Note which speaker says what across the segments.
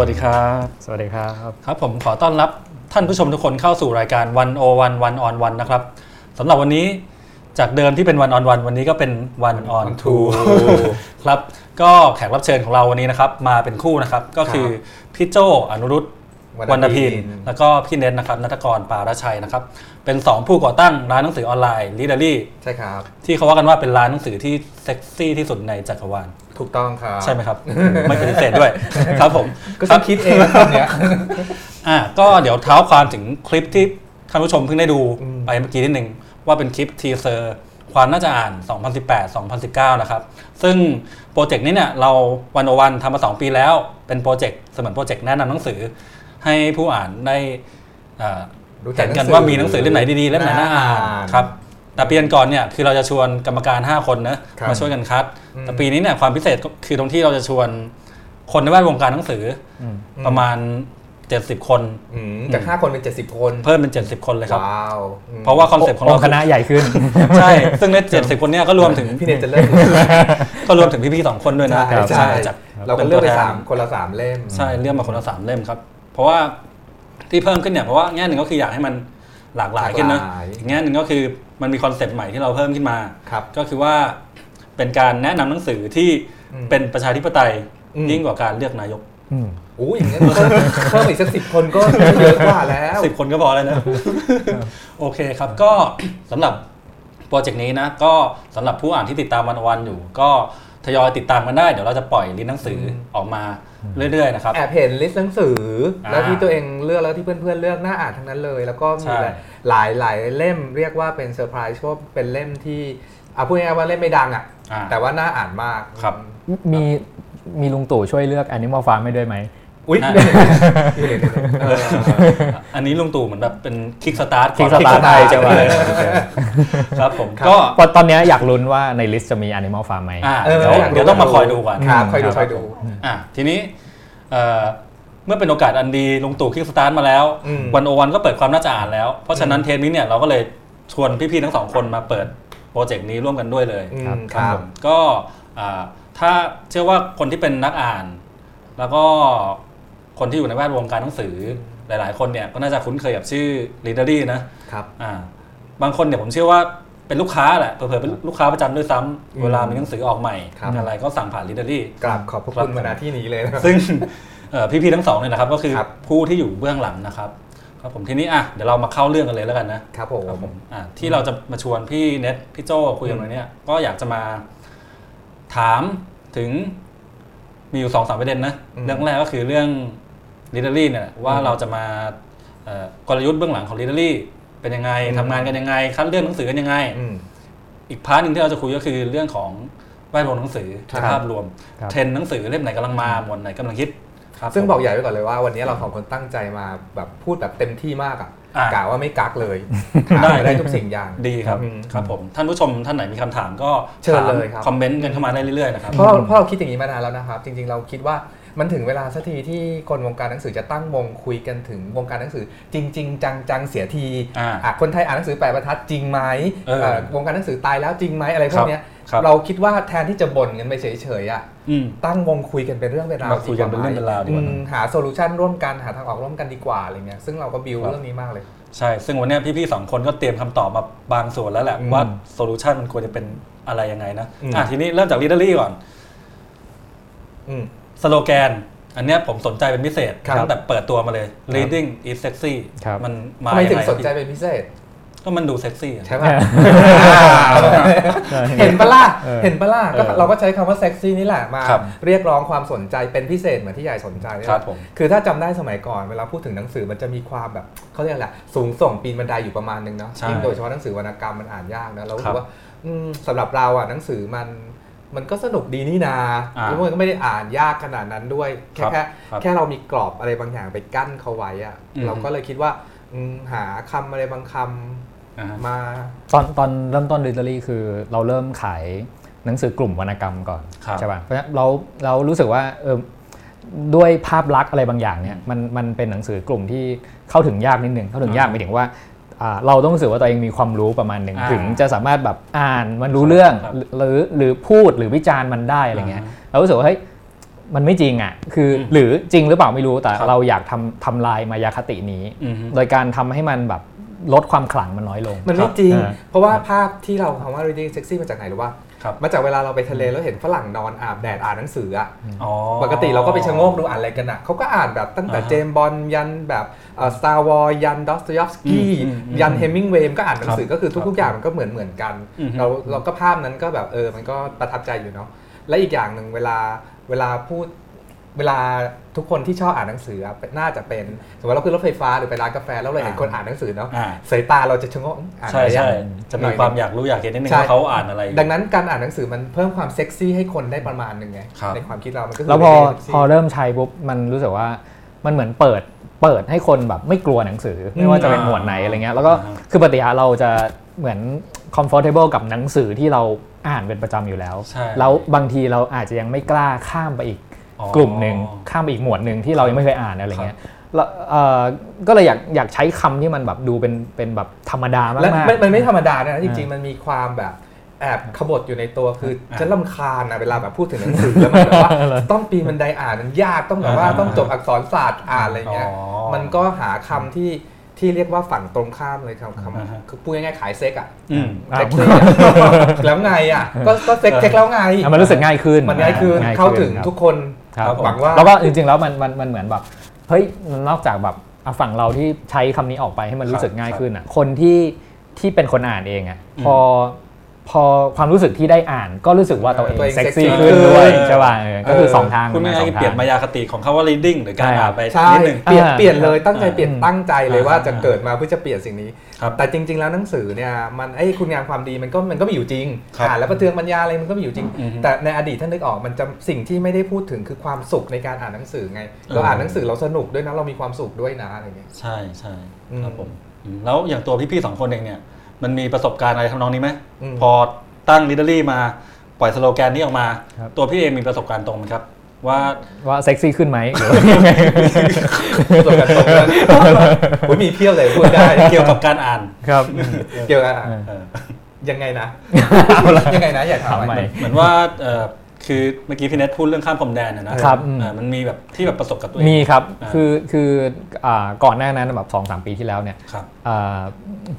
Speaker 1: วัสดีครับ
Speaker 2: สวัสดีครับ
Speaker 1: ครับผมขอต้อนรับท่านผู้ชมทุกคนเข้าสู่รายการวันโอวันวันออนวันนะครับสำหรับวันนี้จากเดิมที่เป็นวันออนวันวันนี้ก็เป็นวันออนทูครับก็แขกรับเชิญของเราวันนี้นะครับ มาเป็นคู่นะครับ ก็คือพี่โจอนุรุต
Speaker 3: ว
Speaker 1: ว
Speaker 3: ร
Speaker 1: ร
Speaker 3: ร
Speaker 1: ร
Speaker 3: ณ
Speaker 1: ณ
Speaker 3: พิ
Speaker 1: พิ
Speaker 3: น
Speaker 1: นแล้วก็พี่เน็ตนะครับนัทกรปารชัยนะครับ เป็น 2 ผู้ก่อตั้งร้านหนังสือออนไลน์ Readery
Speaker 3: ใช่ครับ
Speaker 1: ที่เขาว่ากันว่าเป็นร้านหนังสือที่เซ็กซี่ที่สุดในจักรวาล
Speaker 3: ถูกต้องครับ
Speaker 1: ใช่ไหมครับ ไม่ปฏิเสธด้วยครับครับผม
Speaker 3: ก็ต้องคิดเองนะตอนเนี้ย
Speaker 1: อะก็เดี๋ยวเท้าความถึงคลิปที่ท่านผู้ชมเพิ่งได้ดู
Speaker 3: อืม
Speaker 1: ไปเมื่อกี้นิดนึงว่าเป็นคลิป teaser ความน่าจะอ่าน 2018-2019 นะครับ ซึ่งโปรเจกต์นี้เนี่ยเราวันโอวันทำมา 2 ปีแล้ว เป็นโปรเจกต์เสมือนโปรเจกต์แนะนำหนังสือ ให้ผู้อ่านได้เอ่อ
Speaker 3: รู้จั
Speaker 1: เห็
Speaker 3: ก
Speaker 1: น
Speaker 3: ห
Speaker 1: กันว่ามีหนังสือเล่มไหนดีๆเล่มไหนน่าอ่าน
Speaker 3: อ่าน
Speaker 1: ครับ แต่ปีก่อนๆเนี่ยคือเราจะชวนกรรมการ 5 คนนะครับมาช่วยกันคัด
Speaker 3: อืม
Speaker 1: แต่ปีนี้เนี่ยความพิเศษก็คือตรงที่เราจะชวนคนในแวดวงการหนังสืออ
Speaker 2: ม
Speaker 1: ประมาณ 70 คน
Speaker 3: อืมจากห้าคนเป็นเจ็ดสิบคน
Speaker 1: เพิ่มเป็น 70 คนเลยครับ
Speaker 3: ว้าวอืม
Speaker 1: เพราะว่าคอนเซ็ปต์ของเราอง
Speaker 2: ค์คณะใหญ่ขึ้น
Speaker 1: ใช่ ซึ่งใน70 คนเนี่ยก็รวมถึง
Speaker 3: พี่เนทจะเริ่ม
Speaker 1: ก็รวมถึงพี่ๆสองคนด้วยนะ
Speaker 3: ใช่ใช่
Speaker 1: จาก
Speaker 3: เราก็เลือกเป็
Speaker 1: นตัวแทน
Speaker 3: สามคนละสามเล่ม
Speaker 1: ใช่เลือกมาคนละสามเล่มครับ เพราะว่าที่เพิ่มขึ้นเนี่ยเพราะว่าแง่หนึ่งก็คืออยากให้มันหลากหลายขึ้นนะ
Speaker 3: หลากหลาย
Speaker 1: อีกแง่หนึ่งก็คือ มันมีคอนเซ็ปต์ใหม่ที่เราเพิ่มขึ้นมา
Speaker 3: ครับ
Speaker 1: ก็คือว่าเป็นการแนะนำหนังสือที่
Speaker 3: อืม
Speaker 1: เป็นประชาธิปไตย
Speaker 3: อืม
Speaker 1: ยิ่งกว่าการเลือกนายก
Speaker 2: อืม
Speaker 3: โอ้ยอย่างนี้เพิ่มเพิ่มอีกสักสิบคนก็เยอะกว่าแล้ว
Speaker 1: สิบคนก็พอแล้วนะ โอเคครับก็สำหรับโปรเจกต์นี้นะ ก็สำหรับผู้อ่านที่ติดตามวันโอวันอยู่ ก็ทยอยติดตามกันได้ เดี๋ยวเราจะปล่อย list หนังสือออกมา เรื่อยๆนะครับ
Speaker 3: แอบเห็น list หนังสือ
Speaker 1: อ่า
Speaker 3: แล้วที่ตัวเองเลือกแล้วที่เพื่อนๆเลือกน่าอ่านทั้งนั้นเลย แล้วก็มี
Speaker 1: ใช่
Speaker 3: หลายหลายเล่มเรียกว่าเป็นเซอร์ไพรส์เพราะเป็นเล่มที่เอาพูดง่ายๆว่าเล่มไม่ดังอะ
Speaker 1: อ่า
Speaker 3: แต่ว่าน่าอ่านมาก
Speaker 1: ครับ
Speaker 2: มีมีลุงตู่ช่วยเลือก Animal Farm ให้ด้วยไหม
Speaker 3: อุ้ย
Speaker 1: น่า
Speaker 3: อยู่เลยเออ
Speaker 1: อันนี้ลุงตู่เหมือนแบบเป็นคิกสตาร์ท
Speaker 2: Kickstart
Speaker 3: ให้ใช่
Speaker 2: ใช่
Speaker 3: ไห
Speaker 2: ไห
Speaker 3: ม
Speaker 2: ม
Speaker 1: ครับผม
Speaker 3: ครับ
Speaker 1: ก็
Speaker 2: เพราะตอนเนี้ยอยากลุ้นว่าใน list จะมี Animal Farm ไหม
Speaker 1: อ่า
Speaker 3: เออ
Speaker 1: เดี๋ยวเดี๋ยวต้องมาคอยดูก่อน
Speaker 3: ครับ
Speaker 2: อืม
Speaker 3: คอยดู
Speaker 2: ครับ
Speaker 3: คอยดู
Speaker 1: อะทีนี้เอ่อเมื่อเป็นโอกาสอันดีลุงตู่ kickstart มาแล้ว
Speaker 3: อืม
Speaker 1: วันโอวันก็เปิดความน่าจะอ่านแล้ว เพราะฉะนั้นเทปนี้เนี่ยเราก็เลยชวนพี่ๆทั้งสองคนมาเปิดโปรเจกต์นี้ร่วมกันด้วยเลย
Speaker 3: อืม
Speaker 2: ครับ
Speaker 3: ครับ
Speaker 1: ผมก็อ่าถ้าเชื่อว่าคนที่เป็นนักอ่าน แล้วก็ คนที่อยู่ในแวดวงการหนังสือหลาย ๆ คนเนี่ยก็น่าจะคุ้นเคยกับชื่อ Readery นะครับอ่าบางคนเนี่ยผมเชื่อว่าเป็นลูกค้าแหละเผื่อๆเป็นลูกค้าประจำด้วยซ้ำ
Speaker 3: อืม
Speaker 1: เวลามีหนังสือออกใหม่
Speaker 3: ครับ
Speaker 1: อะไรก็สั่งผ่าน Readery ครับ
Speaker 3: กราบขอบพระ
Speaker 1: คุ
Speaker 3: ณมาณที่นี้เลยนะครับ
Speaker 1: ซึ่งเอ่อพี่ๆทั้งสองเนี่ยนะครับก็คือ
Speaker 3: ครับ
Speaker 1: ผู้ที่อยู่เบื้องหลังนะครับครับผมทีนี้อะเดี๋ยวเรามาเข้าเรื่องกันเลยแล้วกันนะครับ
Speaker 3: ผม
Speaker 1: ครับผมอะที่เราจะมาชวนพี่เน็ตพี่โจคุยกันวันเนี้ยก็อยากจะมาถามถึงมีอยู่สองสามประเด็นนะ
Speaker 3: อืม
Speaker 1: เรื่องแรกก็คือเรื่อง Readery เนี่ยว่า
Speaker 3: อืม
Speaker 1: เราจะมาเอ่อกลยุทธ์เบื้องหลังของ Readery เป็นยังไง
Speaker 3: อืม
Speaker 1: ทำงานกันยังไง คัดเลือกหนังสือกันยังไง
Speaker 3: อืม
Speaker 1: อีก part หนึ่งที่เราจะคุยก็คือเรื่องของแวดวงหนังสือ
Speaker 3: ครับ
Speaker 1: ภาพรวม
Speaker 2: ครับ
Speaker 1: เทรนด์หนังสือเล่มไหนกำลังมาหมวดไหนกำลังฮิตครับ
Speaker 3: ซึ่ง
Speaker 1: ผม
Speaker 3: บอกใหญ่ไว้ก่อนเลยว่าวันนี้เราสองคนตั้งใจมาแบบพูดแบบเต็มที่มากอะ
Speaker 1: อะ
Speaker 3: กะว่าไม่กักเลยถาม
Speaker 1: ได้
Speaker 3: ได้ทุกสิ่งอย่าง
Speaker 1: ดีครับ
Speaker 3: อืม
Speaker 1: ครับผมท่านผู้ชมท่านไหนมีคำถามก็
Speaker 3: เชิญ
Speaker 1: ถาม
Speaker 3: เลยครับ
Speaker 1: คอมเมนต์กันเข้ามาได้เรื่อยๆนะครับ
Speaker 3: เพราะเราเพราะเราคิดอย่างนี้มานานแล้วนะครับ จริง ๆ เราคิดว่า มันถึงเวลาสักทีที่คนวงการหนังสือจะตั้งวงคุยกันถึงวงการหนังสือ จริงๆจังๆเสียที
Speaker 1: อ่า
Speaker 3: อะคนไทยอ่านหนังสือแปดบรรทัดจริงไหม
Speaker 1: เออ
Speaker 3: เอ่อวงการหนังสือตายแล้วจริงไหมอะไรพวกเนี้ย
Speaker 1: ครับ
Speaker 3: เราคิดว่าแทนที่จะบ่นกันไปเฉยๆอะ
Speaker 1: อืม
Speaker 3: ตั้งวงคุยกันเป็นเรื่องเป็นราว
Speaker 1: มาคุยกันเป็นเรื่องเป็นราวดีกว่า
Speaker 3: อืมหา solution ร่วมกันหาทางออกร่วมกันดีกว่าอะไรเงี้ยซึ่งเราก็บิว
Speaker 1: ครับ
Speaker 3: เรื่องนี้มากเลย
Speaker 1: ใช่ ซึ่งวันเนี้ยพี่ๆสองคนก็เตรียมคำตอบมาบางส่วนแล้วแหละ
Speaker 3: อืม
Speaker 1: ว่า solution มันควรจะเป็นอะไรยังไงนะ
Speaker 3: อืม
Speaker 1: อะทีนี้เริ่มจาก Readery ก่อน
Speaker 3: อืม
Speaker 1: สโลแกน อันเนี้ยผมสนใจเป็นพิเศษ
Speaker 3: ครับ
Speaker 1: ตั้งแต่เปิดตัวมาเลย reading is sexy
Speaker 2: ครับ
Speaker 1: มันมา
Speaker 3: ทำไม
Speaker 1: ยั
Speaker 3: ถึ
Speaker 1: ง
Speaker 3: ง
Speaker 1: ไง
Speaker 3: สนใจเป็นพิเศษ
Speaker 1: ก็มันดูเซ็กซี่อะ
Speaker 3: ใช่ไหม
Speaker 2: ใช่
Speaker 3: เห็นปะล่ะ
Speaker 2: เออ
Speaker 3: เห็นปะล่ะก็
Speaker 1: เออ
Speaker 3: เราก็ใช้คำว่าเซ็กซี่นี่แหละมา
Speaker 1: ครับ
Speaker 3: เรียกร้องความสนใจเป็นพิเศษเหมือนที่ใหญ่สนใจนี่
Speaker 1: ค
Speaker 3: แห
Speaker 1: รับ
Speaker 3: ละ
Speaker 1: ผม
Speaker 3: คือถ้าจำได้สมัยก่อนเวลาพูดถึงหนังสือมันจะมีความแบบเขาเรียกอะไรสูงส่งปีนบันไดอยู่ประมาณนึงเนาะ
Speaker 1: ใช่
Speaker 3: ยิ่งโดยเฉพาะหนังสือวรรณกรรมมันอ่านยากนะเรารู้
Speaker 1: ครั
Speaker 3: สึ
Speaker 1: บ
Speaker 3: กว่าอืมสำหรับเราอะหนังสือมัน มันก็สนุกดีนี่นา
Speaker 1: อ่า
Speaker 3: แล้วมันก็ไม่ได้อ่านยากขนาดนั้นด้วย แค่
Speaker 1: ครับ
Speaker 3: แค่
Speaker 1: ครับ
Speaker 3: แค่เรามีกรอบอะไรบางอย่างไปกั้นเขาไว้อะ
Speaker 1: อืม
Speaker 3: เราก็เลยคิดว่าอืมหาคำอะไรบางคำ
Speaker 1: อ่าฮะ
Speaker 3: มา
Speaker 2: ตอนตอนเริ่มต้น Readery คือเราเริ่มขายหนังสือกลุ่มวรรณกรรมก่อน
Speaker 1: ครับ
Speaker 2: ใช่ป่ะเพราะฉะนั้นเราเรารู้สึกว่าเออด้วยภาพลักษณ์อะไรบางอย่างเนี่ยมันมันเป็นหนังสือกลุ่มที่เข้าถึงยากนิดหนึ่งเข้าถึงยากหมายถึงว่าอ่า เราต้องรู้สึกว่าตัวเองมีความรู้ประมาณหนึ่ง
Speaker 1: อ่า
Speaker 2: ถึงจะสามารถแบบอ่านมันรู้เรื่อง
Speaker 1: ครับ
Speaker 2: หรือหรือพูดหรือวิจารณ์มันได้อะไรเงี้ย
Speaker 1: อ่า
Speaker 2: เรารู้สึกว่าเฮ้ยมันไม่จริงอะคืออหรือจริงหรือเปล่าไม่รู้แต่เราอยากทำทำลายมายาคตินี้ โดยการทำให้มันแบบลดความขลังมันน้อยลง
Speaker 3: มันไม่จริง เพราะว่าภาพที่เราคำว่า reading sexy มาจากไหนหรือว่า มาจากเวลาเราไปทะเลแล้วเห็นฝรั่งนอนอาบแดดอ่านหนังสืออะปกติเราก็ไปชะโงกดูอ่านอะไรกันอะเขาก็อ่านแบบตั้งแต่เจมบอลยันแบบสตาร์วอลยันดอสโตยอฟสกี้ยันเฮมิงเวย์ก็อ่านหนังสือก็คือทุกๆอย่างมันก็เหมือนเหมือนกันเราเราก็ภาพนั้นก็แบบเออมันก็ประทับใจอยู่เนาะและอีกอย่างหนึ่งเวลาเวลาพูด เวลาทุกคนที่ชอบอ่านหนังสือน่าจะเป็น สมมติเราขึ้นรถไฟฟ้าหรือไปร้านกาแฟแล้วเราเห็นคนอ่านหนังสือเนาะสายตาเราจะชะโงกอ่าน
Speaker 1: ใช่ใช่จะมีความอยากรู้อยากเห็นนิดนึงว่าเขาอ่านอะไร
Speaker 3: ดังนั้นการอ่านหนังสือมันเพิ่มความเซ็กซี่ให้คนได้ประมาณหนึ่งไงในความคิดเรามันก็
Speaker 2: แล้วพอพอเริ่มใช้ปุ๊บมันรู้สึกว่ามันเหมือนเปิดเปิดให้คนแบบไม่กลัวหนังสือไม่ว่าจะเป็นหมวดไหนอะไรเงี้ยแล้วก็คือปฏิหารเราจะเหมือน comfortable กับหนังสือที่เราอ่านเป็นประจำอยู่แล้ว แล้วบางทีเราอาจจะยังไม่กล้าข้ามไปอีก กลุ่มหนึ่งข้ามไปอีกหมวดหนึ่งที่เรายังไม่เคยอ่านอะไรเงี้ยก็เลยอยากอยากใช้คำที่มันแบบดูเป็นเป็นแบบธรรมดามาก
Speaker 3: ๆมันไม่ธรรมดานะจริงๆมันมีความแบบแอบขบฏอยู่ในตัวคือฉันลำคาญนะเวลาแบบพูดถึงหนังสือแล้วมันแบบว่าต้องปีมันไดอ่านมันยากต้องแบบว่าต้องจบอักษรศาสตร์อ่านอะไรเงี้ยมันก็หาคำที่ที่เรียกว่าฝั่งตรงข้ามเลยครับคำคือพูดง่ายๆขายเซ็กอะเซ็กซี่แล้วไงอะก็ก็เซ็กเซ็กแล้วไง
Speaker 2: มันรู้สึกง่ายขึ้น
Speaker 3: มันง่ายขึ้นเข้าถึงทุกคน
Speaker 2: หวังว่าแล้วก็จริงๆแล้วมันมันมันเหมือนแบบเฮ้ยนอกจากแบบฝั่งเราที่ใช้คำนี้ออกไปให้มันรู้สึกง่ายขึ้นอะคนที่ที่เป็นคนอ่านเองอะพอพอความรู้สึกที่ได้อ่านก็รู้สึกว่าตัวเองเซ็กซี่ขึ้นด้วยใช่ป่ะก็คือสองทาง
Speaker 1: คุณไม่ได้เปลี่ยนมายาคติของคาว่า reading หรือการอ่านไป
Speaker 3: นิดนึงเปลี่ยนเปลี่ยนเลยตั้งใจเปลี่ยนตั้งใจเลยว่าจะเกิดมาเพื่อจะเปลี่ยนสิ่งนี้ แต่จริง ๆ แล้วหนังสือเนี่ยมันไอ้คุณงามความดีมันก็มันก็มีอยู่จริงอ่านแล้วประเทืองปัญญาอะไรมันก็มีอยู่จริง แต่ในอดีตท่านนึกออกมันจะสิ่งที่ไม่ได้พูดถึงคือความสุขในการอ่านหนังสือไง เราอ่านหนังสือเราสนุกด้วยนะเรามีความสุขด้วยนะอะไรเงี้ย
Speaker 1: ใช่ใช่ครับผมแล้วอย่างตัวพี่ๆสองคนเองเนี่ยมันมีประสบการณ์อะไรทำนองนี้ไหมพอตั้งลิเดอรี่มาปล่อยสโลแกนนี้ออกมา ตัวพี่เองมีประสบการณ์ตรงไหมครับ ว่า
Speaker 2: ว่าเซ็กซี่ขึ้นไหมหรือ
Speaker 3: ว่ายังไงประสบการณ์ตรงผมมีเพี้ยวเลยพูดได้
Speaker 1: เกี่ยวกับการอ่าน
Speaker 2: ครับ
Speaker 3: เกี่ยวกับอ่านยังไงนะยังไงนะอยากถาม
Speaker 1: ใหม่เหมือนว่าคือเมื่อกี้พี่เนทพูดเรื่องข้ามพรมแดนนะครับมันมีแบบที่แบบประสบกับตัวเอง
Speaker 2: มีครับคือคือก่อนหน้านั้นแบบสองสามปีที่แล้วเนี่ย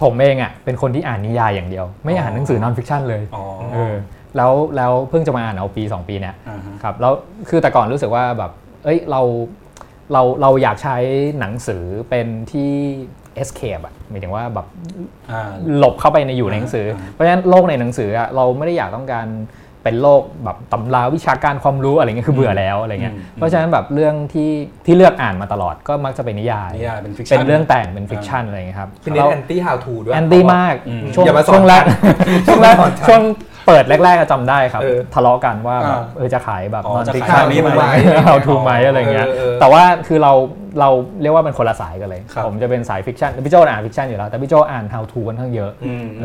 Speaker 2: ผมเองอะเป็นคนที่อ่านนิยายอย่างเดียว ไม่อ่านหนังสือนอนฟิคชันเลย แล้วแล้วเพิ่งจะมาอ่านเอาปี 2 ปีเนี่ยครับแล้วคือแต่ก่อนรู้สึกว่าแบบเอ้ยเราเราเราอยากใช้หนังสือเป็นที่ escape อะหมายถึงว่าแบบหลบเข้าไปในอยู่ในหนังสือ เพราะฉะนั้นโลกในหนังสืออะเราไม่ได้อยากต้องการเป็นโลกแบบตำราวิชาการความรู้อะไรเงี้ยคือเบื่อแล้วอะไรเงี้ยเพราะฉะนั้นแบบเรื่องที่ที่เลือกอ่านมาตลอดก็มักจะเป็นนิยายเป็น fiction เป็นเรื่องแต่งเป็น fiction อะไรเงี้ยครับ
Speaker 3: เป็น anti how-to ด้วย
Speaker 2: anti มากช่วงช่วงแรกช่วงแรกช่วง เปิดแรกๆจำได้ครับทะเลาะกันว่าเออจะขายแบบ non-fiction นี้ไหม how-to ไหมอะไรเงี้ยแต่ว่าคือเราเราเรียกว่าเป็นคนละสายกันเลยผมจะเป็นสาย fiction พี่โจอ่าน fiction อยู่แล้ว แต่พี่โจอ่าน how-to ค่อนข้างเยอะ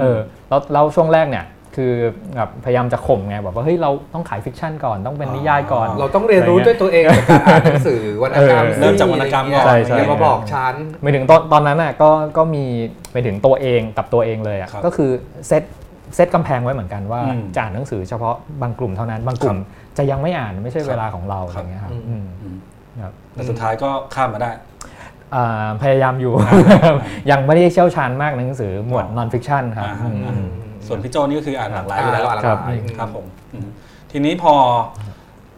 Speaker 2: เออแล้วแล้วช่วงแรกเนี่ยคือแบบพยายามจะข่มไงบอกว่าเฮ้ยเราต้องขาย fiction ก่อนต้องเป็นนิยายก่อน
Speaker 3: เราต้องเรียนรู้ด้วยตัวเองจากการอ่านหนังสือวรรณกรรม
Speaker 1: เริ่มจากวรรณกรรมก่อน
Speaker 3: อย่ามาบอกฉัน
Speaker 2: ไม่ถึงตอนตอนนั้นน่ะก็ก็มีไปถึงตัวเองกับตัวเองเลยอะก็คือ set set กำแพงไว้เหมือนกันว่าจะอ่านหนังสือเฉพาะบางกลุ่มเท่านั้น บางกลุ่มจะยังไม่อ่านไม่ใช่เวลาของเราอย่างเงี้ยครับ
Speaker 1: แต่สุดท้ายก็ข้ามมาได้
Speaker 2: พยายามอยู่ ยังไม่ได้เชี่ยวชาญมากในหนังสือหมวด non-fiction ครับ
Speaker 1: ส่วนพี่โจนี่ก็คืออ่านหลากหลายอยู่แล้วครับครับผมทีนี้พอ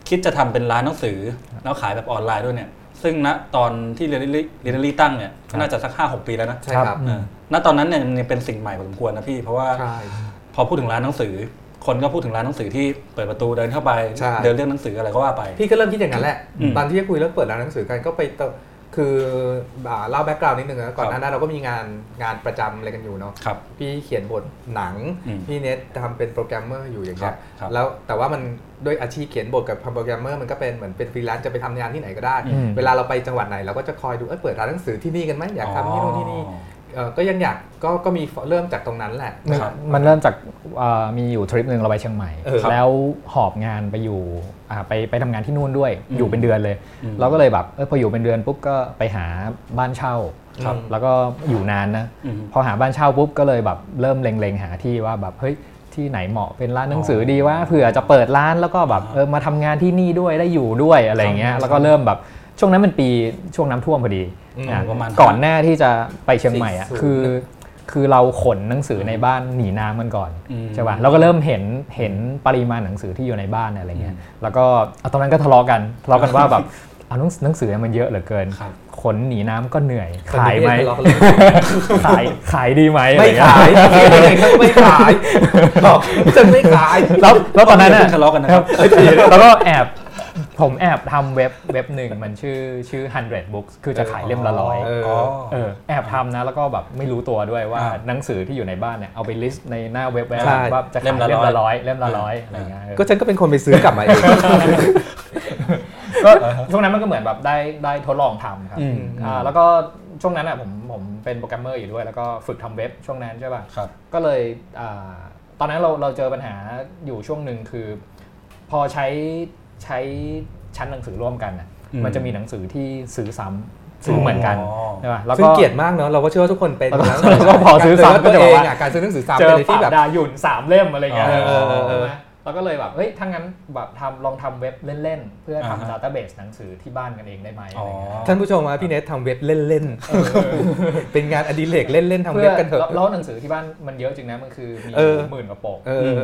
Speaker 1: คิดจะทำเป็นร้านหนังสือ แล้วขายแบบออนไลน์ด้วยเนี่ย ซึ่งณตอนที่เรียนเรียนรีตั้งเนี่ยก็น่าจะสักห้าหกปีแล้วนะ
Speaker 3: ใช่ครับ
Speaker 1: ณตอนนั้นเนี่ยมันเป็นสิ่งใหม่พอสมควรนะพี่เพราะว่าพ อพูดถึงร้านหนังสือ คนก็พูดถึงร้านหนังสือที่เปิดประตูเดินเข้าไปเดินเรื่องหนังสืออะไรก็ว่าไป
Speaker 3: พี่ก็เริ่มคิดอย่างนั้นแหละตอนที่คุยเรื่องเปิดร้านหนังสือกันก็ไปคือเล่าแบ็กกราวน์นิดนึงนะก่อนหน้านั้นเราก็มีงานงานประจำอะไรกันอยู่เนาะพี่เขียนบทหนังพี่เน็ตทำเป็นโปรแกรมเมอร์อยู่อย่างเงี้ยแล้วแต่ว่ามันด้วยอาชีพเขียนบทกับโปรแกรมเมอร์มันก็เป็นเหมือนเป็นฟรีแลนซ์จะไปทำงานที่ไหนก็ได้เวลาเราไปจังหวัดไหนเราก็จะคอยดูเออเปิดร้านหนังสือที่นี่กันไหมอยากทำที่นู่นที่นี่ ก็ยังอยากก็ก็มีเริ่มจากตรงนั้นแหละ
Speaker 2: มันเริ่มจากมีอยู่ทริปหนึ่งเราไปเชียงใหม่ แล้วหอบงานไปอยู่ไปไปทำงานที่นู่นด้วยอยู่เป็นเดือนเลย เราก็เลยแบบเออพออยู่เป็นเดือนปุ๊บก็ไปหาบ้านเช่าแล้วก็อยู่นานนะพอหาบ้านเช่าปุ๊บก็เลยแบบเริ่มเล็งๆหาที่ว่าแบบเฮ้ยที่ไหนเหมาะเป็นร้านหนังสือดีว่าเผื่อจะเปิดร้านแล้วก็แบบเออมาทำงานที่นี่ด้วยได้อยู่ด้วยอะไรเงี้ยแล้วก็เริ่มแบบ ช่วงนั้นเป็นปีช่วงน้ำท่วมพอดีประมาณก่อนหน้าที่จะไปเชียงใหม่อะคือคือเราขนหนังสือในบ้านหนีน้ำมันก่อนใช่ป่ะเราก็เริ่มเห็นเห็นปริมาณหนังสือที่อยู่ในบ้านอะไรเงี้ยแล้วก็ตอนนั้นก็ทะเลาะกันทะเลาะกันว่าแบบเอาหนังสือมันเยอะเหลือเกิน ขนหนีน้ำก็เหนื่อย ขายไหมขายขายดีไหม
Speaker 3: ไม่ขายไม่ขายบอกจะไม่ขาย
Speaker 2: แล้วแล้วตอนนั้น
Speaker 1: ทะเลาะกันนะครับ
Speaker 2: แล้วก็แอบ ผมแอบทำเว็บเว็บหนึ่งมันชื่อชื่อ 100 books คือจะขายเล่มละร้อยเออแอบทำนะแล้วก็แบบไม่รู้ตัวด้วยว่าหนังสือที่อยู่ในบ้านเนี่ยเอาไปลิสต์ในหน้าเว็บว่าจะขายเล่มละร้อยเล่มละร้อยอะไรเงี้ย
Speaker 3: ก็ฉันก็เป็นคนไปซื้อกลับมาเอง
Speaker 2: ก็ช่วงนั้นมันก็เหมือนแบบได้ได้ทดลองทำครับแล้วก็ช่วงนั้นอะผมผมเป็นโปรแกรมเมอร์อยู่ด้วย แล้วก็ฝึกทำเว็บช่วงนั้นใช่ป่ะก็เลยตอนนั้นเราเราเจอปัญหาอยู่ช่วงหนึ่งคือ พอใช้ ใช้ชั้นหนังสือร่วมกันอะมันจะมีหนังสือที่ซื้อซ้ำซื้อเหมือนกันใช่ป่ะ
Speaker 3: แล้วก็เกียดมากเนาะเราก็เชื่อว่าทุกคนเป็น
Speaker 2: แล้วก็พอซื้อซ้ำก็จะบอกว่า
Speaker 3: การซื้อหนังสือซ้ำ
Speaker 2: เจอที่แบบดาหยุ่นสามเล่มอะไรเงี้ย เราก็เลยแบบเฮ้ยถ้างั้นแบบทำลองทำเว็บเล่นๆ เพื่อทำ database หนังสือที่บ้านกันเองได้ไหม
Speaker 3: ท่านผู้ชมมาพี่เน็ตทำเว็บเล่นๆ เป็นงานอดิเรกเล่นๆทำเว็บกันเถอะ
Speaker 2: แล้วหนังสือที่บ้านมันเยอะจริงนะมันคือมีหมื่นกว่าปก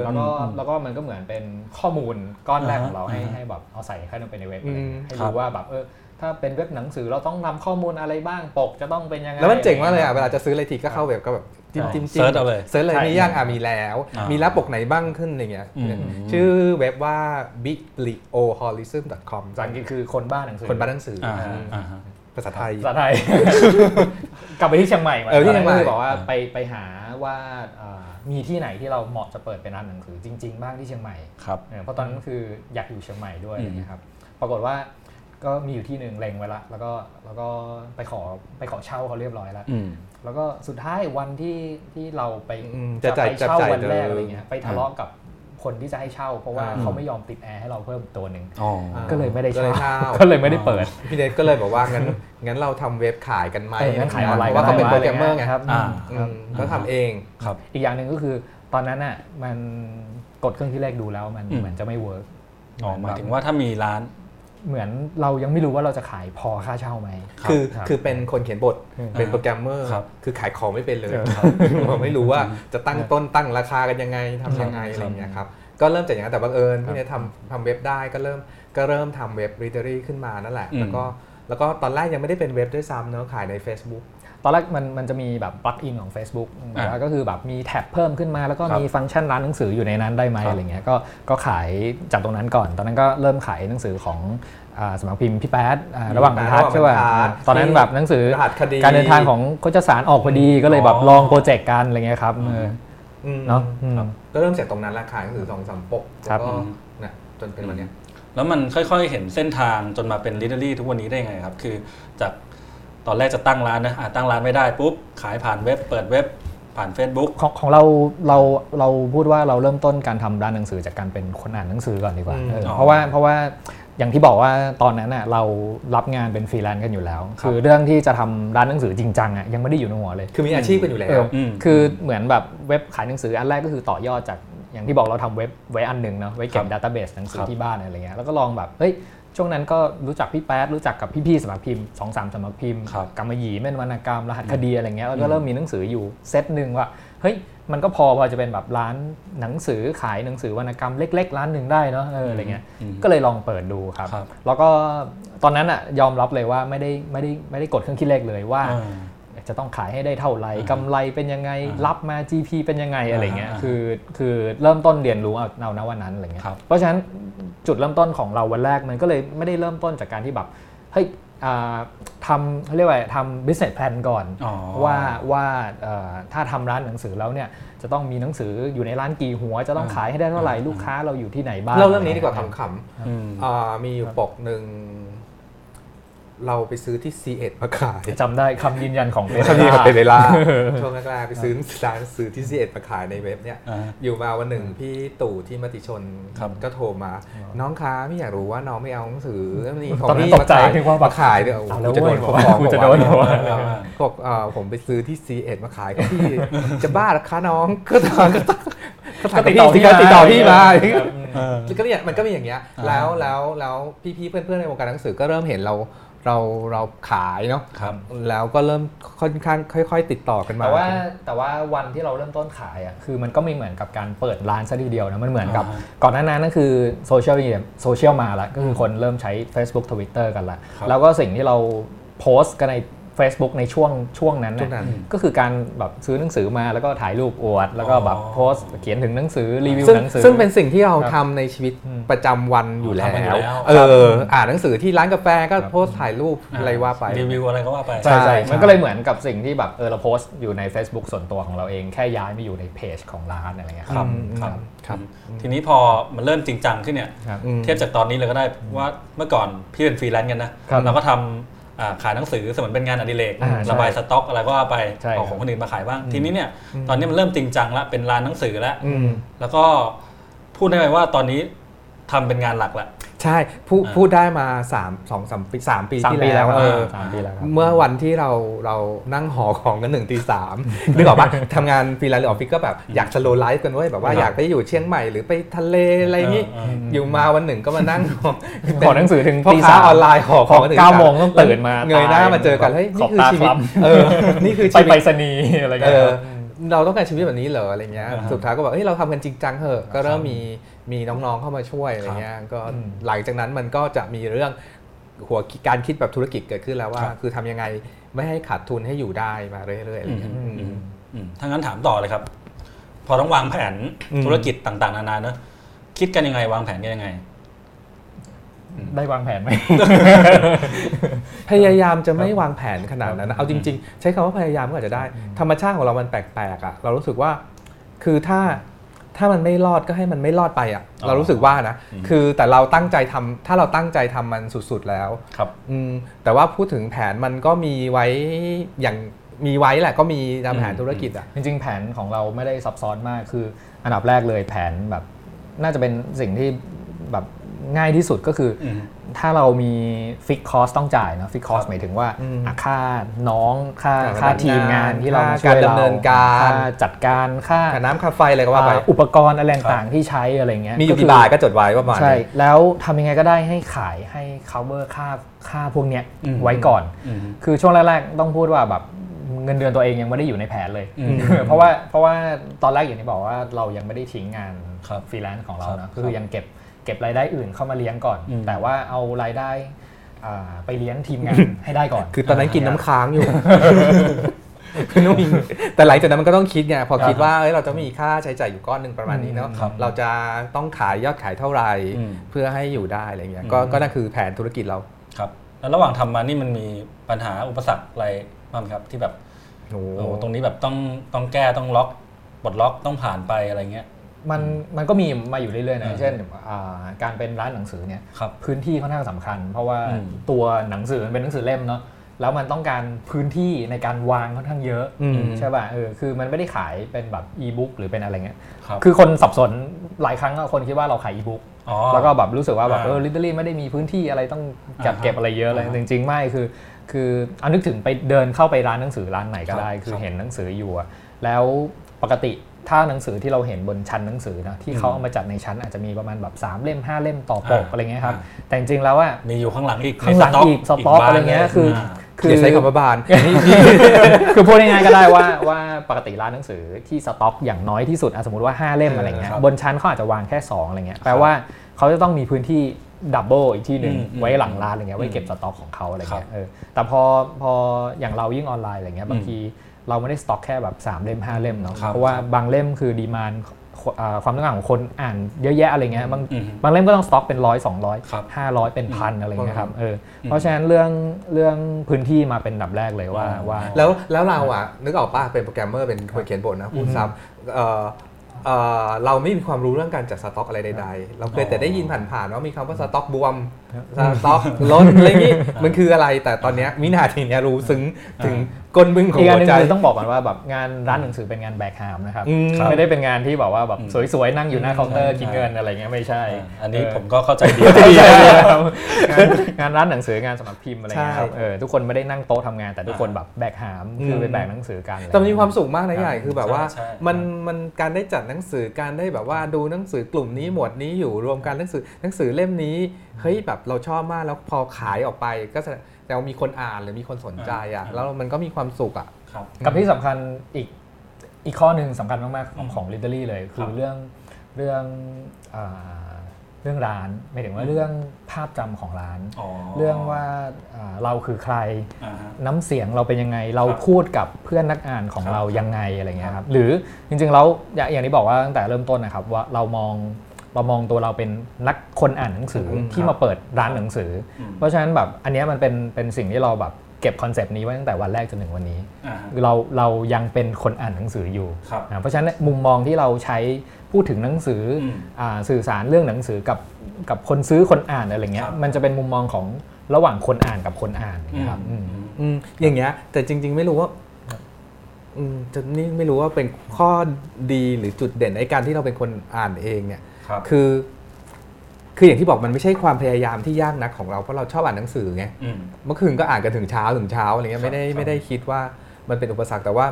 Speaker 2: แล้วก็แล้วก็มันก็เหมือนเป็นข้อมูลก้อนแรกของเราให้ให้แบบเอาใส่เข้าไปในเว็บให้รู้ว่าแบบเออถ้าเป็นเว็บหนังสือเราต้องนำข้อมูลอะไรบ้างปกจะต้องเป็นยังไง
Speaker 3: แล้วมันเจ๋งมากเลยอะเวลาจะซื้ออะไรทีก็เข้าเว็บก็แบบ จิ้มจิ้มจิ้ม search
Speaker 1: เอาเลย
Speaker 3: search เลยมียังอะมีแล้ว มีแล้วปกไหนบ้างขึ้นอะไรเงี้ยชื่อเว็บว่า biblioholism.com
Speaker 2: ภาษาอังกฤษคือคนบ้านหนังสือ
Speaker 3: คนบ้านหนังสือภาษาไทย
Speaker 2: ภาษาไทย กลับไปที่เชียงใหม่เออที่เชียงใหม่บอกว่าไปไปหาว่ามีที่ไหนที่เราเหมาะจะเปิดเป็นร้านหนังสือจริง ๆ บ้างที่เชียงใหม่
Speaker 1: ครับ
Speaker 2: เพราะตอนนั้นคืออยากอยู่เชียงใหม่ด้วยนะครับ ปรากฏว่า ก็มีอยู่ที่หนึ่งเล็งไว้ละ แล้วก็แล้วก็ไปขอไปขอเช่าเขาเรียบร้อยแล้วแล้วก็สุดท้ายวันที่ที่เราไปจะไปเช่าวันแรกอะไรเงี้ยไปทะเลาะกับคนที่จะให้เช่า เพราะว่าเขาไม่ยอมติดแอร์ให้เราเพิ่มตัวหนึ่งก็เลยไม่ได้เช่าก็เลยไม่ได้เปิด
Speaker 3: พี่เน็ตก็เลยบอกว่างั้นงั้นเราทำเว็บขายกันไหม
Speaker 2: งั้นขายออนไลน์
Speaker 3: เพราะว่าเขาเป็นโปรแกรมเมอร์ไงครับก็ทำเอง
Speaker 2: ครับอีกอย่างหนึ่งก็คือตอนนั้นอะมันกดเครื่องคิดเลขดูแล้วมันเหมือนจะไม่ work
Speaker 1: อ๋อหมายถึงว่าถ้ามีร้าน
Speaker 2: เหมือนเรายังไม่รู้ว่าเราจะขายพอค่าเช่าไหม
Speaker 3: คือคือเป็นคนเขียนบทเป็นโปรแกรมเมอร์ คือขายของไม่เป็นเลยไม่รู้ว่าจะตั้งต้นตั้งราคากันยังไงทำยังไงอะไรเงี้ยครับก็เริ่มจากอย่างนั้นแต่บังเอิญพี่เน็ตทำทำเว็บได้ก็เริ่มก็เริ่มทำเว็บ Readery ขึ้นมานั่นแหละ แล้วก็แล้วก็ตอนแรกยังไม่ได้เป็นเว็บด้วยซ้ำเนาะขายใน Facebook
Speaker 2: ตอนแรกมันมันจะมีแบบ plug-in ของ Facebook แล้วก็คือแบบมีแท็บเพิ่มขึ้นมา แล้วก็มีฟังก์ชันร้านหนังสืออยู่ในนั้นได้ไหมอะไรเงี้ยก็ก็ขายจากตรงนั้นก่อน ตอนนั้นก็เริ่มขายหนังสือของสำนักพิมพ์พี่แป๊ดระหว่างบรรทัดใช่ป่ะตอนนั้นแบบหนังสือการเดินทางของคชสารออกพอดีก็เลยแบบลองโปรเจกต์กันอะไรเงี้ยครับเนาะ
Speaker 3: ก็เริ่มจากตรงนั้นละขายหนังสือสองสามปกแล้วก็นะจนเป็นวันนี้
Speaker 1: แล้วมันค่อยๆ เห็นเส้นทางจนมาเป็น Readery ทุกวันนี้ได้ไงครับ คือจาก ตอนแรกจะตั้งร้านนะตั้งร้านไม่ได้ปุ๊บขายผ่านเว็บ เปิดเว็บผ่าน Facebook
Speaker 2: ของของเราเราเราพูดว่าเราเริ่มต้นการทำร้านหนังสือจากการเป็นคนอ่านหนังสือก่อนดีกว่าเพราะว่าเพราะว่าอย่างที่บอกว่าตอนนั้นน่ะเรารับงานเป็นฟรีแลนซ์กันอยู่แล้ว คือเรื่องที่จะทำร้านหนังสือจริงจังอะยังไม่ได้อยู่ในหัวเลย
Speaker 3: คือมีอาชีพกันอยู่แล้ว
Speaker 2: คือเหมือนแบบเว็บขายหนังสืออันแรกก็คือต่อยอดจากอย่างที่บอกเราทำเว็บไว้อันหนึ่งเนาะไว้เก็บ database หนังสือที่บ้านอะไรเงี้ยแล้วก็ลองแบบเฮ้ย ช่วงนั้นก็รู้จักพี่แป๊ดรู้จักกับพี่ๆสำนักพิมพ์สองสามสำนักพิมพ์กรรมหยีเม่นวรรณกรรมรหัสคดีอะไรเงี้ยแล้วก็เริ่มมีหนังสืออยู่เซตหนึ่งว่าเฮ้ยมันก็พอพอจะเป็นแบบร้านหนังสือขายหนังสือวรรณกรรมเล็ก ๆ ร้านหนึ่งได้เนาะเอออะไรเงี้ยก็เลยลองเปิดดูครับ แล้วก็ตอนนั้นอะยอมรับเลยว่าไม่ได้ไม่ได้ไม่ได้กดเครื่องคิดเลขเลยว่า จะต้องขายให้ได้เท่าไหร่กำไรเป็นยังไงรับมา GP เป็นยังไงอะไรเงี้ยคือคือเริ่มต้นเรียนรู้เอาณวันนั้นอะไรเงี้ยเพราะฉะนั้นจุดเริ่มต้นของเราวันแรกมันก็เลยไม่ได้เริ่มต้นจากการที่แบบเฮ้ยทำเขาเรียกว่าทำ business plan ก่อนอว่าว่าถ้าทำร้านหนังสือแล้วเนี่ยจะต้องมีหนังสืออยู่ในร้านกี่หัว จะต้องขายให้ได้เท่าไหร่ลูกค้าเราอยู่ที่ไหนบ้าง
Speaker 3: เล่าเรื่องนี้ดีกว่าขำๆมีอยู่ปกหนึ่ง เราไปซื้อที่ C1 มาขาย
Speaker 2: จำได้คำยืนยันของ
Speaker 3: เปคำยืนยันของเปเล่าช่วงแรกๆไปซื้อร้านซื้อที่ C1 มาขายในเว็บเนี่ยอยู่มาวันหนึ่งพี่ตู่ที่มติชนก็โทรมา น้องค้าพี่อยากรู้ว่าน้องไม่เอาหนังสือนี่
Speaker 2: ของพี่มาขายมา
Speaker 3: ขายเดี๋ยวจะโดนฟ้องจะโดนบอกผมไปซื้อที่ C1 มาขายก็พี่จะบ้าหรอคะน้องก็ตอนก็ก็ติดต่อพี่มาติดต่อพี่มาก็เนี่ยมันก็มีอย่างเงี้ยแล้วแล้วแล้วพี่ๆเพื่อนๆในวงการหนังสือก็เริ่มเห็นเรา เราเราขายเนาะครับแล้วก็เริ่มค่อนข้างค่อย ๆ ติดต่อกันมา
Speaker 2: แต่ว่าแต่ว่าวันที่เราเริ่มต้นขายอะคือมันก็ไม่เหมือนกับการเปิดร้านซะทีเดียวนะมันเหมือนกับก่อนหน้านั้นนั่นคือโซเชียลมีเดียโซเชียลมาละก็คือคนเริ่มใช้ Facebook Twitter กันละแล้วก็สิ่งที่เราโพสต์กันใน Facebook ในช่วงช่วงนั้นนะก็คือการแบบซื้อหนังสือมาแล้วก็ถ่ายรูปอวด แล้วก็แบบโพสเขียนถึงหนังสือรีวิวหนังสือ
Speaker 3: ซึ่งเป็นสิ่งที่เราทำในชีวิตประจำวันอยู่แล้ว เอออ่านหนังสือที่ร้านกาแฟก็โพสถ่ายรูปอะไรว่าไป
Speaker 1: รีวิวอะไรก็ว่าไป
Speaker 2: ใช่ใช่มันก็เลยเหมือนกับสิ่งที่แบบเออเราโพสอยู่ใน Facebook ส่วนตัวของเราเองแค่ย้ายมาอยู่ในเพจของร้านอะไรเงี้ยครับ
Speaker 1: ครับทีนี้พอมันเริ่มจริงจังขึ้นเนี่ยเทียบจากตอนนี้เลยก็ได้ว่าเมื่อก่อนพี่เป็นฟรีแลนซ์กันนะเราก็ทำ ขายหนังสือเสมือนเป็นงานอดิเรกระบายสต็อกอะไรก็ว่าไปเอาของคนอื่นมาขายบ้าง ทีนี้เนี่ยตอนนี้มันเริ่มจริงจังแล้วเป็นร้านหนังสือแล้วแล้วก็พูดได้ไหมว่าตอนนี้ทำเป็นงานหลักแล้ว
Speaker 3: ใช่พูดพูดได้มา3 2 3ปี3ปีที่แล้วเออเมื่อวันที่เราเรานั่งหอของกันหนึ่งตีสามนึกออกปะทำงานฟรีแลนซ์หรือออฟฟิศก็แบบอยาก slow life กันด้วยแบบว่าอยากไปอยู่เชียงใหม่หรือไปทะเลอะไรอย่างนี้อยู่มาวันหนึ่งก็มานั่ง
Speaker 2: ห่อหนังสือถึง
Speaker 3: ตีสามออนไลน์ห่อของ
Speaker 2: เก้าโมงต้องตื่นมา
Speaker 3: เงยหน้ามาเจอกันเฮ้ยนี่คือชีวิตเออนี่คือ
Speaker 2: ชีวิตไปไปรษณีย์อะไรเงี้ย
Speaker 3: เราต้องการชีวิตแบบนี้เหรออะไรเงี้ยสุดท้ายก็บอกเฮ้ยเราทำกันจริงจังเหอะก็เริ่มมีมีน้องๆเข้ามาช่วยอะไรเงี้ยก็หลังจากนั้นมันก็จะมีเรื่องหัวการคิดแบบธุรกิจเกิดขึ้นแล้วว่า คือทำยังไงไม่ให้ขาดทุนให้อยู่ได้มาเรื่อยๆอะไรเงี้ย
Speaker 1: ถ้างั้นถามต่อเลยครับ พอต้องวางแผนธุรกิจต่าง ๆ นานาเนอะคิดกันยังไงวางแผนกันยังไง
Speaker 2: ได้วางแผนไหม
Speaker 3: พยายามจะไม่วางแผนขนาดนั้นเอาจริง ๆ ใช้คำว่าพยายามก็อาจจะได้ ธรรมชาติของเรามันแปลกๆอะเรารู้สึกว่า คือถ้าถ้ามันไม่รอดก็ให้มันไม่รอดไปอะ เรารู้สึกว่านะคือแต่เราตั้งใจทำถ้าเราตั้งใจทำมันสุดๆแล้ว
Speaker 1: ครับ
Speaker 3: อืมแต่ว่าพูดถึงแผนมันก็มีไว้อย่างมีไว้แหละก็มีตามแผนธุรกิจอะ
Speaker 2: จริง ๆ แผนของเราไม่ได้ซับซ้อนมากคือ อันดับแรกเลยแผนแบบ น่าจะเป็นสิ่งที่แบบ ง่ายที่สุดก็คือ ถ้าเรามี fixed cost ต้องจ่ายนะ fixed cost หมายถึงว่าค่าน้องค่าค่าทีมงานที่มาช่วยเราค่าจัดการค่า
Speaker 3: น้ำค่าไฟอะไรก็ว่าไป
Speaker 2: อุปกรณ์อะไรต่างๆที่ใช้อะไรเงี้ย
Speaker 3: มีอยู่กี่บาทก็จดไว้ว่ามา
Speaker 2: ใช่แล้วทำยังไงก็ได้ให้ขายให้ cover ค่าค่าพวกเนี้ยไว้ก่อน คือช่วงแรกๆต้องพูดว่าแบบเงินเดือนตัวเองยังไม่ได้อยู่ในแผนเลย เพราะว่าเพราะว่าตอนแรกอย่างที่บอกว่าเรายังไม่ได้ทิ้งงานฟรีแลนซ์ของเรานะคือยังเก็บ เก็บรายได้อื่นเข้ามาเลี้ยงก่อน แต่ว่าเอารายได้ไปเลี้ยงทีมงานให้ได้ก่อน
Speaker 3: คือตอนนั้นกินน้ำค้างอยู่แต่หลังจากนั้นมันก็ต้องคิดไงพอคิดว่าเราจะมีค่าใช้จ่ายอยู่ก้อนหนึ่งประมาณนี้เนาะเราจะต้องขายยอดขายเท่าไหร่เพื่อให้อยู่ได้อะไรเงี้ยก็นั่นคือแผนธุรกิจเรา
Speaker 1: ครับ แล้วระหว่างทำมานี่มันมีปัญหาอุปสรรคอะไรบ้างครับที่แบบโอ้ตรงนี้แบบต้องต้องแก้ต้องล็อกปลดล็อกต้องผ่านไปอะไรเงี้ย
Speaker 2: มันมันก็มีมาอยู่เรื่อยๆนะเช่นการเป็นร้านหนังสือเนี่ยพื้นที่ค่อนข้างสำคัญ เพราะว่าตัวหนังสือมันเป็นหนังสือเล่มเนาะแล้วมันต้องการพื้นที่ในการวางค่อนข้างเยอะใช่ป่ะเออคือมันไม่ได้ขายเป็นแบบอีบุ๊กหรือเป็นอะไรเงี้ยคือคนสับสนหลายครั้งคนคิดว่าเราขายอีบุ๊กแล้วก็แบบรู้สึกว่าแบบเออลิตเตอรี่ไม่ได้มีพื้นที่อะไรต้องจัดเก็บอะไรเยอะเลยจริงๆไม่คือ คือเอานึกถึงไปเดินเข้าไปร้านหนังสือร้านไหนก็ได้ คือเห็นหนังสืออยู่แล้วปกติ ถ้าหนังสือที่เราเห็นบนชั้นหนังสือนะที่เขาเอามาจัดในชั้นอาจจะมีประมาณแบบ3เล่ม 5 เล่มต่อปกอะไรเงี้ยครับแต่จริงๆแล้วว่า
Speaker 1: มีอยู่ข้างหลังอีก
Speaker 2: ข้างหลังอีกสต็อกอะไรเงี้ยคือ
Speaker 3: คือใช้คำว่าบาน
Speaker 2: คือพูดง่ายๆก็ได้ว่าว่าปกติร้านหนังสือที่สต็อกอย่างน้อยที่สุดสมมติว่า 5 เล่มอะไรเงี้ยบนชั้นเขาอาจจะวางแค่ 2อะไรเงี้ยแปลว่าเขาจะต้องมีพื้นที่ double อีกที่หนึ่งไว้หลังร้านอะไรเงี้ยไว้เก็บสต็อกของเขาอะไรเงี้ยแต่พอพออย่างเรายิ่งออนไลน์อะไรเงี้ยบางที เราไม่ได้สต็อกแค่แบบ3เล่ม5เล่มเนาะเพราะว่าบางเล่มคือ demand ความต้องการของคนอ่านเยอะแยะอะไรเงี้ยบางบางเล่มก็ต้องสต็อกเป็นร้อยสองร้อยห้าร้อยเป็นพันอะไรเงี้ยครับเออเพราะฉะนั้นเรื่องเรื่องพื้นที่มาเป็นดับแรกเลยว่าว่า
Speaker 3: แล้วแล้วเราอะนึกออกป่ะเป็นโปรแกรมเมอร์เป็นคนเขียนบทนะพูดซ้ำเราไม่มีความรู้เรื่องการจัดสต็อกอะไรใดๆ เราเคยแต่ได้ยินผ่านๆว่ามีคำว่าสต็อกบวม สต็อกล้นอะไรอย่างนี้มันคืออะไร แต่ตอนนี้วินาทีนี้รู้ซึ้งถึง กลมึงของ
Speaker 2: หัว
Speaker 3: ใจ
Speaker 2: ต้องบอกก่อนว่าแบบงานร้านหนังสือเป็นงานแบกหามนะครับไม่ได้เป็นงานที่แบบว่าแบบสวยๆนั่งอยู่หน้าเคาน์เตอร์คิดเงินอะไรเงี้ยไม่ใช่
Speaker 1: อันนี้ผมก็เข้าใจดี
Speaker 2: งานร้านหนังสืองานสำนักพิมพ์อะไรเงี้ยครับทุกคนไม่ได้นั่งโต๊ะทำงานแต่ทุกคนแบบแบกหามคือไปแบกหนังสือกัน
Speaker 3: แต่มีความสุขมากนะใหญ่คือแบบว่ามันมันการได้จัดหนังสือการได้แบบว่าดูหนังสือกลุ่มนี้หมวดนี้อยู่รวมกันหนังสือหนังสือเล่มนี้เฮ้ยแบบเราชอบมากแล้วพอขายออกไปก็แต่มีคนอ่านหรือมีคนสนใจอะแล้วมันก็มีความสุขอะ
Speaker 2: กับที่สำคัญอีกอีกข้อหนึ่งสำคัญมากๆของของลิเทอรี่เลย คือเรื่องเรื่องเรื่องร้านไม่ถึงว่าเรื่องภาพจำของร้าน เรื่องว่าเราคือใคร น้ำเสียงเราเป็นยังไง เราพูดกับเพื่อนนักอ่านของเรายังไงอะไรเงี้ยครับหรือจริงๆแล้วอย่างที่บอกว่าตั้งแต่เริ่มต้นนะครับว่าเรามอง เรามองตัวเราเป็นนักคนอ่านหนังสือที่มาเปิดร้านหนังสือ เพราะฉะนั้นแบบอันนี้มันเป็นเป็นสิ่งที่เราแบบเก็บคอนเซปต์นี้ไว้ตั้งแต่วันแรกจนถึงวันนี้ เราเรายังเป็นคนอ่านหนังสืออยู่ เพราะฉะนั้นมุมมองที่เราใช้พูดถึงหนังสือสื่อสารเรื่องหนังสือกับกับคนซื้อคนอ่านอะไรเงี้ยมันจะเป็นมุมมองของระหว่างคนอ่านกับคนอ่านครับ
Speaker 3: อย่างเงี้ยแต่จริง ๆ ไม่รู้ว่าจะนี่ไม่รู้ว่าเป็นข้อดีหรือจุดเด่นในการที่เราเป็นคนอ่านเองเนี่ย คือคืออย่างที่บอกมันไม่ใช่ความพยายามที่ยากนักของเราเพราะเราชอบอ่านหนังสือไงเมื่อคืนก็อ่านกันถึงเช้าถึงเช้าอะไรเงี้ยไม่ได้ไม่ได้คิดว่ามันเป็นอุปสรรคแต่ว่า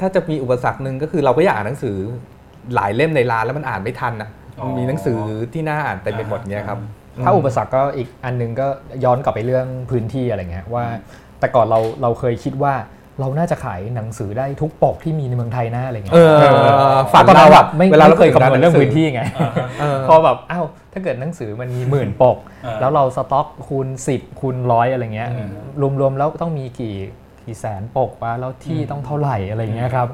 Speaker 3: ถ้าจะมีอุปสรรคหนึ่งก็คือเราก็อยากอ่านหนังสือหลายเล่มในร้านแล้วมันอ่านไม่ทันนะมีหนังสือที่น่าอ่านเต็มไปหมดเงี้ยครับ
Speaker 2: ถ้าอุปสรรคก็อีกอันนึงก็ย้อนกลับไปเรื่องพื้นที่อะไรเงี้ยว่า แต่ก่อนเราเราเคยคิดว่า เราน่าจะขายหนังสือได้ทุกปกที่มีในเมืองไทยนะอะไรเงี้ยฝันเราแบบไม่เวลาเราเคยคำนวณเรื่องพื้นที่ไงพอแบบอ้าวถ้าเกิดหนังสือมันมีหมื่นปก แล้วเราสต็อกคูณ 10คูณร้อยอะไรเงี้ยรวมๆแล้วต้องมีกี่กี่แสนปกวะแล้วที่ต้องเท่าไหร่อะไรเงี้ยครับ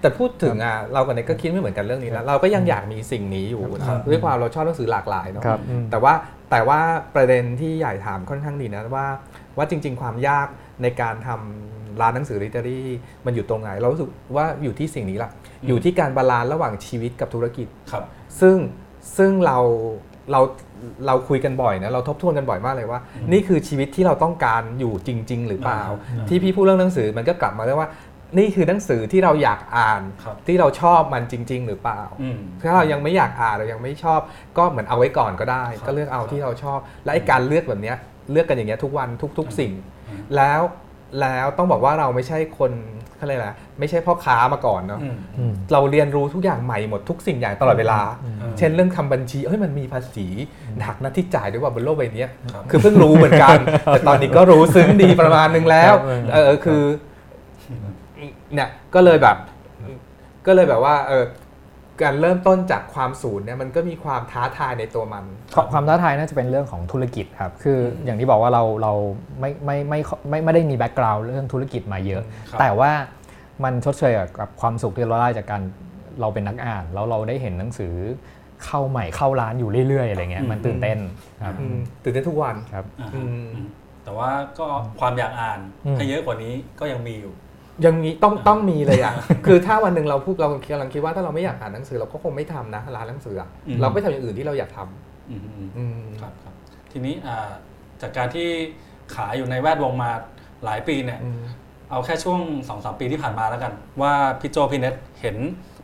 Speaker 3: แต่พูดถึงอะเรากับเน็กก็คิดไม่เหมือนกันเรื่องนี้นะเราก็ยังอยากมีสิ่งนี้อยู่ด้วยความเราชอบหนังสือหลากหลายเนาะแต่ว่าแต่ว่าประเด็นที่ใหญ่ถามค่อนข้างดีนะว่าว่าจริง ๆ ความยากในการทำ ร้านหนังสือลิเทอรี่มันอยู่ตรงไหน เรารู้สึกว่าอยู่ที่สิ่งนี้ละอยู่ที่การ balance ระหว่างชีวิตกับธุรกิจ
Speaker 1: ครับ
Speaker 3: ซึ่งซึ่งเราเราเราคุยกันบ่อยนะเราทบทวนกันบ่อยมากเลยว่า นี่คือชีวิตที่เราต้องการอยู่จริง ๆ หรือเปล่า ที่พี่พูดเรื่องหนังสือมันก็กลับมาเรื่องว่า นี่คือหนังสือที่เราอยากอ่านที่เราชอบมันจริง ๆ หรือเปล่าถ้าเรายังไม่อยากอ่านเรายังไม่ชอบ ก็เหมือนเอาไว้ก่อนก็ได้ ก็เลือกเอาที่เราชอบ และไอ้การเลือกแบบนี้เลือกกันอย่างเงี้ยทุกวันทุก ๆ สิ่ง แล้ว แล้วต้องบอกว่าเราไม่ใช่คนอะไรนะไม่ใช่พ่อค้ามาก่อนเนาะเราเรียนรู้ทุกอย่างใหม่หมดทุกสิ่งอย่างตลอดเวลา เช่นเรื่องทำบัญชีเฮ้ยมันมีภาษีหนักนะที่จ่ายด้วยว่าบนโลกใบนี้คือเพิ่งรู้เหมือนกัน แต่ตอนนี้ก็รู้ซึ้งดีประมาณนึงแล้วเออคือเนี่ยก็เลยแบบ ก็เลยแบบว่าเออ การเริ่มต้นจากความศูนย์เนี่ยมันก็มีความท้าทายในตัวมัน
Speaker 2: ความท้าทายน่าจะเป็นเรื่องของธุรกิจครับคืออย่างที่บอกว่าเราเราไม่ไม่ไม่ไม่ไม่ได้มีแบ็กกราวด์เรื่องธุรกิจมาเยอะ แต่ว่ามันชดเชยกับความสุขที่เราได้จากการเราเป็นนักอ่าน แล้วเราได้เห็นหนังสือเข้าใหม่เข้าร้านอยู่เรื่อยๆอะไรเงี้ยมันตื่นเต้นครับ
Speaker 3: ตื่นเต้นทุกวัน
Speaker 2: ครับ
Speaker 1: แต่ว่าก็ความอยากอ่านให้เยอะกว่านี้ก็ยังมีอยู่
Speaker 3: ยังมีต้องต้องมีเลยอะ คือถ้าวันหนึ่งเราพูดเรากำลังคิดว่าถ้าเราไม่อยากอ่านหนังสือเราก็คงไม่ทำนะร้านหนังสือเราไม่ทำอย่างอื่นที่เราอยากทำ
Speaker 1: ครับครับ ทีนี้จากการที่ขายอยู่ในแวดวงมาหลายปีเนี่ย เอาแค่ช่วงสองสามปีที่ผ่านมาแล้วกัน ว่าพี่โจพี่เน็ตเห็น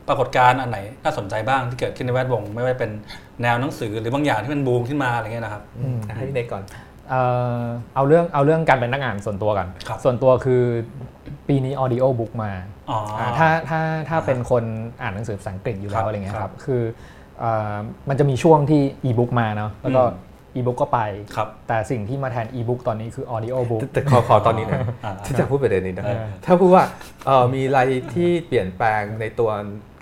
Speaker 1: ปรากฏการณ์อันไหนน่าสนใจบ้างที่เกิดขึ้นในแวดวง ไม่ว่าเป็นแนวหนังสือหรือบางอย่างที่มันบูมขึ้นมาอะไรเงี้ยนะครับ
Speaker 3: ให้พี่เน็ตก่อน
Speaker 2: เอาเรื่องเอาเรื่องการเป็นนักงานส่วนตัวกัน ส่วนตัวคือปีนี้ออดิโอบุ๊กมาถ้าถ้าถ้าเป็นคนอ่านหนังสือภาษาอังกฤษอยู่แล้วอะไรเงี้ยครับคือมันจะมีช่วงที่อีบุ๊กมาเนาะแล้วก็อีบุ๊กก็ไป แต่สิ่งที่มาแทนอีบุ๊กตอนนี้คือ audiobook
Speaker 3: แต่ขอขอตอนนี้นะที่จะพูดประเด็นนี้นะ ถ้าพูดว่ามีอะไรที่เปลี่ยนแปลงในตัว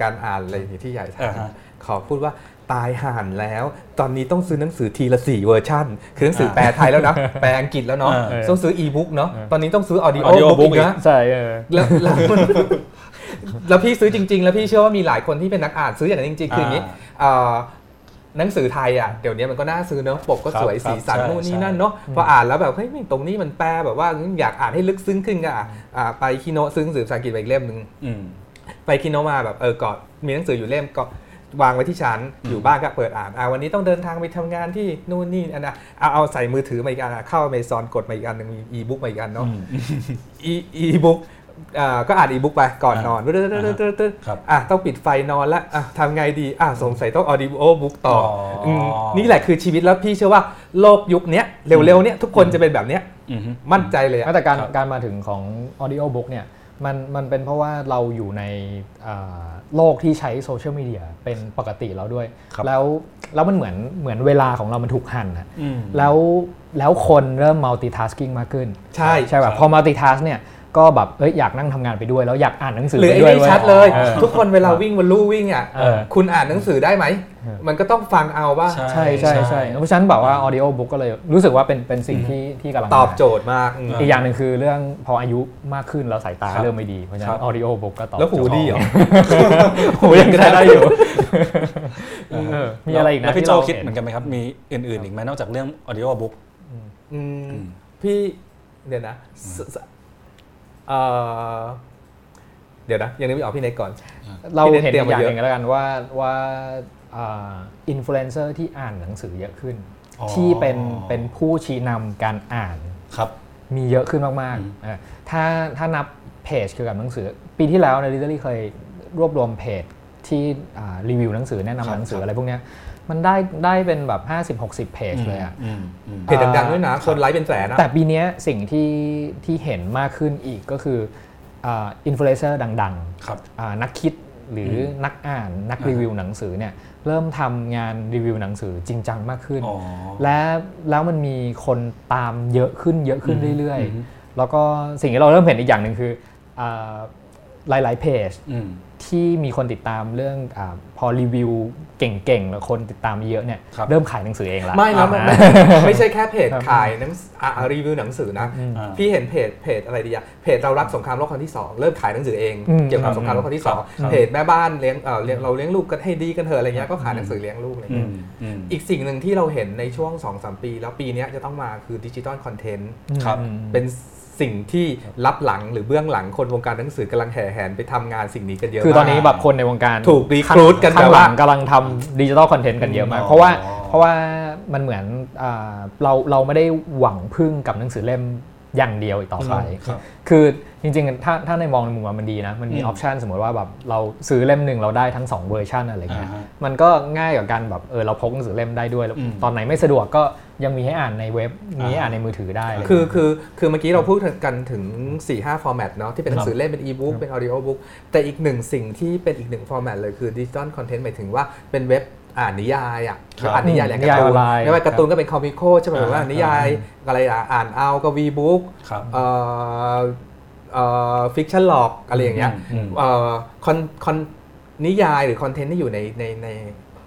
Speaker 3: การอ่านอะไรที่ใหญ่ทำขอพูดว่า ตายห่านแล้ว ตอนนี้ต้องซื้อหนังสือทีละสี่เวอร์ชันคือหนังสือแปลไทยแล้วนะแปลอังกฤษแล้วเนาะต้องซื้ออีบุ๊กเนาะตอนนี้ต้องซื้อออดิโอบุ๊กนะ
Speaker 2: ใช่
Speaker 3: แล้วแล้วพี่ซื้อจริง ๆ แล้วพี่เชื่อว่ามีหลายคนที่เป็นนักอ่านซื้ออย่างนั้นจริงๆ คืออย่างนี้หนังสือไทยอะเดี๋ยวนี้มันก็น่าซื้อเนาะปกก็สวยสีสันนู่นนี่นั่นเนาะพออ่านแล้วแบบเฮ้ยตรงนี้มันแปลแบบว่าอยากอ่านให้ลึกซึ้งขึ้นก็อ่าไปคีโนซื้อหนังสือภาษาอังกฤษไปอีกเล่มหนึ่งไปคีโนมาแบบเออก่อนมีหนังสืออยู่เล่มก็ วางไว้ที่ชั้นอยู่บ้านก็เปิดอ่านอ่าวันนี้ต้องเดินทางไปทำงานที่นู่นนี่อันนะเอาเอาใส่มือถือมาอีกอันเข้าเมซอนกดมาอีกอันหนึ่งมีอีบุ๊กมาอีกอันเนาะอีอีบุ๊กก็อ่านอีบุ๊กไปก่อนนอนตึ๊ดอะต้องปิดไฟนอนแล้วอะทำไงดีอะสงสัยต้อง audiobook ต่อนี่แหละคือชีวิตแล้วพี่เชื่อว่าโลกยุคนี้เร็วๆเนี้ยทุกคนจะเป็นแบบเนี้ยมั่นใจเลย
Speaker 2: แต่การการมาถึงของ audiobook เนี่ย มันมันเป็นเพราะว่าเราอยู่ในโลกที่ใช้โซเชียลมีเดียเป็นปกติแล้วด้วย แล้วแล้วมันเหมือนเหมือนเวลาของเรามันถูกหั่นนะแล้วแล้วคนเริ่ม multitasking มากขึ้น
Speaker 3: ใช่
Speaker 2: ใช่แบบพอ multitask เนี่ย ก็แบบเอ้ยอยากนั่งทำงานไปด้วยแล้วอยากอ่านหนังสือ
Speaker 3: ไป
Speaker 2: ด้วย
Speaker 3: หรือไอ้ชัดเลย ทุกคนเวลาวิ่งบนลู่วิ่งอะคุณอ่านหนังสือได้ไหม มันก็ต้องฟังเอาว่า
Speaker 2: ใช่ใช่ใช่เพราะฉะนั้นบอกว่า audiobook ก็เลยรู้สึกว่าเป็นเป็นสิ่งที่ที่กำลัง
Speaker 3: ตอบโจทย์มาก
Speaker 2: อีกอย่างหนึ่งคือเรื่องพออายุมากขึ้นแล้วสายตาเริ่มไม่ดี เพราะฉะนั้น audiobook ก็ตอบ
Speaker 3: แล้วหูดีเหรอ
Speaker 2: หูยังใช้ได้อยู่มีอะไรอีกนะ
Speaker 1: พี่โจคิดเหมือนกันไหมครับมีอื่นๆอีกไหมนอกจากเรื่อง audiobook
Speaker 3: พี่เดี๋ยวนะ เดี๋ยวนะยังนึกไม่ออกพี่เน็ตก่อน
Speaker 2: เราเห็นอย่างหนึ่งแล้วกันว่าว่าอินฟลูเอนเซอร์ที่อ่านหนังสือเยอะขึ้น ที่เป็นเป็นผู้ชี้นำการอ่าน
Speaker 1: ครับ
Speaker 2: มีเยอะขึ้นมากๆถ้าถ้านับเพจเกี่ยวกับหนังสือ ปีที่แล้วใน Readery เคยรวบรวมเพจที่รีวิวหนังสือแนะนำหนังสืออะไรพวกนี้ มันได้ได้เป็นแบบ 50-60 เพจเลยอะ
Speaker 3: เพจดังๆด้วยนะ คนไลค์เป็นแสน
Speaker 2: นะแต่ปีนี้สิ่งที่ที่เห็นมากขึ้นอีกก็คืออินฟลูเอนเซอร์ดังๆนักคิดหรือนักอ่านนักรีวิวหนังสือเนี่ยเริ่มทำงานรีวิวหนังสือจริงจังมากขึ้น และแล้วมันมีคนตามเยอะขึ้นเยอะขึ้นเรื่อยๆ แล้วก็สิ่งที่เราเริ่มเห็นอีกอย่างหนึ่งคือหลายๆเพจที่มีคนติดตามเรื่องอพอรีวิว เก่งๆแล้วคนติดตามเยอะเนี่ยเริ่มขายหนังสือเองแล้ว
Speaker 3: ไม่แล้วไม่ใช่แค่เพจขายหนังรีวิวหนังสือนะพี่เห็นเพจเพจอะไรดีอะเพจเรารักสงครามโลกครั้งที่2เริ่มขายหนังสือเองเกี่ยวกับสงครามโลกครั้งที่2เพจแม่บ้านเลี้ยงเราเลี้ยงลูกกันให้ดีกันเถอะอะไรเงี้ยก็ขายหนังสือเลี้ยงลูกอะไรเงี้ยอีกสิ่งหนึ่งที่เราเห็นในช่วง2-3ปี แล้วปีนี้จะต้องมาคือ digital content เป็น สิ่งที่ลับหลังหรือเบื้องหลังคนวงการหนังสือกำลังแห่แหนไปทำงานสิ่งนี้กันเยอะ
Speaker 2: คือตอนนี้แบบคนในวงการ
Speaker 3: ถูก recruit กัน
Speaker 2: แบบว่ากำลังทำ digital content กันเยอะมาก เพราะว่าเพราะว่ามันเหมือนเราเราไม่ได้หวังพึ่งกับหนังสือเล่ม อย่างเดียวอีกต่อไป คือจริงๆ ถ้าถ้าในมองในมุมมันดีนะ มันมี option สมมติว่าแบบเราซื้อเล่มหนึ่งเราได้ทั้ง 2 เวอร์ชันอะไรเงี้ย มันก็ง่ายกว่ากันแบบเออเราพกหนังสือเล่มได้ด้วย ตอนไหนไม่สะดวกก็ยังมีให้อ่านในเว็บ มีให้อ่านในมือถือได้
Speaker 3: คือคือคือเมื่อกี้เราพูดกันถึง 4-5 format เนาะที่เป็นหนังสือเล่มเป็นอีบุ๊กเป็น audiobook แต่อีกหนึ่งสิ่งที่เป็นอีกหนึ่ง format เลยคือ digital content หมายถึงว่าเป็นเว็บ อ่านนิยายอะอ่านนิยายแหล่งการ์ตูนไม่ว่าการ์ตูนก็เป็น Comico ใช่ไหมว่านิยายอะไรอ่านเอาก็วีบุ๊กFictionlog อะไรอย่างเงี้ยคอนคอนนิยายหรือ content ที่อยู่ในในใน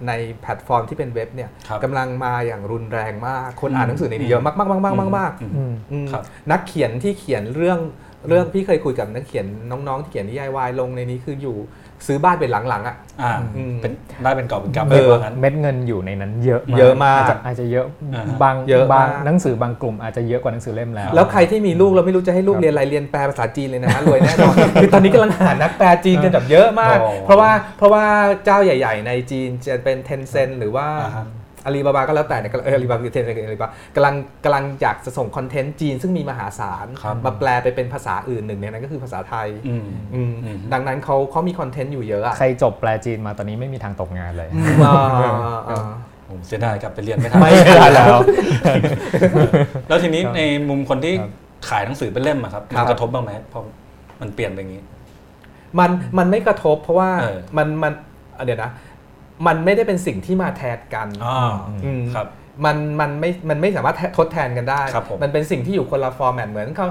Speaker 3: ในแพลตฟอร์มที่เป็นเว็บเนี่ยกำลังมาอย่างรุนแรงมาก คนอ่านหนังสือในนี้เยอะมากมากมากมากมากมากนักเขียนที่เขียนเรื่องเรื่องพี่เคยคุยกับนักเขียนน้องๆที่เขียนนิยายวายลงในนี้คืออยู่ ซื้อบ้านเป็นหลังๆอะ
Speaker 1: เป็นได้เป็นกอบเป็นกำ
Speaker 2: เม็ดเงินอยู่ในนั้นเยอะ
Speaker 3: เยอะมาก
Speaker 2: อาจจะเยอะบางบางหนังสือบางกลุ่มอาจจะเยอะกว่าหนังสือเล่มแล้ว
Speaker 3: แล้วใครที่มีลูกเราไม่รู้จะให้ลูกเรียนอะไรเรียนแปลภาษาจีนเลยนะรวยแน่นอนคือตอนนี้กำลังหานักแปลจีนกันแบบเยอะมาก เพราะว่าเพราะว่าเจ้าใหญ่ ๆ ในจีนจะเป็นเทนเซนหรือว่า อาลีบาบาก็แล้วแต่เนี่ยอาลีบาบาเทนอาลีบากำลังกำลังอยากจะส่งคอนเทนต์จีนซึ่งมีมหาศาลมาแปลไปเป็นภาษาอื่นหนึ่งเนี่ยนั่นก็คือภาษาไทยดังนั้นเขาเขามีคอนเทนต์อยู่เยอะ
Speaker 2: ใครจบแปลจีนมาตอนนี้ไม่มีทางตกงานเลย
Speaker 1: ผมเสียดายกลับไปเรียนไม่ทันไม่
Speaker 2: ได้แล้ว
Speaker 1: แล้วทีนี้ในมุมคนที่ขายหนังสือเป็นเล่มครับมันกระทบบ้างไหมเพราะมันเปลี่ยนไปอย่างนี้
Speaker 3: มันมันไม่กระทบเพราะว่ามันมันเดี๋ยวนะ มันไม่ได้เป็นสิ่งที่มาแทนกัน
Speaker 1: ครับ
Speaker 3: มันมันไม่มันไม่สามารถทดแทนกันได้ มันเป็นสิ่งที่อยู่คนละ format เหมือนเขา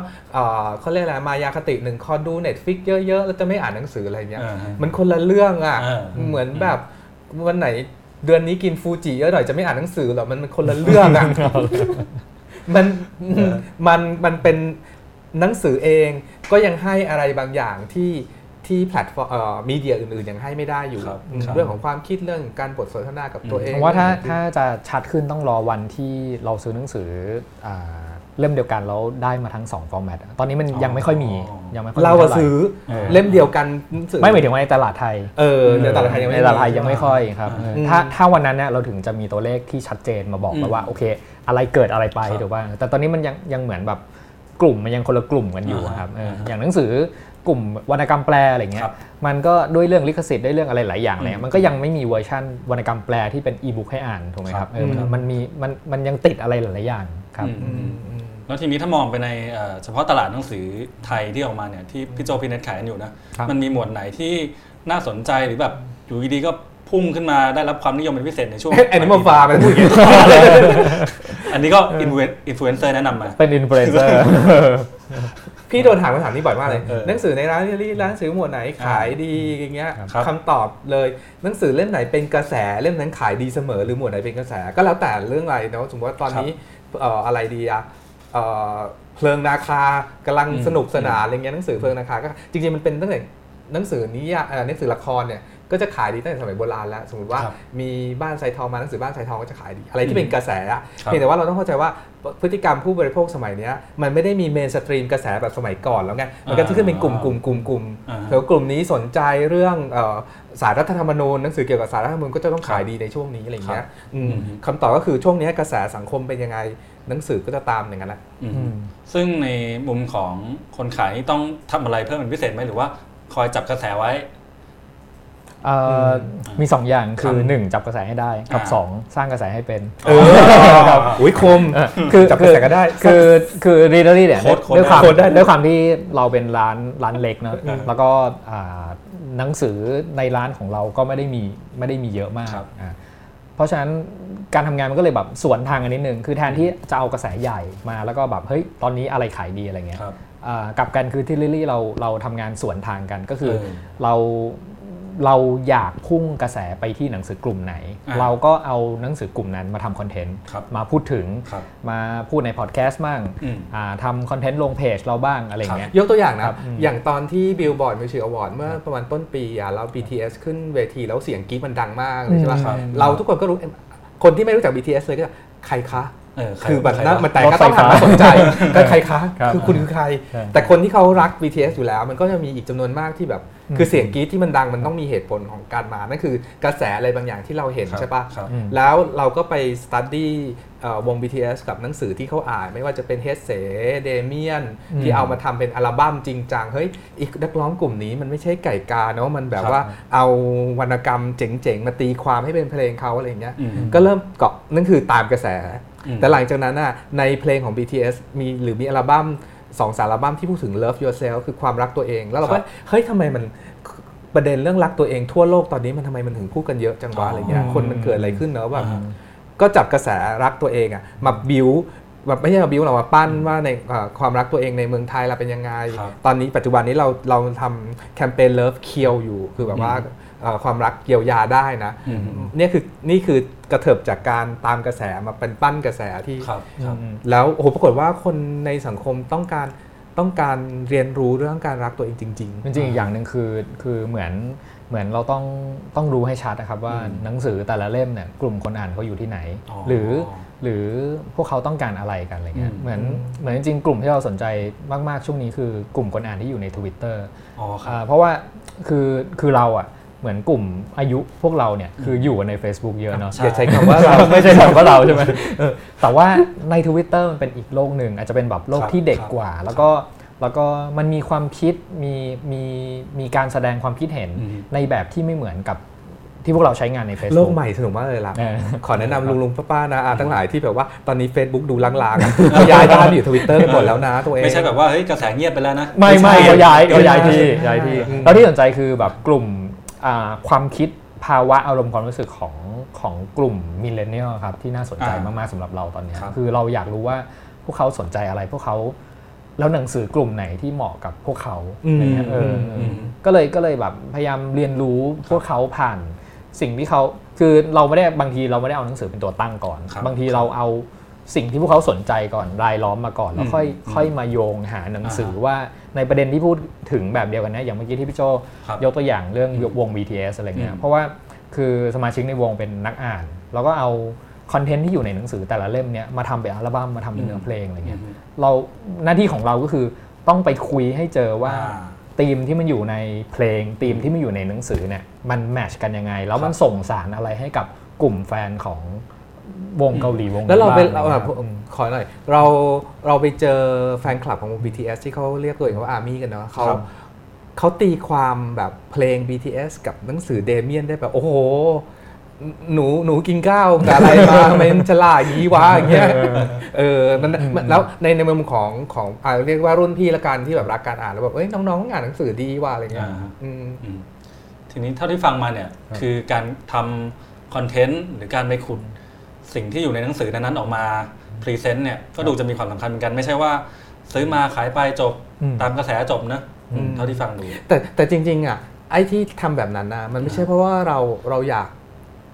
Speaker 3: เขาเรียกอะไรมายาคติหนึ่งคอดู Netflix เยอะๆ แล้วจะไม่อ่านหนังสืออะไรเงี้ยมันคนละเรื่องอะเหมือนแบบวันไหนเดือนนี้กินฟูจิเยอะหน่อยจะไม่อ่านหนังสือหรอมันมันคนละเรื่องอะมันมันมันเป็นหนังสือเองก็ยังให้อะไรบางอย่างที่ ที่แพลตฟอร์ม media อื่นๆยังให้ไม่ได้อยู่ เรื่องของความคิดเรื่องการบทสนทนากับตัวเอง
Speaker 2: ผมว่าถ้าถ้าจะชัดขึ้นต้องรอวันที่เราซื้อหนังสือเล่มเดียวกันแล้วได้มาทั้ง2 format ตอนนี้มันยังไม่ค่อยมียังไม่ค่อย
Speaker 3: เราซื้อเล่มเดียวกัน
Speaker 2: ไม่หมายถึงว่าในตลาดไทย
Speaker 3: เออในตลาดไทยยังไม่
Speaker 2: ในตลาดไทยยังไม่ค่อยครับถ้าถ้าวันนั้นเนี่ยเราถึงจะมีตัวเลขที่ชัดเจนมาบอกว่าโอเค อะไรเกิดอะไรไปถูกป่ะแต่ตอนนี้มันยังยังเหมือนแบบกลุ่มมันยังคนละกลุ่มกันอยู่ครับอย่างหนังสือ กลุ่มวรรณกรรมแปลอะไรเงี้ยมันก็ด้วยเรื่องลิขสิทธิ์ด้วยเรื่องอะไรหลายอย่างเลยมันก็ยังไม่มีเวอร์ชันวรรณกรรมแปลที่เป็นอีบุ๊กให้อ่านถูกไหมครับมันมีมันมันยังติดอะไรหลายๆอย่างครับ
Speaker 1: แล้วทีนี้ถ้ามองไปในเฉพาะตลาดหนังสือไทยที่ออกมาเนี่ยที่พี่โจพี่เน็ตขายกันอยู่นะมันมีหมวดไหนที่น่าสนใจหรือแบบอยู่ดีๆก็พุ่งขึ้นมาได้รับความนิยมเป็นพิเศษในช่วง
Speaker 3: Animal Farm เป็นผู้หญิง
Speaker 1: อันนี้ก็อินฟลูเอนเซอร์แนะนำมา
Speaker 2: เป็นอินฟลูเอนเซอร์
Speaker 3: พี่โดนถามคำถามนี้บ่อยมากเลย หนังสือในร้านที่ร้านหนังสือหมวดไหนขายดีอย่างเงี้ยคำตอบเลย หนังสือเล่มไหนเป็นกระแสเล่มนั้นขายดีเสมอหรือหมวดไหนเป็นกระแส ก็แล้วแต่เรื่องอะไรเนาะสมมติว่าตอนนี้อะไรดีอะเพลิงนาคากำลังสนุกสนานอะไรเงี้ยหนังสือเพลิงนาคาก็จริงๆมันเป็นตั้งแต่หนังสือนี้หนังสือละครเนี่ย ก็จะขายดีตั้งแต่สมัยโบราณแล้ว สมมติว่ามีบ้านไซทองมาหนังสือบ้านไซทองก็จะขายดี อะไรที่เป็นกระแสอะเพียงแต่ว่าเราต้องเข้าใจว่าพฤติกรรมผู้บริโภคสมัยนี้มันไม่ได้มีเมนสตรีมกระแสแบบสมัยก่อนแล้วไงมันก็จะขึ้นเป็นกลุ่มกลุ่มกลุ่มกลุ่มแล้วกลุ่มนี้สนใจเรื่องสารรัฐธรรมนูญหนังสือเกี่ยวกับสารรัฐธรรมนูญก็จะต้องขายดีในช่วงนี้อะไรเงี้ยคำตอบก็คือช่วงนี้กระแสสังคมเป็นยังไงหนังสือก็จะตามอย่างนั้นแหละ
Speaker 1: ซึ่งในมุมของคนขายต้องทำอะไรเพิ่มเป็นพิเศษไหมหรือว่าคอยจับกระแสไว้
Speaker 2: มี 2 อย่างคือ 1 จับกระแสให้ได้กับ 2 สร้างกระแสให้เป็น
Speaker 3: อุ้ยคม
Speaker 2: คือ
Speaker 3: จับกระแสก็ได้
Speaker 2: คือคือรีดอรี่เนี่ยด้วยความด้วยความที่เราเป็นร้านร้านเล็กนะแล้วก็หนังสือในร้านของเราก็ไม่ได้มีไม่ได้มีเยอะมากเพราะฉะนั้นการทำงานมันก็เลยแบบสวนทางกันนิดนึงคือแทนที่จะเอากระแสใหญ่มาแล้วก็แบบเฮ้ยตอนนี้อะไรขายดีอะไรเงี้ยกับกันคือที่ลิลี่เราเราทำงานสวนทางกันก็คือเรา เราอยากพุ่งกระแสไปที่หนังสือกลุ่มไหน เราก็เอาหนังสือกลุ่มนั้นมาทำคอนเทนต์มาพูดถึงมาพูดในพอดแคสต์บ้างทำคอนเทนต์ลงเพจเราบ้างอะไรเงี้ย
Speaker 3: ยกตัวอย่างนะอย่างตอนที่ Billboard Music Awards เมื่อประมาณต้นปีอะเรา BTS ขึ้นเวทีแล้วเสียงกรี๊ดมันดังมากเลยใช่ไหมเราทุกคนก็รู้คนที่ไม่รู้จัก BTS เลยก็ใครคะ คือแบบนั้นมันแต่ก็ต้องหันมาสนใจก็ใครคะคือคุณคือใคร แต่คนที่เขารัก BTS อยู่แล้ว มันก็จะมีอีกจำนวนมากที่แบบคือเสียงกรี๊ดที่มันดังมันต้องมีเหตุผลของการมานั่นคือกระแสอะไรบางอย่างที่เราเห็นใช่ปะแล้วเราก็ไป study วง BTS กับหนังสือที่เขาอ่าน ไม่ว่าจะเป็น Hesseเดเมียนที่เอามาทำเป็นอัลบั้มจริงจังเฮ้ยอีกนักร้องกลุ่มนี้มันไม่ใช่ไก่กาเนาะมันแบบว่าเอาวรรณกรรมเจ๋งๆ มาตีความให้เป็นเพลงเขาอะไรเงี้ยก็เริ่มเกาะนั่นคือตามกระแส แต่หลังจากนั้นน่ะในเพลงของ BTS มีหรือมีอัลบั้มสองสารบั้มที่พูดถึง love yourself คือความรักตัวเอง แล้วเราก็เฮ้ยทำไมมันประเด็นเรื่องรักตัวเองทั่วโลกตอนนี้มันทำไมมันถึงพูดกันเยอะจังวะอะไรเงี้ยคนมันเกิดอะไรขึ้นเนอะแบบก็จับกระแสรักตัวเองอะมาบิวแบบไม่ใช่มาบิวเรามาปั้นว่าในความรักตัวเองในเมืองไทยเราเป็นยังไง ตอนนี้ปัจจุบันนี้เราเราทำแคมเปญเลิฟเคียวอยู่ คือแบบว่า ความรักเยียวยาได้นะนี่คือนี่คือกระเถิบจากการตามกระแสมาเป็นปั้นกระแสที่แล้วโอ้โหปรากฏว่าคนในสังคมต้องการต้องการเรียนรู้เรื่องการรักตัวเองจริง ๆ จ
Speaker 2: ริงๆอีกอย่างหนึ่งคือคือเหมือนเหมือนเราต้องต้องรู้ให้ชัดนะครับว่าหนังสือแต่ละเล่มเนี่ยกลุ่มคนอ่านเขาอยู่ที่ไหน หรือหรือพวกเขาต้องการอะไรกันอะไรเงี้ยเหมือนเหมือนจริงๆกลุ่มที่เราสนใจมาก ๆ ช่วงนี้คือกลุ่มคนอ่านที่อยู่ใน Twitter เพราะว่าคือคือเราอะ เหมือนกลุ่มอายุพวกเราเนี่ยคืออยู่ใน Facebook เยอะเนาะ
Speaker 3: อย่าใช้คำว่าเรา
Speaker 2: ไม่ใช่คำว่าเราใช่ไหมแต่ว่าใน Twitter มันเป็นอีกโลกหนึ่งอาจจะเป็นแบบโลกที่เด็กกว่า แล้วก็แล้วก็มันมีความคิดมีมีมีการแสดงความคิดเห็นในแบบที่ไม่เหมือนกับที่พวกเราใช้งานใน Facebook โล
Speaker 3: กใหม่สนุกมากเลยล่ะ ขอแนะนำลุงลุงป้าๆนะอาทั้งหลายที่แบบว่าตอนนี้ Facebook ดูลางๆย้ายบ้านอยู่ทวิตเตอร์กันหมดแล้วนะตัวเอง
Speaker 1: ไม่ใช่แบบว่าเฮ้ยกระแสเงียบไปแล้วนะ
Speaker 2: ไม่ไม่เขาย้ายเขาย้ายที่ย้ายที่แล้วที่สนใจคือแบบกลุ่ม ความคิดภาวะอารมณ์ความรู้สึกของของกลุ่ม millennial ครับที่น่าสนใจมากๆสำหรับเราตอนนี้คือเราอยากรู้ว่าพวกเขาสนใจอะไรพวกเขาแล้วหนังสือกลุ่มไหนที่เหมาะกับพวกเขาเออก็เลยก็เลยแบบพยายามเรียนรู้พวกเขาผ่านสิ่งที่เขาคือเราไม่ได้บางทีเราไม่ได้เอาหนังสือเป็นตัวตั้งก่อน บางทีเราเอา สิ่งที่พวกเขาสนใจก่อนรายล้อมมาก่อน แล้วค่อยค่อยมาโยงหาหนังสือว่าในประเด็นที่พูดถึงแบบเดียวกันนะอย่างเมื่อกี้ที่พี่โจยกตัวอย่างเรื่องวง BTS อะไรเงี้ยเพราะว่าคือสมาชิกในวงเป็นนักอ่านเราก็เอาคอนเทนต์ที่อยู่ในหนังสือแต่ละเล่มเนี้ยมาทำเป็นอัลบั้มมาทำเป็นเนื้อเพลงอะไรเงี้ยเราหน้าที่ของเราก็คือต้องไปคุยให้เจอว่าธีมที่มันอยู่ในเพลงธีมที่มันอยู่ในหนังสือเนี่ยมันแมชกันยังไง แล้วมันส่งสารอะไรให้กับกลุ่มแฟนของ วงเกาหลีวง
Speaker 3: แล้วเราเป็นเราแบบขอหน่อยเราเราไปเจอแฟนคลับของวง BTS ที่เขาเรียกตัวเองว่าอาร์มี่กันเนาะเขาเขาตีความแบบเพลง BTS กับหนังสือเดเมียนได้แบบโอ้โหหนูหนูกินข้าวกับอะไรมาทำไมฉลาดยีวะอย่างเงี้ยเออมันแล้วในในมุมของของอ่าเรียกว่ารุ่นพี่ละกันที่แบบรักการอ่านแล้วแบบเอ้ยน้องๆอ่านหนังสือดีว่ะอะไรเงี้ย
Speaker 1: ทีนี้เท่าที่ฟังมาเนี่ยคือการทำคอนเทนต์หรือการไปขุด สิ่งที่อยู่ในหนังสือนั้นออกมาพรีเซนต์เนี่ยก็ดูจะมีความสำคัญเหมือนกัน ไม่ใช่ว่า ซื้อมาขายไปจบตามกระแสจบนะเท่าที่ฟังดู
Speaker 3: แต่แต่จริง ๆ อะไอ้ที่ทำแบบนั้นนะมันไม่ใช่เพราะว่าเราเราอยาก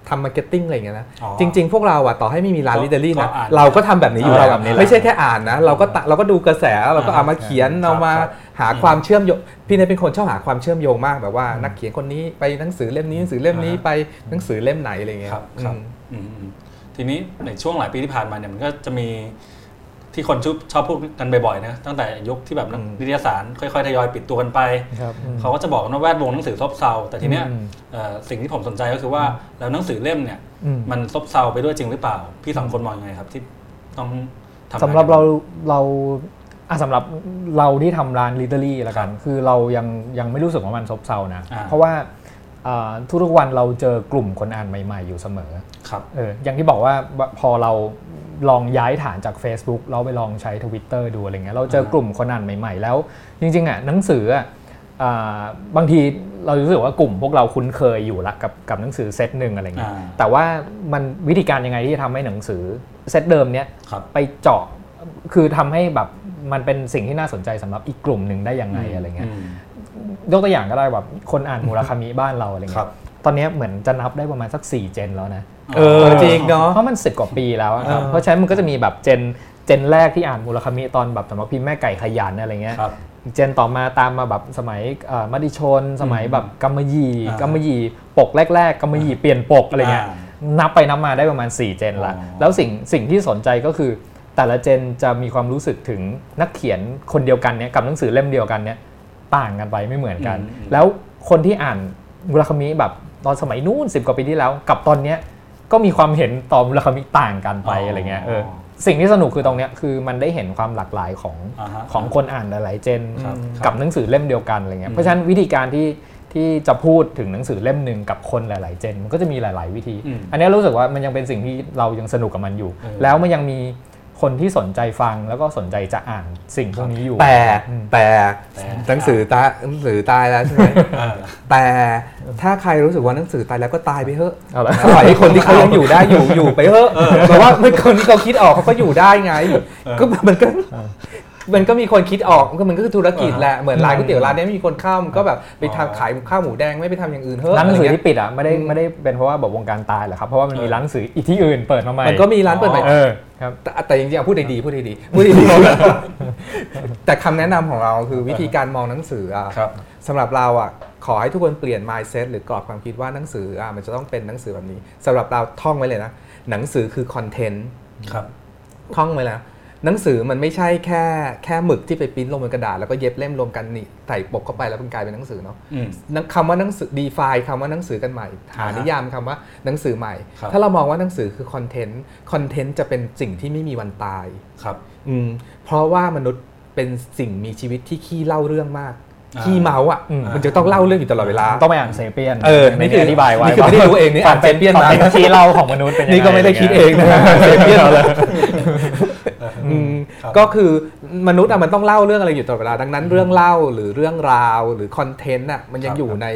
Speaker 3: ทำ marketing อะไรอย่างเงี้ยนะจริง ๆ พวกเราอะต่อให้ไม่มีร้าน Readery นะเราก็ทำแบบนี้อยู่เราไม่ใช่แค่อ่านนะ เราก็เราก็ดูกระแสเราก็เอามาเขียนเอามาหาความเชื่อมโยงพี่เนยเป็นคนชอบหาความเชื่อมโยงมากแบบว่านักเขียนคนนี้ไปหนังสือเล่มนี้หนังสือเล่มนี้ไปหนังสือเล่มไหนอะไรเงี้ยครับ
Speaker 1: ทีนี้ในช่วงหลายปีที่ผ่านมาเนี่ยมันก็จะมีที่คนชอบชอบพูดกันบ่อยๆนะตั้งแต่ยุคที่แบบนิตยสารค่อยๆทยอยปิดตัวกันไป เขาก็จะบอกว่าแวดวงหนังสือซบเซาแต่ทีเนี้ยสิ่งที่ผมสนใจก็คือว่าแล้วหนังสือเล่มเนี่ยมันซบเซาไปด้วยจริงหรือเปล่า พี่สองคนมองยังไงครับที่ต้อง
Speaker 2: ทำสำหรับเราเราสำหรับเราที่ทำร้านลิเตอรี่ละกัน คือเรายังยังไม่รู้สึกว่ามันซบเซานะ เพราะว่า ทุกๆวันเราเจอกลุ่มคนอ่านใหม่ ๆ อยู่เสมอ
Speaker 1: ครับ
Speaker 2: เอออย่างที่บอกว่าพอเราลองย้ายฐานจาก Facebook เราไปลองใช้ Twitter ดูอะไรเงี้ยเราเจอกลุ่มคนอ่านใหม่ ๆ แล้ว จริงๆอะหนังสืออะบางทีเรารู้สึกว่ากลุ่มพวกเราคุ้นเคยอยู่ละกับกับหนังสือเซตหนึ่งอะไรเงี้ยแต่ว่ามันวิธีการยังไงที่จะทำให้หนังสือเซตเดิมเนี้ยไปเจาะคือทำให้แบบมันเป็นสิ่งที่น่าสนใจสำหรับอีกกลุ่มหนึ่งได้ยังไงอะไรเงี้ย ยกตัวอย่างก็ได้แบบคนอ่านมูราคามิบ้านเราอะไรเงี้ยตอนนี้เหมือนจะนับได้ประมาณสัก 4 เจนแล้วนะ
Speaker 3: เออจริงเนาะ
Speaker 2: เพราะมันสิบกว่าปีแล้วครับเพราะฉะนั้นมันก็จะมีแบบเจนเจนแรกที่อ่านมูลคามิตอนแบบสำหรับพิมพ์แม่ไก่ขยันอะไรเงี้ยเจนต่อมาตามมาแบบสมัยมติชน สมัยแบบกัมมยีกัมมยีปกแรก ๆกัมมยีเปลี่ยนปกอะไรเงี้ยนับไปนับมาได้ประมาณ 4 เจนละแล้วสิ่งสิ่งที่สนใจก็คือแต่ละเจนจะมีความรู้สึกถึงนักเขียนคนเดียวกันเนี้ยกับหนังสือเล่มเดียวกันเนี้ย ต่างกันไปไม่เหมือนกัน แล้วคนที่อ่านมูลคามิแบบตอนสมัยนู้นสิบกว่าปีที่แล้ว กับตอนเนี้ยก็มีความเห็นต่อมูลคามิต่างกันไปอะไรเงี้ยเออสิ่งที่สนุกคือตรงเนี้ยคือมันได้เห็นความหลากหลายของของคนอ่านหลายๆเจนกับหนังสือเล่มเดียวกันอะไรเงี้ยเพราะฉะนั้นวิธีการที่ที่จะพูดถึงหนังสือเล่มหนึ่งกับคนหลาย ๆ เจนมันก็จะมีหลาย ๆ วิธี อันนี้รู้สึกว่ามันยังเป็นสิ่งที่เรายังสนุกกับมันอยู่ แล้วมันยังมี คนที่สนใจฟังแล้วก็สนใจจะอ่านสิ่งพวกนี้อยู่
Speaker 3: แต่แต่หนังสือตายหนังสือตายแล้วใช่ไหมแต่ถ้าใครรู้สึกว่าหนังสือตายแล้วก็ตายไปเถอะปล่อยให้คนที่เขายังอยู่ได้อยู่อยู่ไปเถอะแปลว่าเมื่อคนที่เขาคิดออกเขาก็อยู่ได้ไง ก็มันก็ มันก็มีคนคิดออกก็มันก็คือธุรกิจแหละเหมือนร้านก๋วยเตี๋ยวร้านนี้ไม่มีคนเข้ามันก็แบบไปทำขายข้าวหมูแดงไม่ไปทำอย่างอื่นเฮ้
Speaker 2: ยร้านหนังสือที่ปิดอะไม่ได้ไม่ได้เป็นเพราะว่าแบบวงการตายหรอกครับเพราะว่ามันมีร้านหนังสืออีกที่อื่นเปิดมาใหม่
Speaker 3: มันก็มีร้านเปิดใหม่
Speaker 2: เออครับ
Speaker 3: แต่จริงๆพูดดีๆพูดดีๆพูดดีๆแต่คำแนะนำของเราคือวิธีการมองหนังสืออะสำหรับเราอะขอให้ทุกคนเปลี่ยน mindset หรือกรอบความคิดว่าหนังสืออะมันจะต้องเป็นหนังสือแบบนี้สำหรับเราท่องไว้เลยนะหนังสือคือคอนเทนต์ท่องไว้แล้ว หนังสือมันไม่ใช่แค่แค่หมึกที่ไปพิมพ์ลงบนกระดาษแล้วก็เย็บเล่มรวมกันนี่ใส่ปกเข้าไปแล้วมันกลายเป็นหนังสือเนาะคำว่าหนังสือดีไฟคำว่าหนังสือกันใหม่หานิยามคำว่าหนังสือใหม่ ถ้าเรามองว่าหนังสือคือ content content จะเป็นสิ่งที่ไม่มีวันตาย
Speaker 1: ครับ
Speaker 3: อืมเพราะว่ามนุษย์เป็นสิ่งมีชีวิตที่ขี้เล่าเรื่องมากขี้เม้าอะมันจะต้องเล่าเรื่องอยู่ตลอดเวลา
Speaker 2: ต้องไปอ่าน Sapiens เอ
Speaker 3: อนี่คืออธิบายไว้นี่คือไม่ได้รู้เองนี่อ่าน Sapiens มา
Speaker 2: ขี้เล่าของมนุษย์เป็น
Speaker 3: นี่ก็ไม่ได้คิดเองนะ Sapiens เลย ก็คือมนุษย์อะมันต้องเล่าเรื่องอะไรอยู่ตลอดเวลาดังนั้นเรื่องเล่าหรือเรื่องราวหรือ content อะมันยังอยู่ใน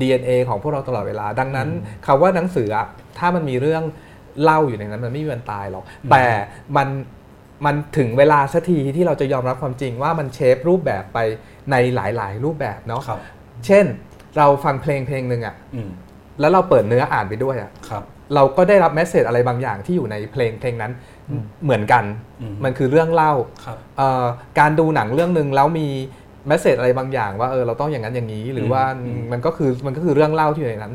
Speaker 3: DNA ของพวกเราตลอดเวลา ดังนั้นคาว่าหนังสืออะถ้ามันมีเรื่องเล่าอยู่ในนั้นมันไม่มีวันตายหรอกแต่มันมันถึงเวลาสักทีที่เราจะยอมรับความจริงว่ามันเชฟรูปแบบไปในหลาย ๆ รูปแบบเนาะเช่นเราฟังเพลงเพลงหนึ่งอะแล้วเราเปิดเนื้ออ่านไปด้วยอะเราก็ได้รับแมสเซจอะไรบางอย่างที่อยู่ในเพลงเพลงนั้น เหมือนกัน มันคือเรื่องเล่าการดูหนังเรื่องหนึ่งแล้วมีmessage อะไรบางอย่างว่าเออเราต้องอย่างนั้นอย่างนี้ หรือว่ามันก็คือมันก็คือเรื่องเล่าที่อยู่ในนั้น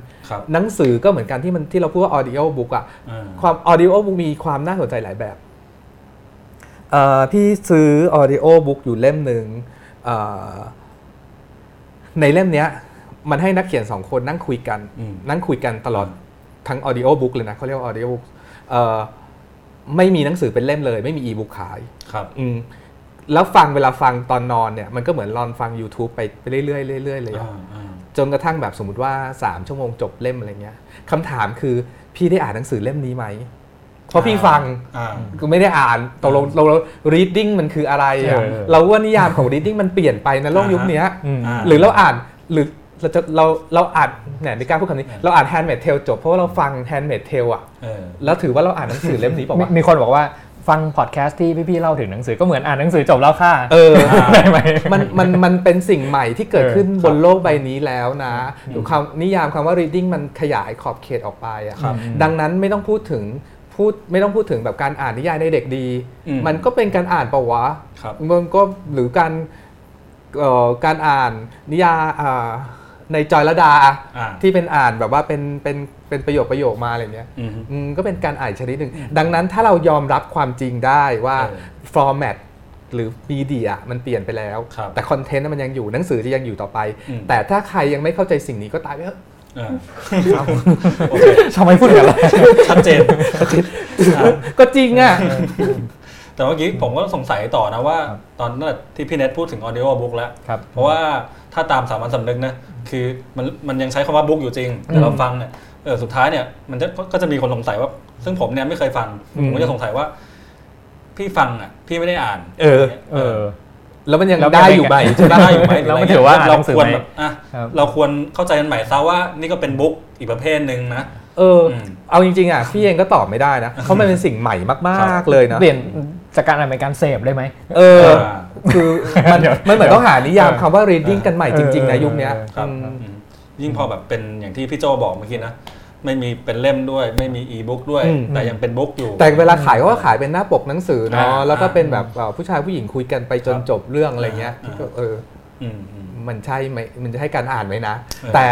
Speaker 3: หนังสือก็เหมือนกันที่มันที่เราพูดว่า audiobook อะความ audiobook มีความน่าสนใจหลายแบบพี่ซื้อ audiobook อยู่เล่มหนึ่งในเล่มเนี้ย มันให้นักเขียนสองคนนั่งคุยกัน นั่งคุยกันตลอดทั้ง audiobook เลยนะเขาเรียกว่า audiobook ไม่มีหนังสือเป็นเล่มเลย ไม่มีอีบุ๊กขาย
Speaker 1: ครับ
Speaker 3: แล้วฟังเวลาฟังตอนนอนเนี่ยมันก็เหมือนรอนฟัง YouTube ไปไปเรื่อยๆเรื่อยๆเลยจนกระทั่งแบบสมมติว่า 3 ชั่วโมงจบเล่มอะไรเงี้ยคำถามคือพี่ได้อ่านหนังสือเล่มนี้ไหมเพราะพี่ฟังคือไม่ได้อ่านตกลงเรา reading มันคืออะไร เราว่านิยามของ reading มันเปลี่ยนไปในโลกยุคนี้หรือเราอ่านหรือ เราจะเราเราอ่านเนี่ยในการพูดคำนี้ เราอ่าน Handmaid's Tale จบเพราะว่าเราฟัง Handmaid's Tale อะแล้วถือว่าเราอ่านหนังสือเล่มนี้
Speaker 2: ป่า
Speaker 3: ว
Speaker 2: มีคนบอกว่าฟังพอดแคสต์ที่พี่ๆเล่าถึงหนังสือก็เหมือนอ่านหนังสือจบแล้วค่ะ
Speaker 3: เออ ได้ไหม มันมันมันเป็นสิ่งใหม่ที่เกิดขึ้นบนโลกใบนี้แล้วนะคำนิยามคำว่า reading มันขยายขอบเขตออกไปอะดังนั้นไม่ต้องพูดถึงพูดไม่ต้องพูดถึงแบบการอ่านนิยายในเด็กดีมันก็เป็นการอ่านปะวะมันก็หรือการการอ่านนิยาย ในจอยละดาที่เป็นอ่านแบบว่าเป็นเป็นเป็นประโยคประโยคมาอะไรเงี้ยก็เป็นการอ่านชนิดหนึ่งดังนั้นถ้าเรายอมรับความจริงได้ว่าฟอร์แมตหรือมีเดียมันเปลี่ยนไปแล้ว แต่คอนเทนต์มันยังอยู่หนังสือจะยังอยู่ต่อไป แต่ถ้าใครยังไม่เข้าใจสิ่งนี้ก็ตายไปเถอะ
Speaker 2: ทำไมพูดอย่างไร
Speaker 1: ชัดเจน
Speaker 3: ก็จริงอะ
Speaker 1: แต่เมื่อกี้ผมก็สงสัยต่อนะว่า ตอนนั้นที่พี่เน็ตพูดถึงออดิโอบุ๊กแล้ว เพราะว่าถ้าตามสามัญสำนึกนะ คือมันมันยังใช้คำว่าบุ๊กอยู่จริง แต่เราฟังเนี่ยเออสุดท้ายเนี่ยมันจะก็จะมีคนสงสัยว่า ซึ่งผมเนี่ยไม่เคยฟัง ผมก็จะสงสัยว่า พี่ฟังอะ พี่ไม่ได้อ่าน
Speaker 3: เออ เออ แล้วมันยังได้อยู่ไหม
Speaker 1: ได้อยู่ไหมแล้วมันถือว่าเราควรแบบอะเราควรเข้าใจกันใหม่ซะว่านี่ก็เป็นบุ๊กอีกประเภทหนึ่งนะ
Speaker 3: เออ เอาจริงๆอะพี่เองก็ตอบไม่ได้นะเพราะมันเป็นสิ่งใหม่มากๆเลยนะ
Speaker 2: เปลี่ยนจากการอ่านเป็นการเสพได้ไหม
Speaker 3: เออ คือมันมันเหมือนต้องหานิยามคำว่า reading กันใหม่จริงๆนะยุคนี้
Speaker 1: ยิ่งพอแบบเป็นอย่างที่พี่โจบอกเมื่อกี้นะไม่มีเป็นเล่มด้วย ไม่มีอีบุ๊กด้วย แต่ยังเป็น book อยู่
Speaker 3: แต่เวลาขายก็ขายเป็นหน้าปกหนังสือเนาะแล้วก็เป็นแบบผู้ชายผู้หญิงคุยกันไปจนจบเรื่องอะไรเงี้ยเออ มันใช่ไหมมันจะให้การอ่านไหมนะ แต่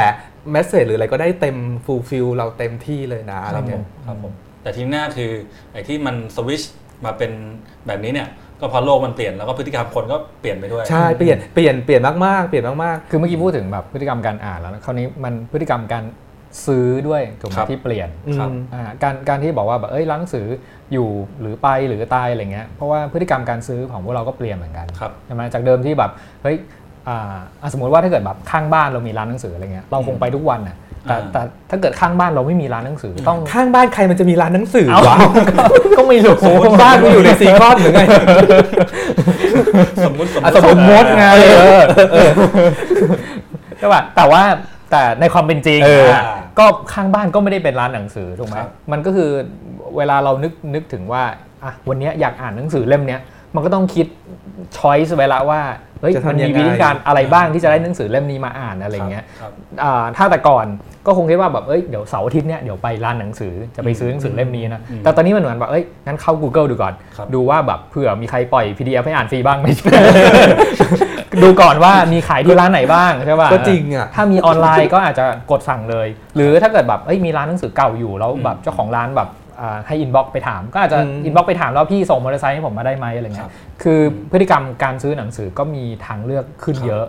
Speaker 3: message หรืออะไรก็ได้เต็ม fulfill เราเต็มที่เลยนะอะไรเงี้ย
Speaker 1: ครับผมแต่ทีหน้าคือไอ้ที่มันสวิชมาเป็นแบบนี้เนี่ยก็เพราะโลกมันเปลี่ยนแล้วก็พฤติกรรมคนก็เปลี่ยนไปด้วย
Speaker 3: ใช่เปลี่ยนเปลี่ยนเปลี่ยนมากๆเปลี่ยนมาก
Speaker 2: ๆคือเมื่อกี้พูดถึงแบบพฤติกรรมการอ่านแล้วคราวนี้มันพฤติกรรมการซื้อด้วยถูกไหมที่เปลี่ยนการการที่บอกว่าแบบเอ้ยร้านหนังสืออยู่หรือไปหรือตายอะไรเงี้ยเพราะว่าพฤติกรรมการซื้อของพวกเราก็เปลี่ยนเหมือนกันใช่ไหมจากเดิมที่แบบเฮ้ย สมมติว่าถ้าเกิดแบบข้างบ้านเรามีร้านหนังสืออะไรเงี้ยเราคงไปทุกวันอะแต่แต่ถ้าเกิดข้างบ้านเราไม่มีร้านหนังสือต้อง
Speaker 3: ข้างบ้านใครมันจะมีร้านหนังสือวะ
Speaker 2: ก็ไม่รู้
Speaker 3: บ้านก็อยู่ในซีคอนหรือไง
Speaker 1: สมมติ
Speaker 3: สมมติไง
Speaker 2: ใช่ป่ะแต่ว่าแต่ในความเป็นจริงก็ข้างบ้านก็ไม่ได้เป็นร้านหนังสือถูกไหมมันก็คือเวลาเรานึกนึกถึงว่าอะวันนี้อยากอ่านหนังสือเล่มเนี้ยมันก็ต้องคิดช้อยส์ไว้ละว่า เฮ้ยมันมีวิธีการอะไรบ้างที่จะได้หนังสือเล่มนี้มาอ่านอะไรเงี้ยถ้าแต่ก่อนก็คงคิดว่าแบบเอ้ยเดี๋ยวเสาร์อาทิตย์เนี้ยเดี๋ยวไปร้านหนังสือจะไปซื้อหนังสือเล่มนี้นะแต่ตอนนี้มันเหมือนแบบเอ้ยงั้นเข้า Google ดูก่อน ดูว่าแบบเผื่อมีใครปล่อย PDF ให้อ่านฟรีบ้างไหมดูก่อนว่ามีขายที่ร้านไหนบ้างใช่ป่ะ
Speaker 3: ก็จริงอะ
Speaker 2: ถ้ามีออนไลน์ก็อาจจะกดสั่งเลย หรือถ้าเกิดแบบเอ้ยมีร้านหนังสือเก่าอยู่แล้วแบบเจ้าของร้านแบบ ให้ inbox ไปถาม ก็อาจจะ inbox ไปถามแล้วพี่ส่งมอเตอร์ไซค์ให้ผมมาได้ไหมอะไรเงี้ยคือพฤติกรรมการซื้อหนังสือก็มีทางเลือกขึ้นเยอะ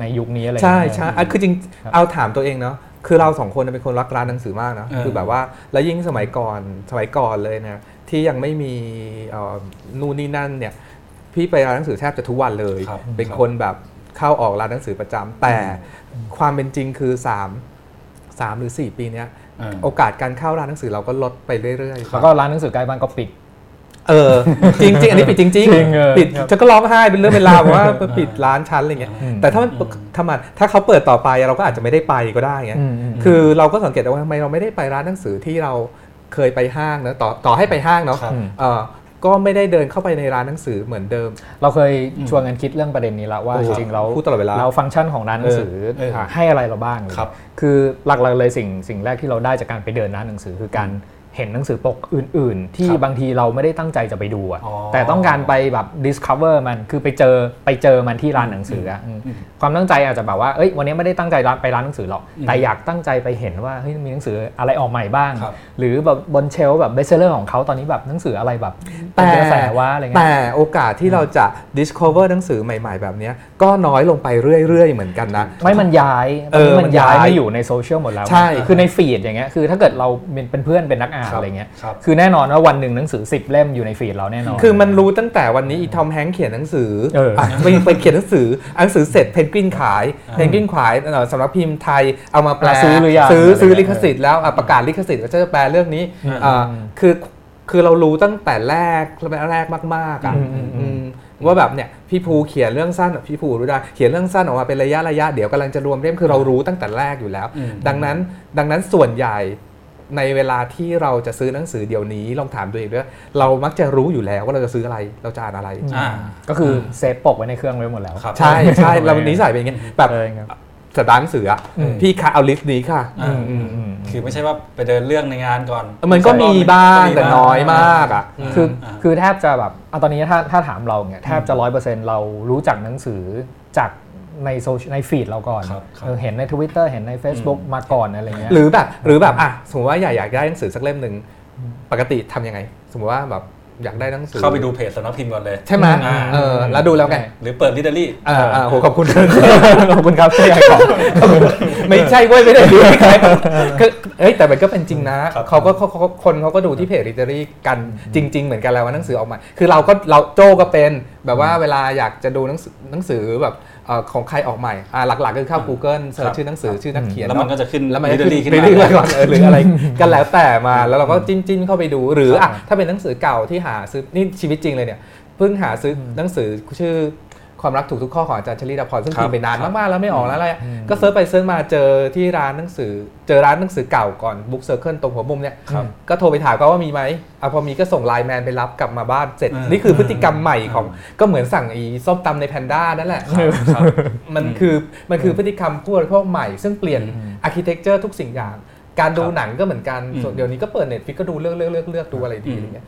Speaker 2: ในยุคนี้อะไร
Speaker 3: ใช่ใช่คือจริงเอาถามตัวเองเนาะคือเราสองคนเป็นคนรักร้านหนังสือมากนะคือแบบว่าแล้วยิ่งสมัยก่อนสมัยก่อนเลยนะที่ยังไม่มีนู่นนี่นั่นเนี่ยพี่ไปร้านหนังสือแทบจะทุกวันเลย เป็นคนแบบเข้าออกร้านหนังสือประจำแต่ความเป็นจริงคือ 3 3 หรือ 4 ปีนี้ โอกาสการเข้าร้านหนังสือเราก็ลดไปเรื่อยๆ
Speaker 2: แล้วก็ร้านหนังสือใกล้บ้านก็ปิด
Speaker 3: เออ จริงจริงอันนี้ปิดจริงจริงปิดฉันก็ร้องไห้เป็นเรื่องเป็นราวว่าปิดร้านชั้นอะไรเงี้ยแต่ถ้ามันถ้ามันถ้าเขาเปิดต่อไปเราก็อาจจะไม่ได้ไปก็ได้เงี้ยคือเราก็สังเกตว่าทำไมเราไม่ได้ไปร้านหนังสือที่เราเคยไปห้างนะต่อต่อให้ไปห้างเนาะ ก็ไม่ได้เดินเข้าไปในร้านหนังสือเหมือนเดิม
Speaker 2: เราเคยชวนกันคิดเรื่องประเด็นนี้แล้วว่าจริงๆเรา
Speaker 3: พูดตลอดเวลา
Speaker 2: เราฟังก์ชันของร้านหนังสือให้อะไรเราบ้างครับคือหลักๆเลยสิ่งสิ่งแรกที่เราได้จากการไปเดินร้านหนังสือคือการเห็นหนังสือปกอื่น ๆ ที่บางทีเราไม่ได้ตั้งใจจะไปดูอะแต่ต้องการไปแบบ discover มันคือไปเจอไปเจอมันที่ร้านหนังสืออะความตั้งใจอาจจะแบบว่าเอ้ยวันนี้ไม่ได้ตั้งใจไปร้านหนังสือหรอกแต่อยากตั้งใจไปเห็นว่าเฮ้ยมีหนังสืออะไรออกใหม่บ้าง หรือแบบบน shelf แบบ best seller ของเขาตอนนี้แบบหนังสืออะไรแบบ
Speaker 3: แต่
Speaker 2: กระแสว่าอะไรเงี้
Speaker 3: ยแต่โอกาสที่เราจะ discover หนังสือใหม่ ๆ แบบนี้ก็น้อยลงไปเรื่อย ๆ เหมือนกันนะ
Speaker 2: ไม่มันย้ายเออมันย้ายมาอยู่ในโซเชียลหมดแล้ว
Speaker 3: ใช่
Speaker 2: คือในฟีดอย่างเงี้ยคือถ้าเกิดเราเป็นเพื่อนเป็นนักอ่านอะไรเงี้ยคือแน่นอนว่าวันหนึ่งหนังสือ 10 เล่มอยู่ในฟีดเราแน่นอน
Speaker 3: คือมันรู้ตั้งแต่วันนี้อีทอมแฮงค์เขียนหนังสือไปไปเขียนหนังสือหนังสือเสร็จเพนกวินขายเพนกวินขายสำนักพิมพ์ไทยเอามาแปล
Speaker 2: ซื้อหรือยัง
Speaker 3: ซื้อซื้อลิขสิทธิ์แล้วประกาศลิขสิทธิ์ว่าจะแปลเรื่องนี้คือคือเรารู้ตั้งแต่แรกแรกมากๆอะว่าแบบเนี่ยพี่ภูเขียนเรื่องสั้นพี่ภูรู้ได้เขียนเรื่องสั้นออกมาเป็นระยะระยะเดี๋ยวกำลังจะรวมเล่มคือเรารู้ตั้งแต่แรกอยู่แล้ว ดังนั้นดังนั้นส่วนใหญ่ ในเวลาที่เราจะซื้อหนังสือเดี๋ยวนี้ลองถามตัวเองด้วยเรามักจะรู้อยู่แล้วว่าเราจะซื้ออะไรเราจะอ่านอะไร
Speaker 2: ก็คือ save ปกไว้ในเครื่องไว้หมดแล้ว
Speaker 3: ใช่ใช่เรานิสัยเป็นอย่างงี้แบบสตาร์หนังสืออะพี่คะเอาลิสต์นี้ค่ะ
Speaker 1: คือไม่ใช่ว่าไปเดินเรื่องในงานก่อน
Speaker 3: มันก็มีบ้างแต่น้อยมากอะ
Speaker 2: คือคือแทบจะแบบเอาตอนนี้ถ้าถ้าถามเราเนี่ยแทบจะร้อยเปอร์เซ็นต์เรารู้จักหนังสือจาก ในโซในฟีดเราก่อนเห็นใน Twitter เห็นใน Facebook มาก่อนอะไรเงี้ย
Speaker 3: หรือแบบหรือแบบอะสมมติว่าอยากอยากได้หนังสือสักเล่มหนึ่งปกติทำยังไง สมมติว่าแบบอยากได้หนังสือ
Speaker 1: เข้าไปดูเพจสำนักพิมพ์ก่อนเลย
Speaker 3: ใช่ไหมเออแล้วดูแล้วไง
Speaker 1: หรือเปิดลิเดอรี่
Speaker 3: อ่าโหขอบคุณ
Speaker 2: ขอบคุณครับที่ให้ของ
Speaker 3: ไม่ใช่เว้ยไม่ได้ดูใครเอ้ยแต่มันก็เป็นจริงนะเขาก็เขาคนเขาก็ดูที่เพจลิเดอรี่กันจริง ๆ เหมือนกันแล้วว่าหนังสือออกมา คือเราก็เราโจก็เป็นแบบว่าเวลาอยากจะดูหนังสือหนังสือแบบ ของใครออกใหม่หลักๆก็คือเข้า Google search ชื่อหนังสือชื่อนักเขียน
Speaker 1: แล้วมันก็จะขึ้น
Speaker 3: แล้วมัน
Speaker 1: จะ
Speaker 3: ขึ้นขึ้นก่อนหรืออะไรกันแล้วแต่มาแล้วเราก็จิ้มจิ้มเข้าไปดูหรืออะถ้าเป็นหนังสือเก่าที่หาซื้อนี่ชีวิตจริงเลยเนี่ยเพิ่งหาซื้อหนังสือชื่อ ความรักถูกทุกข้อของอาจารย์ชลีดาพรซึ่งพิมพ์ไปนานมากๆแล้วไม่ออกแล้วอะไรก็ search ไป search มาเจอที่ร้านหนังสือ เจอร้านหนังสือเก่าก่อน Book Circle ตรงหัวมุมเนี่ยก็โทรไปถามก็ว่ามีไหมอะพอมีก็ส่ง LINE MAN ไปรับกลับมาบ้านเสร็จนี่คือพฤติกรรมใหม่ของก็เหมือนสั่งอีส้มตำในแพนด้านั่นแหละมันคือมันคือพฤติกรรมผู้บริโภคใหม่ ซึ่งเปลี่ยน architecture ทุกสิ่งอย่างการดูหนังก็เหมือนกันส่วนเดี๋ยวนี้ก็เปิด Netflix ก็ดูเลือกเลือกเลือกเลือกดูอะไรดีอะไรเงี้ย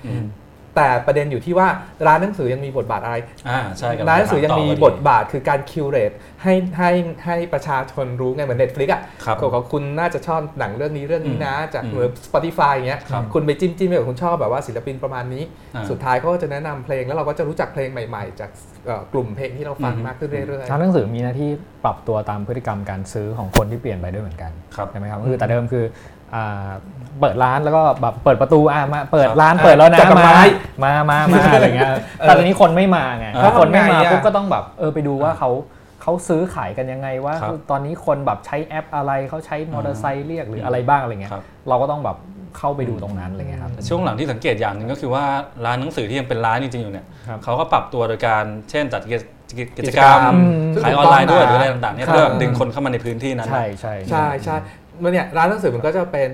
Speaker 3: แต่ประเด็นอยู่ที่ว่าร้านหนังสือยังมีบทบาทอะไร
Speaker 1: อ่าใช่
Speaker 3: ร้านหนังสือยังมีบทบาทคือการ curate ให้ให้ให้ประชาชนรู้ไงเหมือน Netflix อะของคุณน่าจะชอบหนังเรื่องนี้เรื่องนี้นะจากเหมือน Spotify อย่างเงี้ยคุณไปจิ้มจิ้มแบบคุณชอบแบบว่าศิลปินประมาณนี้ สุดท้ายเขาก็จะแนะนำเพลงแล้วเราก็จะรู้จักเพลงใหม่ ๆ จากกลุ่มเพลงที่เราฟังมากขึ้นเรื่อย
Speaker 2: ๆร้านหนังสือมีหน้าที่ปรับตัวตามพฤติกรรมการซื้อของคนที่เปลี่ยนไปด้วยเหมือนกันใช่ไหมครับคือแต่เดิมคือ เปิดร้านแล้วก็แบบเปิดประตูอะมาเปิดร้านเปิดแล้วนะมามามามาอะไรเงี้ยแต่ตอนนี้คนไม่มาไงถ้าคนไม่มาปุ๊บก็ต้องแบบเออไปดูว่าเขาเขาซื้อขายกันยังไงว่าตอนนี้คนแบบใช้แอปอะไรเขาใช้มอเตอร์ไซค์เรียกหรืออะไรบ้างอะไรเงี้ยเราก็ต้องแบบเข้าไปดูตรงนั้นอะไรเงี้ยครับ
Speaker 1: ช่วงหลังที่สังเกตอย่างหนึ่งก็คือว่าร้านหนังสือที่ยังเป็นร้านจริงๆอยู่เนี่ยเขาก็ปรับตัวโดยการเช่นจัดกิจกรรมขายออนไลน์ด้วยหรืออะไรต่างๆเนี่ยเพื่อดึงคนเข้ามาในพื้นที่นั้น
Speaker 2: ใช่ใช่
Speaker 3: ใช่ใช่เมื่อเนี่ยร้านหนังสือมันก็จะเป็น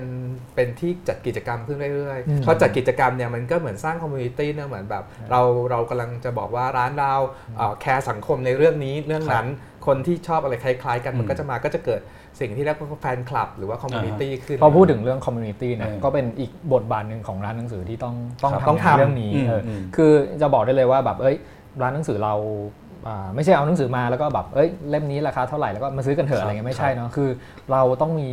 Speaker 3: เป็นที่จัดกิจกรรมขึ้นเรื่อยๆเขาจัดกิจกรรมเนี่ยมันก็เหมือนสร้าง community เนี่ยเหมือนแบบ เราเรากำลังจะบอกว่าร้านเราแคร์สังคมในเรื่องนี้เรื่องนั้นคนที่ชอบอะไรคล้าย ๆ กันมันก็จะมาก็จะเกิดสิ่งที่เรียกว่าแฟนคลับ หรือว่า community ขึ้น
Speaker 2: พอพูดถึงเรื่อง community เนี่ยก็เป็นอีกบทบาทหนึ่งของร้านหนังสือที่ต้องต้องทำเรื่องนี้คือจะบอกได้เลยว่าแบบเอ้ยร้านหนังสือเรา ไม่ใช่เอาหนังสือมาแล้วก็แบบเอ้ยเล่มนี้ราคาเท่าไหร่แล้วก็มาซื้อกันเถอะอะไรเงี้ยไม่ใช่เนาะคือเราต้องมี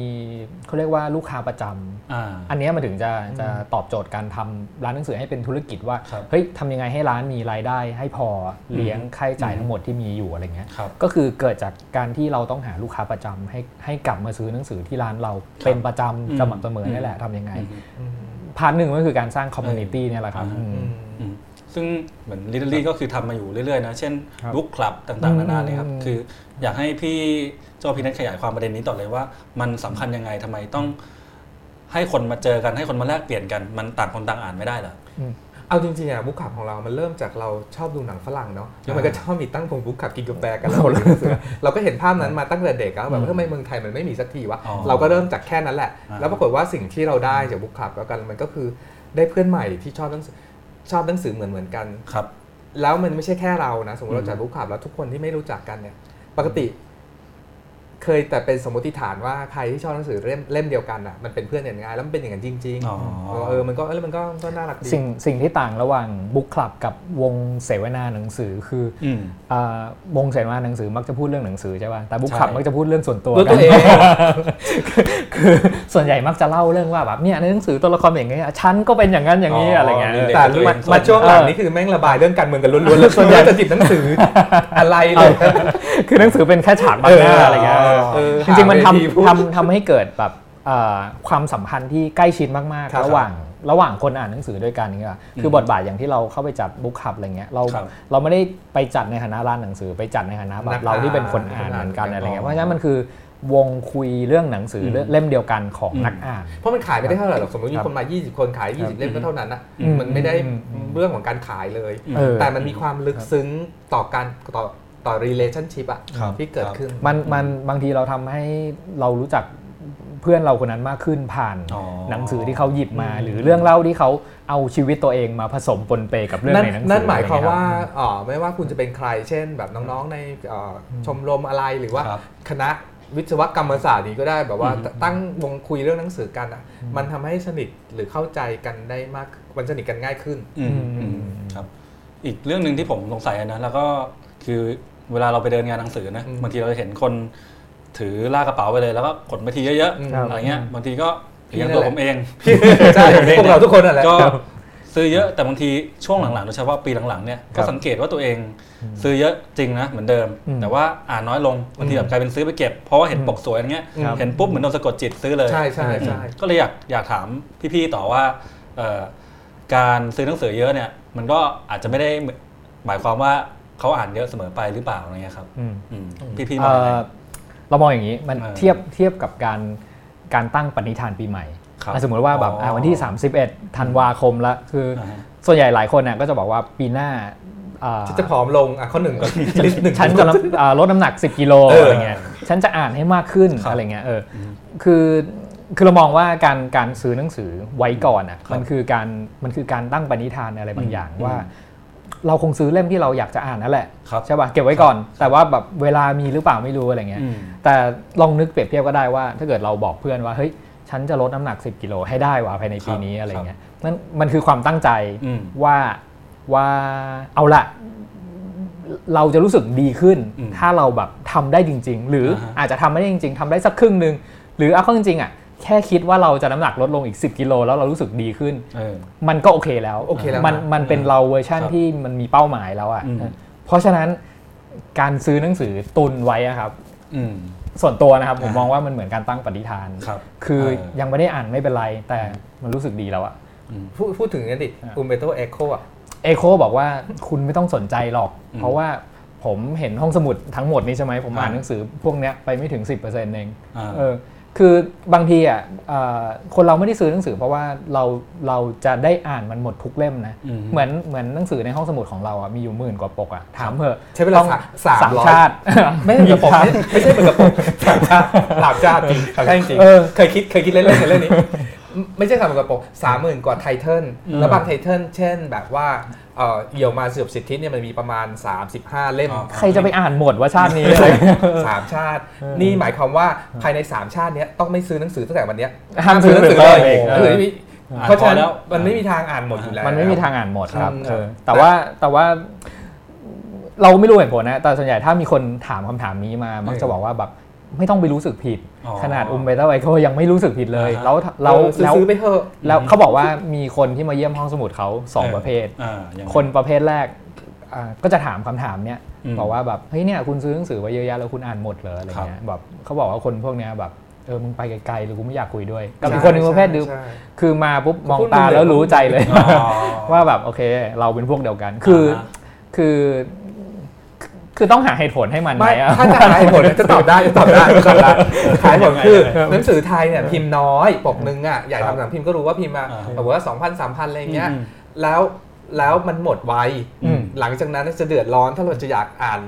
Speaker 2: เขาเรียกว่าลูกค้าประจำอันนี้มันถึงจะจะตอบโจทย์การทำร้านหนังสือให้เป็นธุรกิจว่าเฮ้ยทำยังไงให้ร้านมีรายได้ให้พอเลี้ยงค่าใช้จ่ายทั้งหมดที่มีอยู่อะไรเงี้ยก็คือเกิดจากการที่เราต้องหาลูกค้าประจำให้ให้กลับมาซื้อหนังสือที่ร้านเราเป็นประจำสม่ำเสมอนี่แหละทำยังไง part หนึ่งก็คือการสร้าง community เนี่ยแหละครับ
Speaker 1: ซึ่งเหมือน Readery ก็คือทำมาอยู่เรื่อยๆนะ เช่น book club ต่างๆ นานาเลยครับ คืออยากให้พี่โจพี่นัทขยายความประเด็นนี้ต่อเลยว่า มันสำคัญยังไงทำไมต้อง ให้คนมาเจอกันให้คนมาแลกเปลี่ยนกัน มันต่างคนต่างอ่านไม่ได้เหรอ
Speaker 3: เอาจริงๆอะ book club ของเรา มันเริ่มจากเราชอบดูหนังฝรั่งเนาะ แล้วมันก็ชอบมีตั้งพงบุ๊กขับกินกาแฟกันเราเลยเราก็เห็นภาพนั้นมาตั้งแต่เด็กแล้วแบบทำไมเมืองไทยมันไม่มีสักทีวะ เราก็เริ่มจากแค่นั้นแหละ แล้วปรากฏว่าสิ่งที่เราได้จากบุ๊กขับแล้วกันมันก็คือได้เพื่อนใหม่ที่ชอบหนังสือ ชอบหนังสือเหมือนเหมือนกัน
Speaker 1: ครับ
Speaker 3: แล้วมันไม่ใช่แค่เรานะ สมมติเราจัดบุ๊กคลับแล้วทุกคนที่ไม่รู้จักกันเนี่ย ปกติ เคยแต่เป็นสมมติฐานว่าใครที่ชอบหนังสือเล่มเล่มเดียวกันอะมันเป็นเพื่อนกันง่ายแล้วมันเป็นอย่างนั้นจริงๆเออมันก็แล้วมันก็ก็น่ารักดี
Speaker 2: สิ่งสิ่งที่ต่างระหว่างบุ๊กคลับกับวงเสวนาหนังสือคือวงเสวนาหนังสือมักจะพูดเรื่องหนังสือใช่ป่ะแต่บุ๊กคลับมักจะพูดเรื่องส่วนตัว
Speaker 3: กัน
Speaker 2: คือส่วนใหญ่มักจะเล่าเรื่องว่าแบบเนี่ยในหนังสือตัวละครอย่างเงี้ยฉันก็เป็นอย่างนั้นอย่างนี้อะไรเงี้ย
Speaker 3: แต่มาช่วงหลังนี้คือแม่งระบายเรื่องการเมืองกันล้วนๆแล้วส่วนใหญ่จะจิบหนังสืออะไรเลย
Speaker 2: คือหนังสือเป็นแค่ฉากบางหน้าอะไรเงี้ยจริงๆมันทำทำทำให้เกิดแบบความสัมพันธ์ที่ใกล้ชิดมากๆ ระหว่างระหว่างคนอ่านหนังสือด้วยกันนี่คือบทบาทอย่างที่เราเข้าไปจัดบุ๊กคับอะไรเงี้ยเราเราไม่ได้ไปจัดในฐานะร้านหนังสือไปจัดในฐานะแบบเราที่เป็นคนอ่านเหมือนกันอะไรเงี้ยเพราะฉะนั้นมันคือวงคุยเรื่องหนังสือเล่มเดียวกันของนักอ่าน
Speaker 3: เพราะมันขายไม่ได้เท่าไหร่หรอกสมมติมีคนมา 20 คนขาย 20 เล่มก็เท่านั้นนะมันไม่ได้เรื่องของการขายเลย แต่มันมีความลึกซึ้งต่อการต่อ ต่อ relationship อะที่เกิดขึ้น
Speaker 2: มันมันบางทีเราทำให้เรารู้จักเพื่อนเราคนนั้นมากขึ้นผ่านหนังสือที่เขาหยิบมา หรือเรื่องเล่าที่เขาเอาชีวิตตัวเองมาผสมปนเปกับเรื่องในหนังสือ
Speaker 3: นั่นหมายความว่าอ๋อไม่ว่าคุณจะเป็นใคร เช่น แบบน้องๆในชมรมอะไรหรือว่าคณะวิศวกรรมศาสตร์นี้ก็ได้แบบว่าตั้งวงคุยเรื่องหนังสือกันอะ มันทำให้สนิทหรือเข้าใจกันได้มากมันสนิทกันง่ายขึ้น
Speaker 1: ครับ อีกเรื่องหนึ่งที่ผมสงสัยนะแล้วก็คือ เวลาเราไปเดินงานหนังสือนะบางทีเราจะเห็นคนถือลากกระเป๋าไปเลยแล้วก็ขนไปทีเยอะๆอะไรเงี้ยบางทีก็อย่างตัวผมเอง
Speaker 3: ใช่พวกเราทุกคนอะไร
Speaker 1: ก็ซื้อเยอะแต่บางทีช่วงหลังๆโดยเฉพาะปีหลังๆเนี่ยก็สังเกตว่าตัวเองซื้อเยอะจริงนะเหมือนเดิม แต่ว่าอ่านน้อยลงบางทีแบบกลายเป็นซื้อไปเก็บเพราะว่าเห็นปกสวยอย่างเงี้ยเห็นปุ๊บเหมือนโดนสะกดจิตซื้อเลย
Speaker 3: ใช่ใช่ใช่
Speaker 1: ก็เลยอยากอยากถามพี่ๆต่อว่าการซื้อหนังสือเยอะเนี่ยมันก็อาจจะไม่ได้หมายความว่า เขาอ่านเยอะเสมอไปหรือเปล่าอะไรเงี้ยครับพี่ๆมอง
Speaker 2: เรามองอย่างนี้มันเทียบเทียบกับการการตั้งปณิธานปีใหม่สมมติว่าแบบวันที่ 31 ธันวาคมละคือ ส่วนใหญ่หลายคนเนี่ยก็จะบอกว่าปีหน้า
Speaker 3: ฉันจะผอมลงอะข้อหนึ่งก็
Speaker 2: ฉันจะลดน้ำหนัก 10 กิโลอะไรเงี้ยฉันจะอ่านให้มากขึ้นอะไรเงี้ยเออคือคือเรามองว่าการการซื้อหนังสือไว้ก่อนอะมันคือการมันคือการตั้งปณิธานอะไรบางอย่างว่า เราคงซื้อเล่มที่เราอยากจะอ่านนั่นแหละใช่ป่ะเก็บไว้ก่อน แต่ว่าแบบเวลามีหรือเปล่าไม่รู้อะไรเงี้ยแต่ลองนึกเปรียบเทียบก็ได้ว่า ถ้าเกิดเราบอกเพื่อนว่าเฮ้ยฉันจะลดน้ำหนัก 10 กิโลให้ได้ว่ะภายในปีนี้อะไรเงี้ยนั่นมันคือความตั้งใจว่าว่าเอาละเราจะรู้สึกดีขึ้น ถ้าเราแบบทำได้จริง ๆ หรืออาจจะทำไม่ได้จริง ๆทำได้สักครึ่งหนึ่งหรือเอาเข้าจริงๆอะ แค่คิดว่าเราจะน้ำหนักลดลงอีก 10 กิโลแล้วเรารู้สึกดีขึ้นมันก็โอเคแล้ว
Speaker 3: โอเคแล้ว
Speaker 2: มันมันเป็นเราเวอร์ชั่นที่มันมีเป้าหมายแล้วอะเพราะฉะนั้นการซื้อหนังสือตุนไว้ครับส่วนตัวนะครับผมมองว่ามันเหมือนการตั้งปณิธาน
Speaker 1: ครับ
Speaker 2: คือยังไม่ได้อ่านไม่เป็นไร แต่มันรู้สึกดีแล้วอะ
Speaker 3: พูดพูดถึงนี่ดิอุมเบโตเอโคอะ
Speaker 2: เอโคบอกว่าคุณไม่ต้องสนใจหรอก เพราะว่าผมเห็นห้องสมุดทั้งหมดนี้ใช่ไหมผมอ่านหนังสือพวกนี้ไปไม่ถึง 10%เองเออ คือบางทีอะคนเราไม่ได้ซื้อหนังสือเพราะว่าเราเราจะได้อ่านมันหมดทุกเล่มนะเหมือนเหมือนหนังสือในห้องสมุดของเราอะมีอยู่หมื่นกว่าปกอะถามเถอะ
Speaker 3: ใช้เวลาสาม
Speaker 2: ชาติ
Speaker 3: ไม่ใช่กระปกไม่ใช่เหมือนกระปกสามชาติสามชาติจริงใช่จริงเคยคิดเคยคิดเล่นๆเรื่องนี้ไม่ใช่สามกระปกสามหมื่นกว่าไทเทิลแล้วบางไทเทิลเช่นแบบว่า เอี่ยวมาสืบสิทธิเนี่ยมันมีประมาณ 35 เล่ม
Speaker 2: ใครจะไปอ่านหมดว่าชาตินี้เลย
Speaker 3: สามชาติ นี่หมายความว่าภายใน 3 ชาตินี้ต้องไม่ซื้อหนังสือตั้งแต่วันนี้
Speaker 2: ห้ามซื้อหนังสือเลย
Speaker 3: เพราะฉะนั้นมันไม่มีทางอ่านหมดอยู่แล้ว
Speaker 2: มันไม่มีทางอ่านหมดครับแต่ว่าแต่ว่าเราไม่รู้เหตุผลนะแต่ส่วนใหญ่ถ้ามีคนถามคำถามนี้มามักจะบอกว่าแบบ ไม่ต้องไปรู้สึกผิด ขนาดอุมเบต้าไวเขายังไม่รู้สึกผิดเลย แล้วเรา
Speaker 3: แล้วซื้อไปเถอะ
Speaker 2: แล้วเขาบอกว่ามีคนที่มาเยี่ยมห้องสมุดเขาสองประเภทคนประเภทแรกก็จะถามคำถามเนี้ยบอกว่าแบบเฮ้ยเนี่ยคุณซื้อหนังสือไว้เยอะแยะแล้วคุณอ่านหมดเลยอะไรเงี้ยแบบเขาบอกว่าคนพวกเนี้ยแบบเออมึงไปไกลๆหรือกูไม่อยากคุยด้วยกับอีกคนนึงประเภทดึคือมาปุ๊บมองตาแล้วรู้ใจเลยว่าแบบโอเค เราเป็นพวกเดียวกันคือคือ คือต้องหาเหตุผลให้มันไหม
Speaker 3: อะถ้าจะหาเหตุผลจะตอบได้จะตอบได้จะตอบได้หาเหตุผลคือหนังสือไทยเนี่ยพิมพ์น้อยปกนึงอะใหญ่ทำหนังพิมพ์ก็รู้ว่าพิมพ์มาแบบว่าสองพันสามพันอะไรเงี้ยแล้วแล้วมันหมดไวหลังจากนั้นจะเดือดร้อนถ้าเราจะอยากอ่าน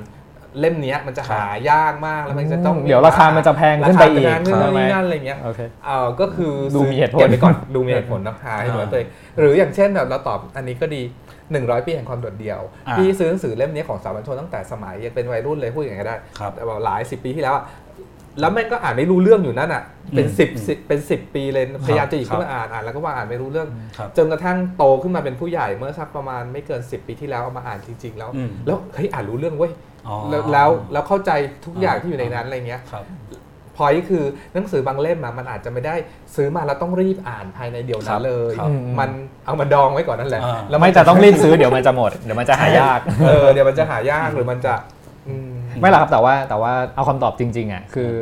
Speaker 3: เล่มนี้มันจะหายากมากแล้วมันจะต้อง
Speaker 2: เดี๋ยวราคามันจะแพงขึ้นไปอีก
Speaker 3: นู่นนี่นั่นอะไรเงี้ยเออก็คือ
Speaker 2: ดูมีเหตุผล
Speaker 3: ไปก่อนดูมีเหตุผลนะหาเหตุผลตัวเองหรืออย่างเช่นแบบเราตอบอันนี้ก็ดี 100 ปีแห่งความโดดเดี่ยว พี่ซื้อหนังสือเล่มนี้ของสามัญชนตั้งแต่สมัยยังเป็นวัยรุ่นเลยพูดอย่างนี้ได้แต่ว่าหลายสิบปีที่แล้วแล้วแม่งก็อ่านไม่รู้เรื่องอยู่นั่นอะเป็นสิบเป็นสิบปีเลยพยายามจะหยิบขึ้นมาอ่านอ่านแล้วก็ว่าอ่านไม่รู้เรื่อง จนกระทั่งโตขึ้นมาเป็นผู้ใหญ่เมื่อสักประมาณไม่เกิน 10 ปีที่แล้วเอามาอ่านจริง ๆ แล้ว แล้วเฮ้ยอ่านรู้เรื่องเว้ยแล้วแล้วเข้าใจทุกอย่างที่อยู่ในนั้นอะไรเงี้ย พอยคือหนังสือบางเล่มมันอาจจะไม่ได้ซื้อมาแล้วต้องรีบอ่านภายในเดียวนั้นเลย มันเอามาดองไว้ก่อนนั่นแหละ
Speaker 2: แล้วไม่จะต้องรีบซื้อเดี๋ยวมันจะหมด เดี๋ยวมันจะหายาก
Speaker 3: เออเดี๋ยวมันจะหายากหรือมันจะ
Speaker 2: ไม่หรอกครับแต่ว่าแต่ว่าเอาคำตอบจริงๆอะคือ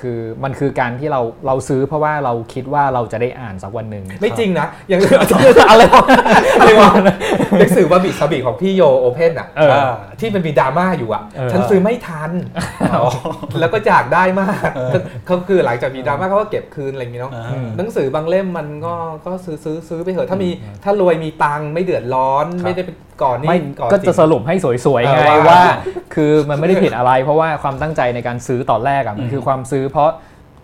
Speaker 2: คือมันคือการที่เราเราซื้อเพราะว่าเราคิดว่าเราจะได้อ่านสักวันหนึ่ง
Speaker 3: ไม่จริงนะอย่างอะไรอะไรวะหนังสือบาบิสบิของพี่โยโอเพนอะที่มันมีดราม่าอยู่อะ ฉันซื้อไม่ทัน แล้วก็อยากได้มากเขาคือหลังจากมีดราม่าเขาก็เก็บคืนอะไรอย่างเงี้เนาะหนังสือบางเล่มมันก็ก็ซื้อซื้อซื้อไปเถอะถ้ามีถ้ารวยมีตังไม่เดือดร้อนไม่ได้เป็นก่อนนี่
Speaker 2: ก็จะสรุปให้สวยๆไงว่า คือมันไม่ได้ผิดอะไร เพราะว่าความตั้งใจในการซื้อตอนแรกอะมันคือความซื้อเพราะ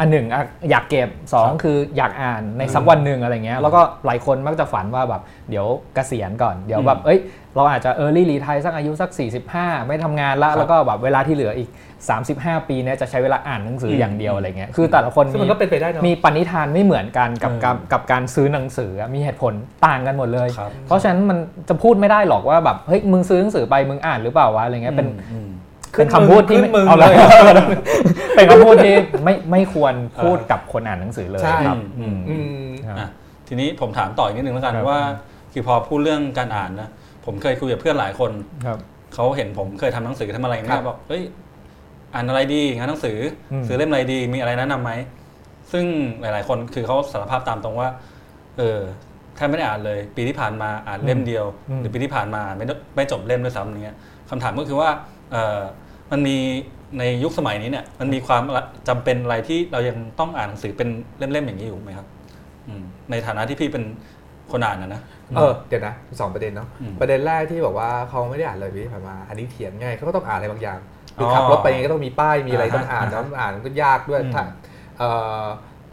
Speaker 2: อันหนึ่งอยากเก็บ 2 คืออยากอ่านในสักวันหนึ่งอะไรเงี้ยแล้วก็หลายคนมักจะฝันว่าแบบเดี๋ยวเกษียณก่อน เดี๋ยวแบบเอ้ยเราอาจจะเออร์ลี่รีไทยสักอายุสัก 45 ไม่ทำงานละแล้วก็แบบเวลาที่เหลืออีก 35 ปีเนี้ยจะใช้เวลาอ่านหนังสืออย่างเดียวอะไรเงี้ยคือแต่ละคน
Speaker 3: มันก็เป็นไปได้
Speaker 2: มีปณิธานไม่เหมือนกันกับกับกับการซื้อหนังสือมีเหตุผลต่างกันหมดเลย เพราะฉะนั้นมันจะพูดไม่ได้หรอกว่าแบบเฮ้ยมึงซื้อหนังสือไปมึงอ่านหรือเปล่าวะอะไรเงี้ยเป็น เป็นคำพูดที่เอาเลยเป็นคำพูดที่ไม่ไม่ควรพูดกับคนอ่านหนังสือเลยครับ
Speaker 1: ทีนี้ผมถามต่ออีกนิดนึงแล้วกันว่า คือพอพูดเรื่องการอ่านนะผมเคยคุยกับเพื่อนหลายคนเขาเห็นผมเคยทำหนังสือทำอะไรเนี่ยบอกเฮ้ยอ่านอะไรดีงานหนังสือซื้อเล่มอะไรดีมีอะไรแนะนํำไหมซึ่งหลาย ๆ คนคือเขาสารภาพตามตรงว่า เออแทบไม่ได้อ่านเลย ปีที่ผ่านมาอ่านเล่มเดียว หรือปีที่ผ่านมาไม่ไม่จบเล่มด้วยซ้ำเนี้ยคำถามก็คือว่า มันมีในยุคสมัยนี้เนี่ยมันมีความจำเป็นอะไรที่เรายังต้องอ่านหนังสือเป็นเล่มๆอย่างนี้อยู่ไหมครับในฐานะที่พี่เป็นคนอ่านนะนะ
Speaker 3: เออเดี๋ยวนะสองประเด็นเนาะประเด็นแรกที่บอกว่าเขาไม่ได้อ่านเลยพี่ผ่านมา อันนี้เถียงง่ายเขาก็ต้องอ่านอะไรบางอย่างคือขับรถไปก็ต้องมีป้ายมีอะไรต้องอ่านแล้วอ่านก็ยากด้วยถ้า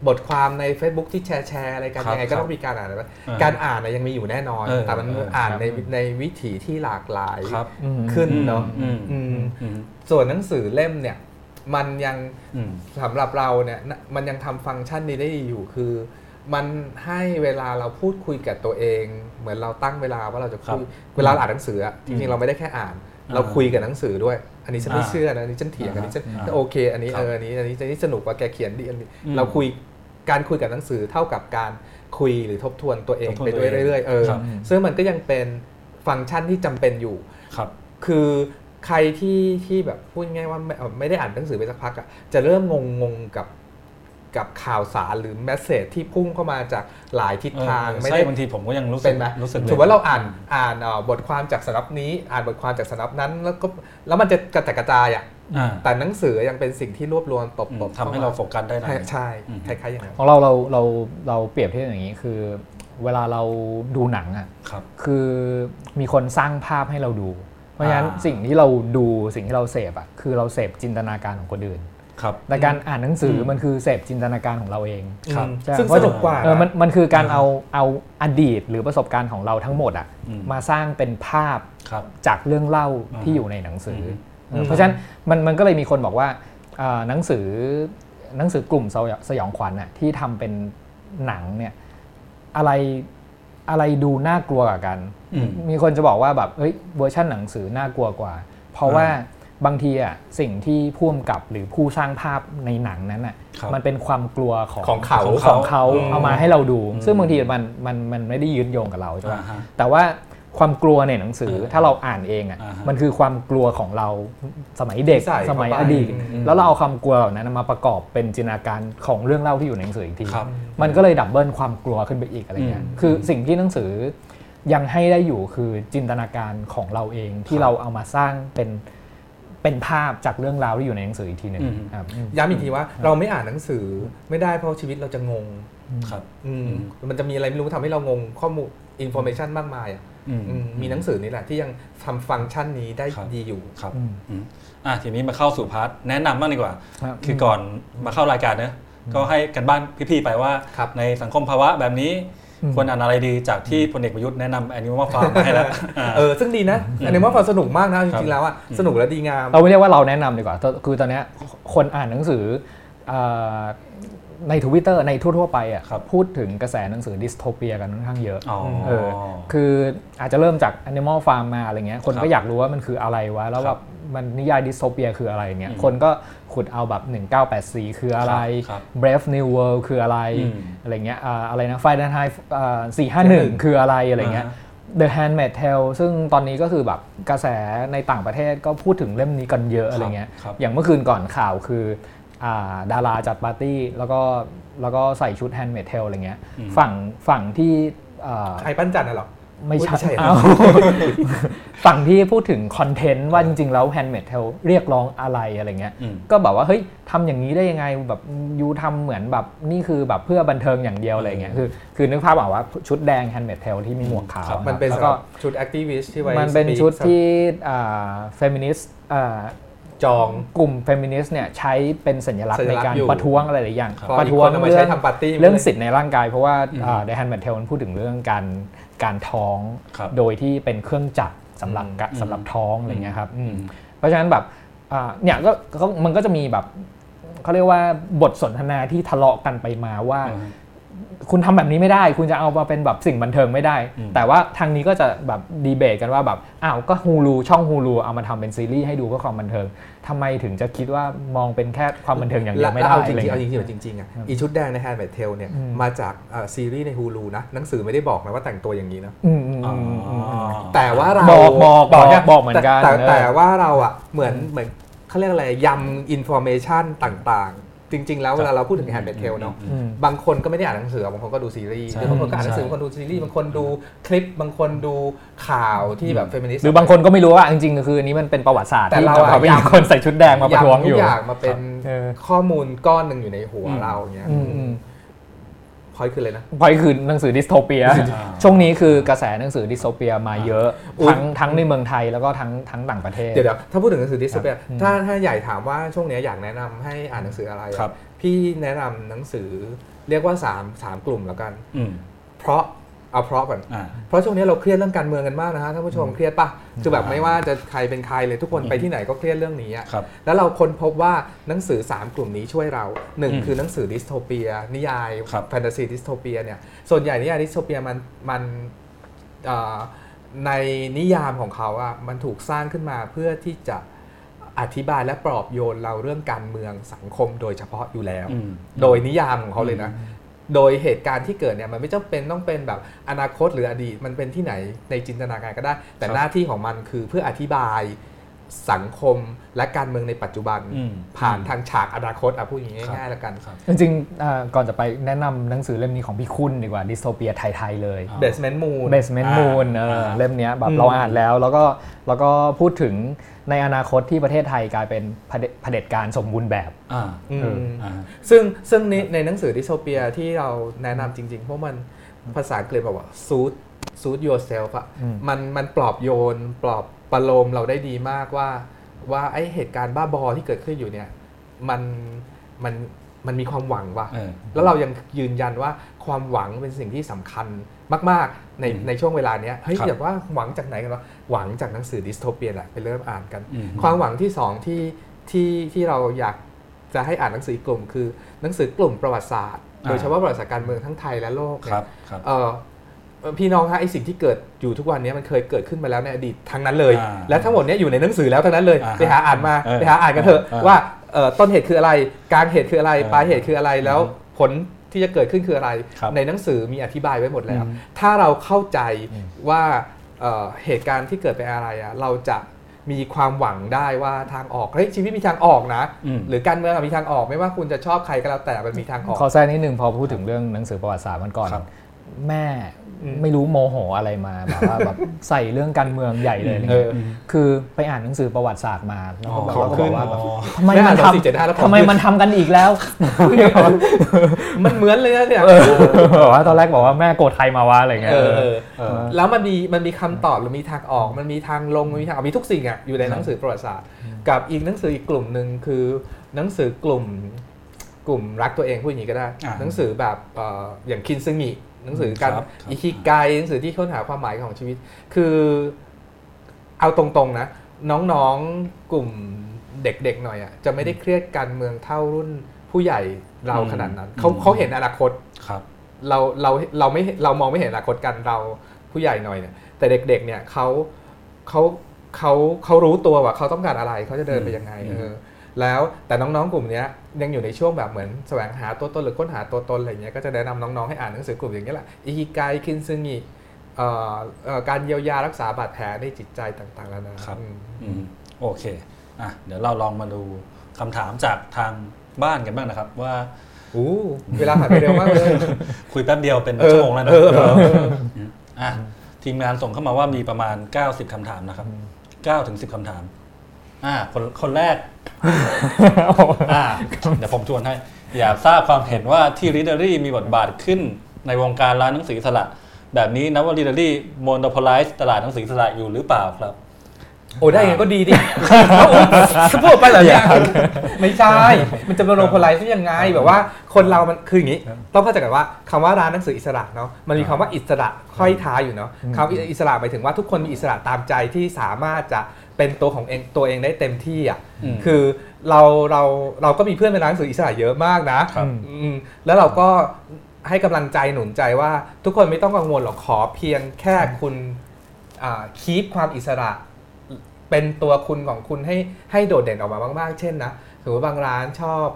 Speaker 3: บทความใน Facebook ที่แชร์แชร์อะไรกันยังไงก็ต้องมีการอ่านการอ่านยังมีอยู่แน่นอน แต่มันอ่านในในวิถีที่หลากหลายขึ้นเนาะ ส่วนหนังสือเล่มเนี่ยมันยังสำหรับเราเนี่ยมันยังทำฟังก์ชันนี้ได้อยู่คือ มันให้เวลาเราพูดคุยกับตัวเอง เหมือนเราตั้งเวลาว่าเราจะคุยเวลาอ่านหนังสือจริงๆเราไม่ได้แค่อ่าน เราคุยกับหนังสือด้วย อันนี้ฉันไม่เชื่อนะอันนี้ฉันเถียงอันนี้ฉันโอเค อันนี้เอออันนี้อันนี้อันนี้สนุกว่าแกเขียนดีอันนี้ เราคุยการคุยกับหนังสือเท่ากับการคุยหรือทบทวนตัวเองไปด้วยเรื่อยๆเออซึ่งมันก็ยังเป็นฟังก์ชันที่จำเป็นอยู่
Speaker 1: ครับ
Speaker 3: คือ ใครที่ที่แบบพูดง่ายว่าไม่ไม่ได้อ่านหนังสือไปสักพักอะจะเริ่มงงงกับกับข่าวสารหรือแมสเซจที่พุ่งเข้ามาจากหลายทิศทาง
Speaker 1: ไม่ได้บางทีผมก็ยังรู้สึกรู้สึก
Speaker 3: ถือว่าเราอ่านอ่านบทความจากสำนักนี้ อ่านบทความจากสำนักนั้น แล้วก็แล้วมันจะกระจายกระจายอะแต่หนังสือยังเป็นสิ่งที่รวบรวมตบตบ
Speaker 1: ทำให้เราโฟกัสได้นะ
Speaker 3: ใช่คล้ายๆอย่างนั้น
Speaker 2: ของเราเราเราเราเปรียบเทียบอย่างนี้คือ เวลาเราดูหนังอะคือมีคนสร้างภาพให้เราดู เพราะฉะนั้นสิ่งที่เราดูสิ่งที่เราเสพอะคือเราเสพจินตนาการของคนอื่น
Speaker 1: ครับ
Speaker 2: แต่การอ่านหนังสือมันคือเสพจินตนาการของเราเอง
Speaker 3: ครับซึ่งสนุกกว่า
Speaker 2: มันมันคือการเอาเอาอดีตหรือประสบการณ์ของเราทั้งหมดอะมาสร้างเป็นภาพจากเรื่องเล่าที่อยู่ในหนังสือ เพราะฉะนั้นมันมันก็เลยมีคนบอกว่าหนังสือหนังสือกลุ่มสยองขวัญน่ะที่ทำเป็นหนังเนี่ยอะไร อะไรดูน่ากลัวกว่ากัน มีคนจะบอกว่าแบบเฮ้ยเวอร์ชันหนังสือน่ากลัวกว่า เพราะว่าบางทีอะสิ่งที่ผู้กำกับหรือผู้สร้างภาพในหนังนั้นอะมันเป็นความกลัวของ
Speaker 3: ของเขา
Speaker 2: ของเขาเอามาให้เราดู ซึ่งบางทีมันมันมันไม่ได้ยืดโยงกับเราใช่ไหมแต่ว่า ความกลัวในหนังสือถ้าเราอ่านเองอะมันคือความกลัวของเราสมัยเด็กสมัยอดีตแล้วเราเอาความกลัวเหล่านั้นมาประกอบเป็นจินตนาการของเรื่องเล่าที่อยู่ในหนังสืออีกทีมันก็เลย double ความกลัวขึ้นไปอีกอะไรเงี้ยคือสิ่งที่หนังสือยังให้ได้อยู่คือจินตนาการของเราเองที่เราเอามาสร้างเป็นเป็นภาพจากเรื่องราวที่อยู่ในหนังสืออีกทีหนึ่งครับ
Speaker 3: ย้ำอีกทีว่าเราไม่อ่านหนังสือไม่ได้เพราะชีวิตเราจะงง
Speaker 1: ครับ
Speaker 3: มันจะมีอะไรไม่รู้ทำให้เรางงข้อมูล information มากมายอะ มีหนังสือนี่แหละที่ยังทำฟังก์ชันนี้ได้ดีอยู่
Speaker 1: ครับอะทีนี้มาเข้าสู่ part แนะนำบ้างดีกว่า คือก่อนมาเข้ารายการเนอะก็ให้การบ้านพี่ๆไปว่า ในสังคมภาวะแบบนี้ควรอ่านอะไรดีจากที่พลเอกประยุทธ์แนะนำ Animal Farm ให้แล้ว
Speaker 3: เออซึ่งดีนะ Animal Farm สนุกมากนะจริงๆแล้วอะสนุกและดีงาม
Speaker 2: เราไม่เรียกว่าเราแนะนำดีกว่า คือตอนนี้คนอ่านหนังสือ ในทวิตเตอร์ในทั่ว ๆ ไปอะพูดถึงกระแสหนังสือดิสโทเปียกันค่อนข้างเยอะเออคืออาจจะเริ่มจาก Animal Farm มาอะไรเงี้ยคนก็อยากรู้ว่ามันคืออะไรวะ แล้วแบบมันนิยายดิสโทเปียคืออะไรเงี้ยคนก็ขุดเอาแบบ 1984 คืออะไร Brave New World คืออะไรอะไรเงี้ยอะไรนะ Fahrenheit 451คืออะไรอะไรเงี้ย The Handmaid's Tale ซึ่งตอนนี้ก็คือแบบกระแสในต่างประเทศก็พูดถึงเล่มนี้กันเยอะอะไรเงี้ย อย่างเมื่อคืนก่อนข่าวคือ ดาราจัดปาร์ตี้ แล้วก็แล้วก็ใส่ชุด Handmaid's Tale อะไรเงี้ยฝั่งฝั่งที่
Speaker 3: ใครปั้นจันน่ะหรอ
Speaker 2: ไม่ใช่ฝั่งที่พูดถึง content ว่าจริง ๆ แล้ว Handmaid's Tale เรียกร้องอะไรอะไรเงี้ย ก็แบบว่าเฮ้ยทำอย่างนี้ได้ยังไงแบบ you ทำเหมือนแบบนี่คือแบบเพื่อบันเทิงอย่างเดียวอะไรเงี้ยคือคือนึกภาพออกว่าชุดแดง Handmaid's Tale ที่มีหมวกขาว
Speaker 3: มันเป็นก็ชุด activist ที่ไว้
Speaker 2: มันเป็นชุดที่เฟมินิสต์
Speaker 3: จอง
Speaker 2: กลุ่มเฟมินิสต์เนี่ยใช้เป็นสัญลักษณ์ในการประท้วงอะไรหลายอย่าง
Speaker 3: ประท้วงเรื่อง
Speaker 2: เรื่องสิทธิ์ในร่างกาย เพราะว่า The Handmaid's Tale มันพูดถึงเรื่องการการท้องโดยที่เป็นเครื่องจักรสำหรับสำหรับท้องอะไรเงี้ยครับเพราะฉะนั้นแบบเนี่ยก็มันก็จะมีแบบเขาเรียกว่าบทสนทนาที่ทะเลาะกันไปมาว่า คุณทำแบบนี้ไม่ได้ คุณจะเอามาเป็นแบบสิ่งบันเทิงไม่ได้ แต่ว่าทางนี้ก็จะแบบดีเบตกันว่าแบบอ้าวก็ Hulu ช่อง Hulu เอามาทำเป็นซีรีส์ให้ดูเพื่อความบันเทิงทำไมถึงจะคิดว่ามองเป็นแค่ความบันเทิงอย่างเดียวไม่ได้เอา
Speaker 3: จริงๆเอาจริงๆจริงๆอะอีชุดแดงใน Handmaid's Tale เนี่ยมาจากซีรีส์ใน Hulu นะหนังสือไม่ได้บอกนะว่าแต่งตัวอย่างนี้นะแต่ว่าเรา
Speaker 2: บอกบอกบอกบอกเหมือนกัน
Speaker 3: แต่ว่าเราอะเหมือนเหมือนเขาเรียกอะไรยำ information ต่าง จริง ๆ แล้วเวลาเราพูดถึง Handmaid's Tale เนาะบางคนก็ไม่ได้อ่านหนังสือบางคนก็ดูซีรีส์หรือบางคนก็อ่านหนังสือบางคนดูซีรีส์บางคนดูคลิปบางคนดูข่าวที่แบบเฟมินิสต์
Speaker 2: หรือบางคนก็ไม่รู้ว่าจริงๆคืออันนี้มันเป็นประวัติศาสตร์แต่เราอยากคนใส่ชุดแดงมาประท้วงอยู่
Speaker 3: อยากมาเป็นข้อมูลก้อนหนึ่งอยู่ในหัวเราเงี้ย point คือเลยนะ
Speaker 2: point คือหนังสือ dystopia ช่วงนี้คือกระแสหนังสือ dystopia มาเยอะทั้งทั้งในเมืองไทยแล้วก็ทั้งทั้งต่างประเทศ
Speaker 3: เดี๋ยวถ้าพูดถึงหนังสือ dystopia ถ้าถ้าใหญ่ถามว่าช่วงนี้อยากแนะนำให้อ่านหนังสืออะไร พี่แนะนำหนังสือเรียกว่า3 3กลุ่มแล้วกัน เพราะ เอาเพราะก่อนเพราะช่วงนี้เราเครียดเรื่องการเมืองกันมากนะฮะท่านผู้ชมเครียดปะคือแบบไม่ว่าจะใครเป็นใครเลยทุกคนไปที่ไหนก็เครียดเรื่องนี้อะแล้วเราค้นพบว่าหนังสือ 3 กลุ่มนี้ช่วยเราหนึ่งคือหนังสือ dystopia นิยายแฟนตาซี dystopia เนี่ยส่วนใหญ่นิยาย dystopia มันมันในนิยามของเขาอะมันถูกสร้างขึ้นมาเพื่อที่จะอธิบายและปลอบโยนเราเรื่องการเมืองสังคมโดยเฉพาะอยู่แล้ว โดยนิยามของเขาเลยนะ โดยเหตุการณ์ที่เกิดเนี่ยมันไม่จำเป็นต้องเป็นแบบอนาคตหรืออดีตมันเป็นที่ไหนในจินตนาการก็ได้ แต่หน้าที่ของมันคือเพื่ออธิบาย สังคมและการเมืองในปัจจุบัน ผ่านทางฉากอนาคตอะพูดอย่างง่ายๆแล้วกัน
Speaker 2: จริงๆก่อนจะไปแนะนำหนังสือเล่มนี้ของพี่คุณดีกว่าดิสโทเปียไทย ๆ เลย
Speaker 3: Basement Moon
Speaker 2: Basement Moon เล่มนี้แบบเราอ่านแล้วแล้วก็แล้วก็พูดถึงในอนาคตที่ประเทศไทยกลายเป็นเผด็จการสมบูรณ์แบบ
Speaker 3: ซึ่งซึ่งในหนังสือดิสโทเปียที่เราแนะนำจริง ๆ เพราะมันภาษาอังกฤษบอกว่า suit suit yourself อะมันมันปลอบโยนปลอบ ประโลมเราได้ดีมากว่าว่าไอเหตุการณ์บ้าบอที่เกิดขึ้นอยู่เนี่ยมันมันมันมีความหวังว่ะแล้วเรายังยืนยันว่าความหวังเป็นสิ่งที่สำคัญมาก ๆ ในในช่วงเวลาเนี้ยเฮ้ยอย่าว่าหวังจากไหนกันวะหวังจากหนังสือดิสโทเปียแหละไปเริ่มอ่านกัน ความหวังที่สองที่ที่ที่เราอยากจะให้อ่านหนังสือกลุ่ม คือหนังสือกลุ่มประวัติศาสตร์ โดยเฉพาะประวัติศาสตร์การเมืองทั้งไทยและโลกเนี่ย พี่น้องฮะไอสิ่งที่เกิดอยู่ทุกวันนี้มันเคยเกิดขึ้นมาแล้วในอดีตทั้งนั้นเลย และทั้งหมดนี้อยู่ในหนังสือแล้วทั้งนั้นเลยไปหาอ่านมาไปหาอ่านกันเถอะว่าต้นเหตุคืออะไรกลางเหตุคืออะไรปลายเหตุคืออะไรแล้วผลที่จะเกิดขึ้นคืออะไร ในหนังสือมีอธิบายไว้หมดแล้ว ถ้าเราเข้าใจว่าเหตุการณ์ที่เกิดเป็นอะไรอะเราจะมีความหวังได้ว่าทางออกเฮ้ยชีวิตมีทางออกนะ หรือการเมืองมีทางออกไม่ว่าคุณจะชอบใครก็แล้วแต่มันมีทางออก
Speaker 2: ขอแทรกนิดนึงพอพูดถึงเรื่องหนังสือประวัติศาสตร์มันก่อน แม่ ไม่รู้โมโหอะไรมาแบบว่าแบบใส่เรื่องการเมืองใหญ่เลยคือไปอ่านหนังสือประวัติศาสตร์มาแล้วก็บอกว่าแบบทำไมมันทำทำไมมันทำกันอีกแล้ว
Speaker 3: มันเหมือนเลยนะเนี่ย
Speaker 2: บอกว่าตอนแรกบอกว่าแม่โกรธไทยมาว่าอะไรเงี้ย
Speaker 3: แล้วมันมีมันมีคำตอบหรือมีทางออก มันมีทางลงมีทางมีทุกสิ่งอะอยู่ในหนังสือประวัติศาสตร์ กับอีกหนังสืออีกกลุ่มหนึ่งคือหนังสือกลุ่มกลุ่มรักตัวเองพูดอย่างนี้ก็ได้ หนังสือแบบอย่างคินซึงิ หนังสือการอิคิไกหนังสือที่ค้นหาความหมายของชีวิต คือเอาตรงๆนะ น้องๆกลุ่มเด็กๆหน่อยอะจะไม่ได้เครียดการเมืองเท่ารุ่นผู้ใหญ่เราขนาดนั้นเขาเขาเห็นอนาคต
Speaker 1: ครับ
Speaker 3: เราเราเราไม่เรามองไม่เห็นอนาคตกันเราผู้ใหญ่หน่อยเนี่ยแต่เด็กๆเนี่ยเขาเขาเขาเขารู้ตัวว่าเขาต้องการอะไรเขาจะเดินไปยังไงเออ แล้วแต่น้องๆกลุ่มนี้ยังอยู่ในช่วงแบบเหมือนแสวงหาตัวตนหรือค้นหาตัวตนอะไรเงี้ยก็จะแนะนำน้องๆให้อ่านหนังสือกลุ่มอย่างนี้แหละอิกิไกคินซึงิการเยียวยารักษาบาดแผลในจิตใจต่างๆแล้วนะครับ
Speaker 1: โอเคอะเดี๋ยวเราลองมาดูคำถามจากทางบ้านกันบ้างนะครับว่า
Speaker 3: อู้เวลาผ่านไปเร็วมากเลย
Speaker 1: คุยแป๊บเดียวเป็นชั่วโมงแล้วนะอะทีมงานส่งเข้ามาว่ามีประมาณ 90คำถามนะครับ9ถึง10คำถาม อ่าคนคนแรกอ่าเดี๋ยวผมชวนให้ อยากทราบความเห็นว่าที่ริเดอรี่มีบทบาทขึ้นในวงการร้านหนังสืออิสระแบบนี้นับว่า Readery monopolize ตลาดหนังสืออิสระอยู่หรือเปล่าครับ
Speaker 3: โอ้ได้ไงก็ดีดิสพูดไปเหรอเนี่ยไม่ใช่ มันจะ monopolize ได้ยังไง แบบว่าคนเรามันคืออย่างนี้ ต้องเข้าใจกันว่าคำว่าร้านหนังสืออิสระเนาะ มันมีคำว่าอิสระต่อท้ายอยู่เนาะคำอิสระหมายถึงว่าทุกคนมีอิสระตามใจที่สามารถจะ เป็นตัวของเองตัวเองได้เต็มที่อะคือเราเราเราก็มีเพื่อนเป็นร้านหนังสืออิสระเยอะมากนะแล้วเราก็ให้กำลังใจหนุนใจว่า ทุกคนไม่ต้องกังวลหรอกขอเพียงแค่คุณคีปความอิสระ เป็นตัวคุณของคุณให้ให้โดดเด่นออกมามาก ๆ เช่นนะถือว่าบางร้านชอบ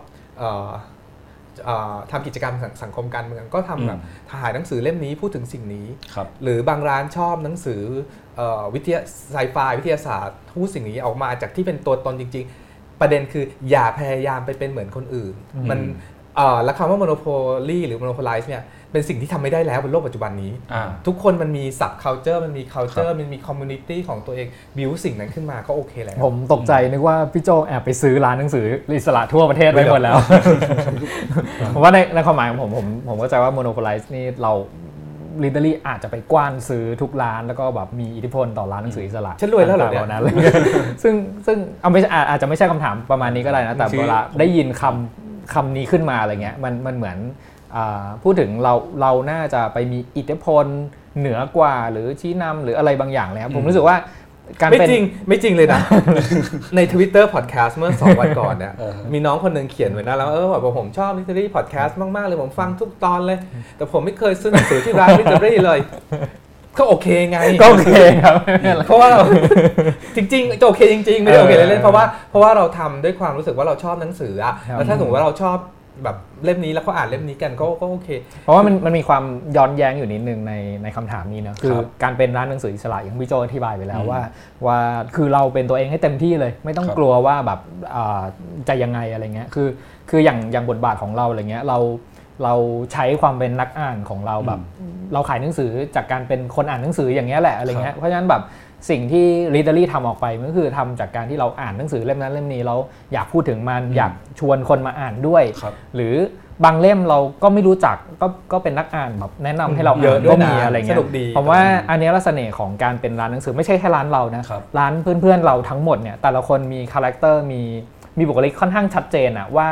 Speaker 3: ทำกิจกรรมสังคมการเมืองก็ทำแบบถ่ายหนังสือเล่มนี้พูดถึงสิ่งนี้ หรือบางร้านชอบหนังสือวิทยาไซไฟวิทยาศาสตร์พูดสิ่งนี้ออกมาจากที่เป็นตัวตนจริง ๆ ประเด็นคืออย่าพยายามไปเป็นเหมือนคนอื่น มันแล้วคำว่า monopoly หรือ monopolize เนี่ย เป็นสิ่งที่ทำไม่ได้แล้วบนโลกปัจจุบันนี้ ทุกคนมันมี subculture มันมี culture มันมี community ของตัวเอง build สิ่งนั้นขึ้นมาก็โอเคแล้ว
Speaker 2: ผมตกใจนึกว่าพี่โจแอบไปซื้อร้านหนังสืออิสระทั่วประเทศไปหมดแล้วผมว่าในในความหมายของผมผมผมเข้าใจว่า monopolize นี่เรา Readery อาจจะไปกว้านซื้อทุกร้านแล้วก็แบบมีอิทธิพลต่อร้านหนังสืออิสระ
Speaker 3: ฉันรวยแล้วเหรอเนี่ย
Speaker 2: นั้นซึ่งซึ่งเอาไม่อาจจะไม่ใช่คำถามประมาณนี้ก็ได้นะแต่เวลาได้ยินคำคำนี้ขึ้นมาอะไรเงี้ยมันมันเหมือน พูดถึงเราเราน่าจะไปมีอิทธิพลเหนือกว่าหรือชี้นำหรืออะไรบางอย่างเลยครับผมรู้สึกว่า
Speaker 3: การไม่จริงไม่จริงเลยนะ ใน Twitter Podcast เมื่อสองวันก่อนเนี่ยมีน้องคนหนึ่งเขียนไว้นะแล้วเออแบบผมชอบ Literary Podcast มาก ๆ เลยผมฟังทุกตอนเลย แต่ผมไม่เคยซื้อหนังสือที่ร้าน Literary เลยก็โอเคไง
Speaker 2: ก็โอเคครับ
Speaker 3: เพราะว่าจริงๆจะโอเคจริง ๆ ไม่ได้โอเคเล่นๆเพราะว่าเพราะว่าเราทำด้วยความรู้สึกว่าเราชอบหนังสืออะแล้วถ้าสมมติว่าเราชอบ แบบเล่มนี้แล้วเขาอ่านเล่มนี้กันก็ก็โอเค
Speaker 2: เพราะว่ามันมันมีความย้อนแย้งอยู่นิดนึงในในคำถามนี้นะคือการเป็นร้านหนังสืออิสระอย่างพี่โจอธิบายไปแล้วว่า ว่าคือเราเป็นตัวเองให้เต็มที่เลย ไม่ต้องกลัวว่าแบบจะยังไงอะไรเงี้ยคือคืออย่างอย่างบทบาทของเราอะไรเงี้ยเรา เราใช้ความเป็นนักอ่านของเราแบบ เราขายหนังสือจากการเป็นคนอ่านหนังสืออย่างเงี้ยแหละอะไรเงี้ยเพราะฉะนั้นแบบสิ่งที่ Readery ทำออกไปก็คือทำจากการที่เราอ่านหนังสือเล่มนั้นเล่มนี้แล้วอยากพูดถึงมันอยากชวนคนมาอ่านด้วย หรือบางเล่มเราก็ไม่รู้จักก็ก็เป็นนักอ่านแบบแนะนำให้เราอ่านก็มีอะไรเงี้ยผมว่าอันนี้ลักษณะของการเป็นร้านหนังสือไม่ใช่แค่ร้านเรานะร้านเพื่อนๆเราทั้งหมดเนี่ยแต่ละคนมี character มีมีบุคลิกค่อนข้างชัดเจนอะว่า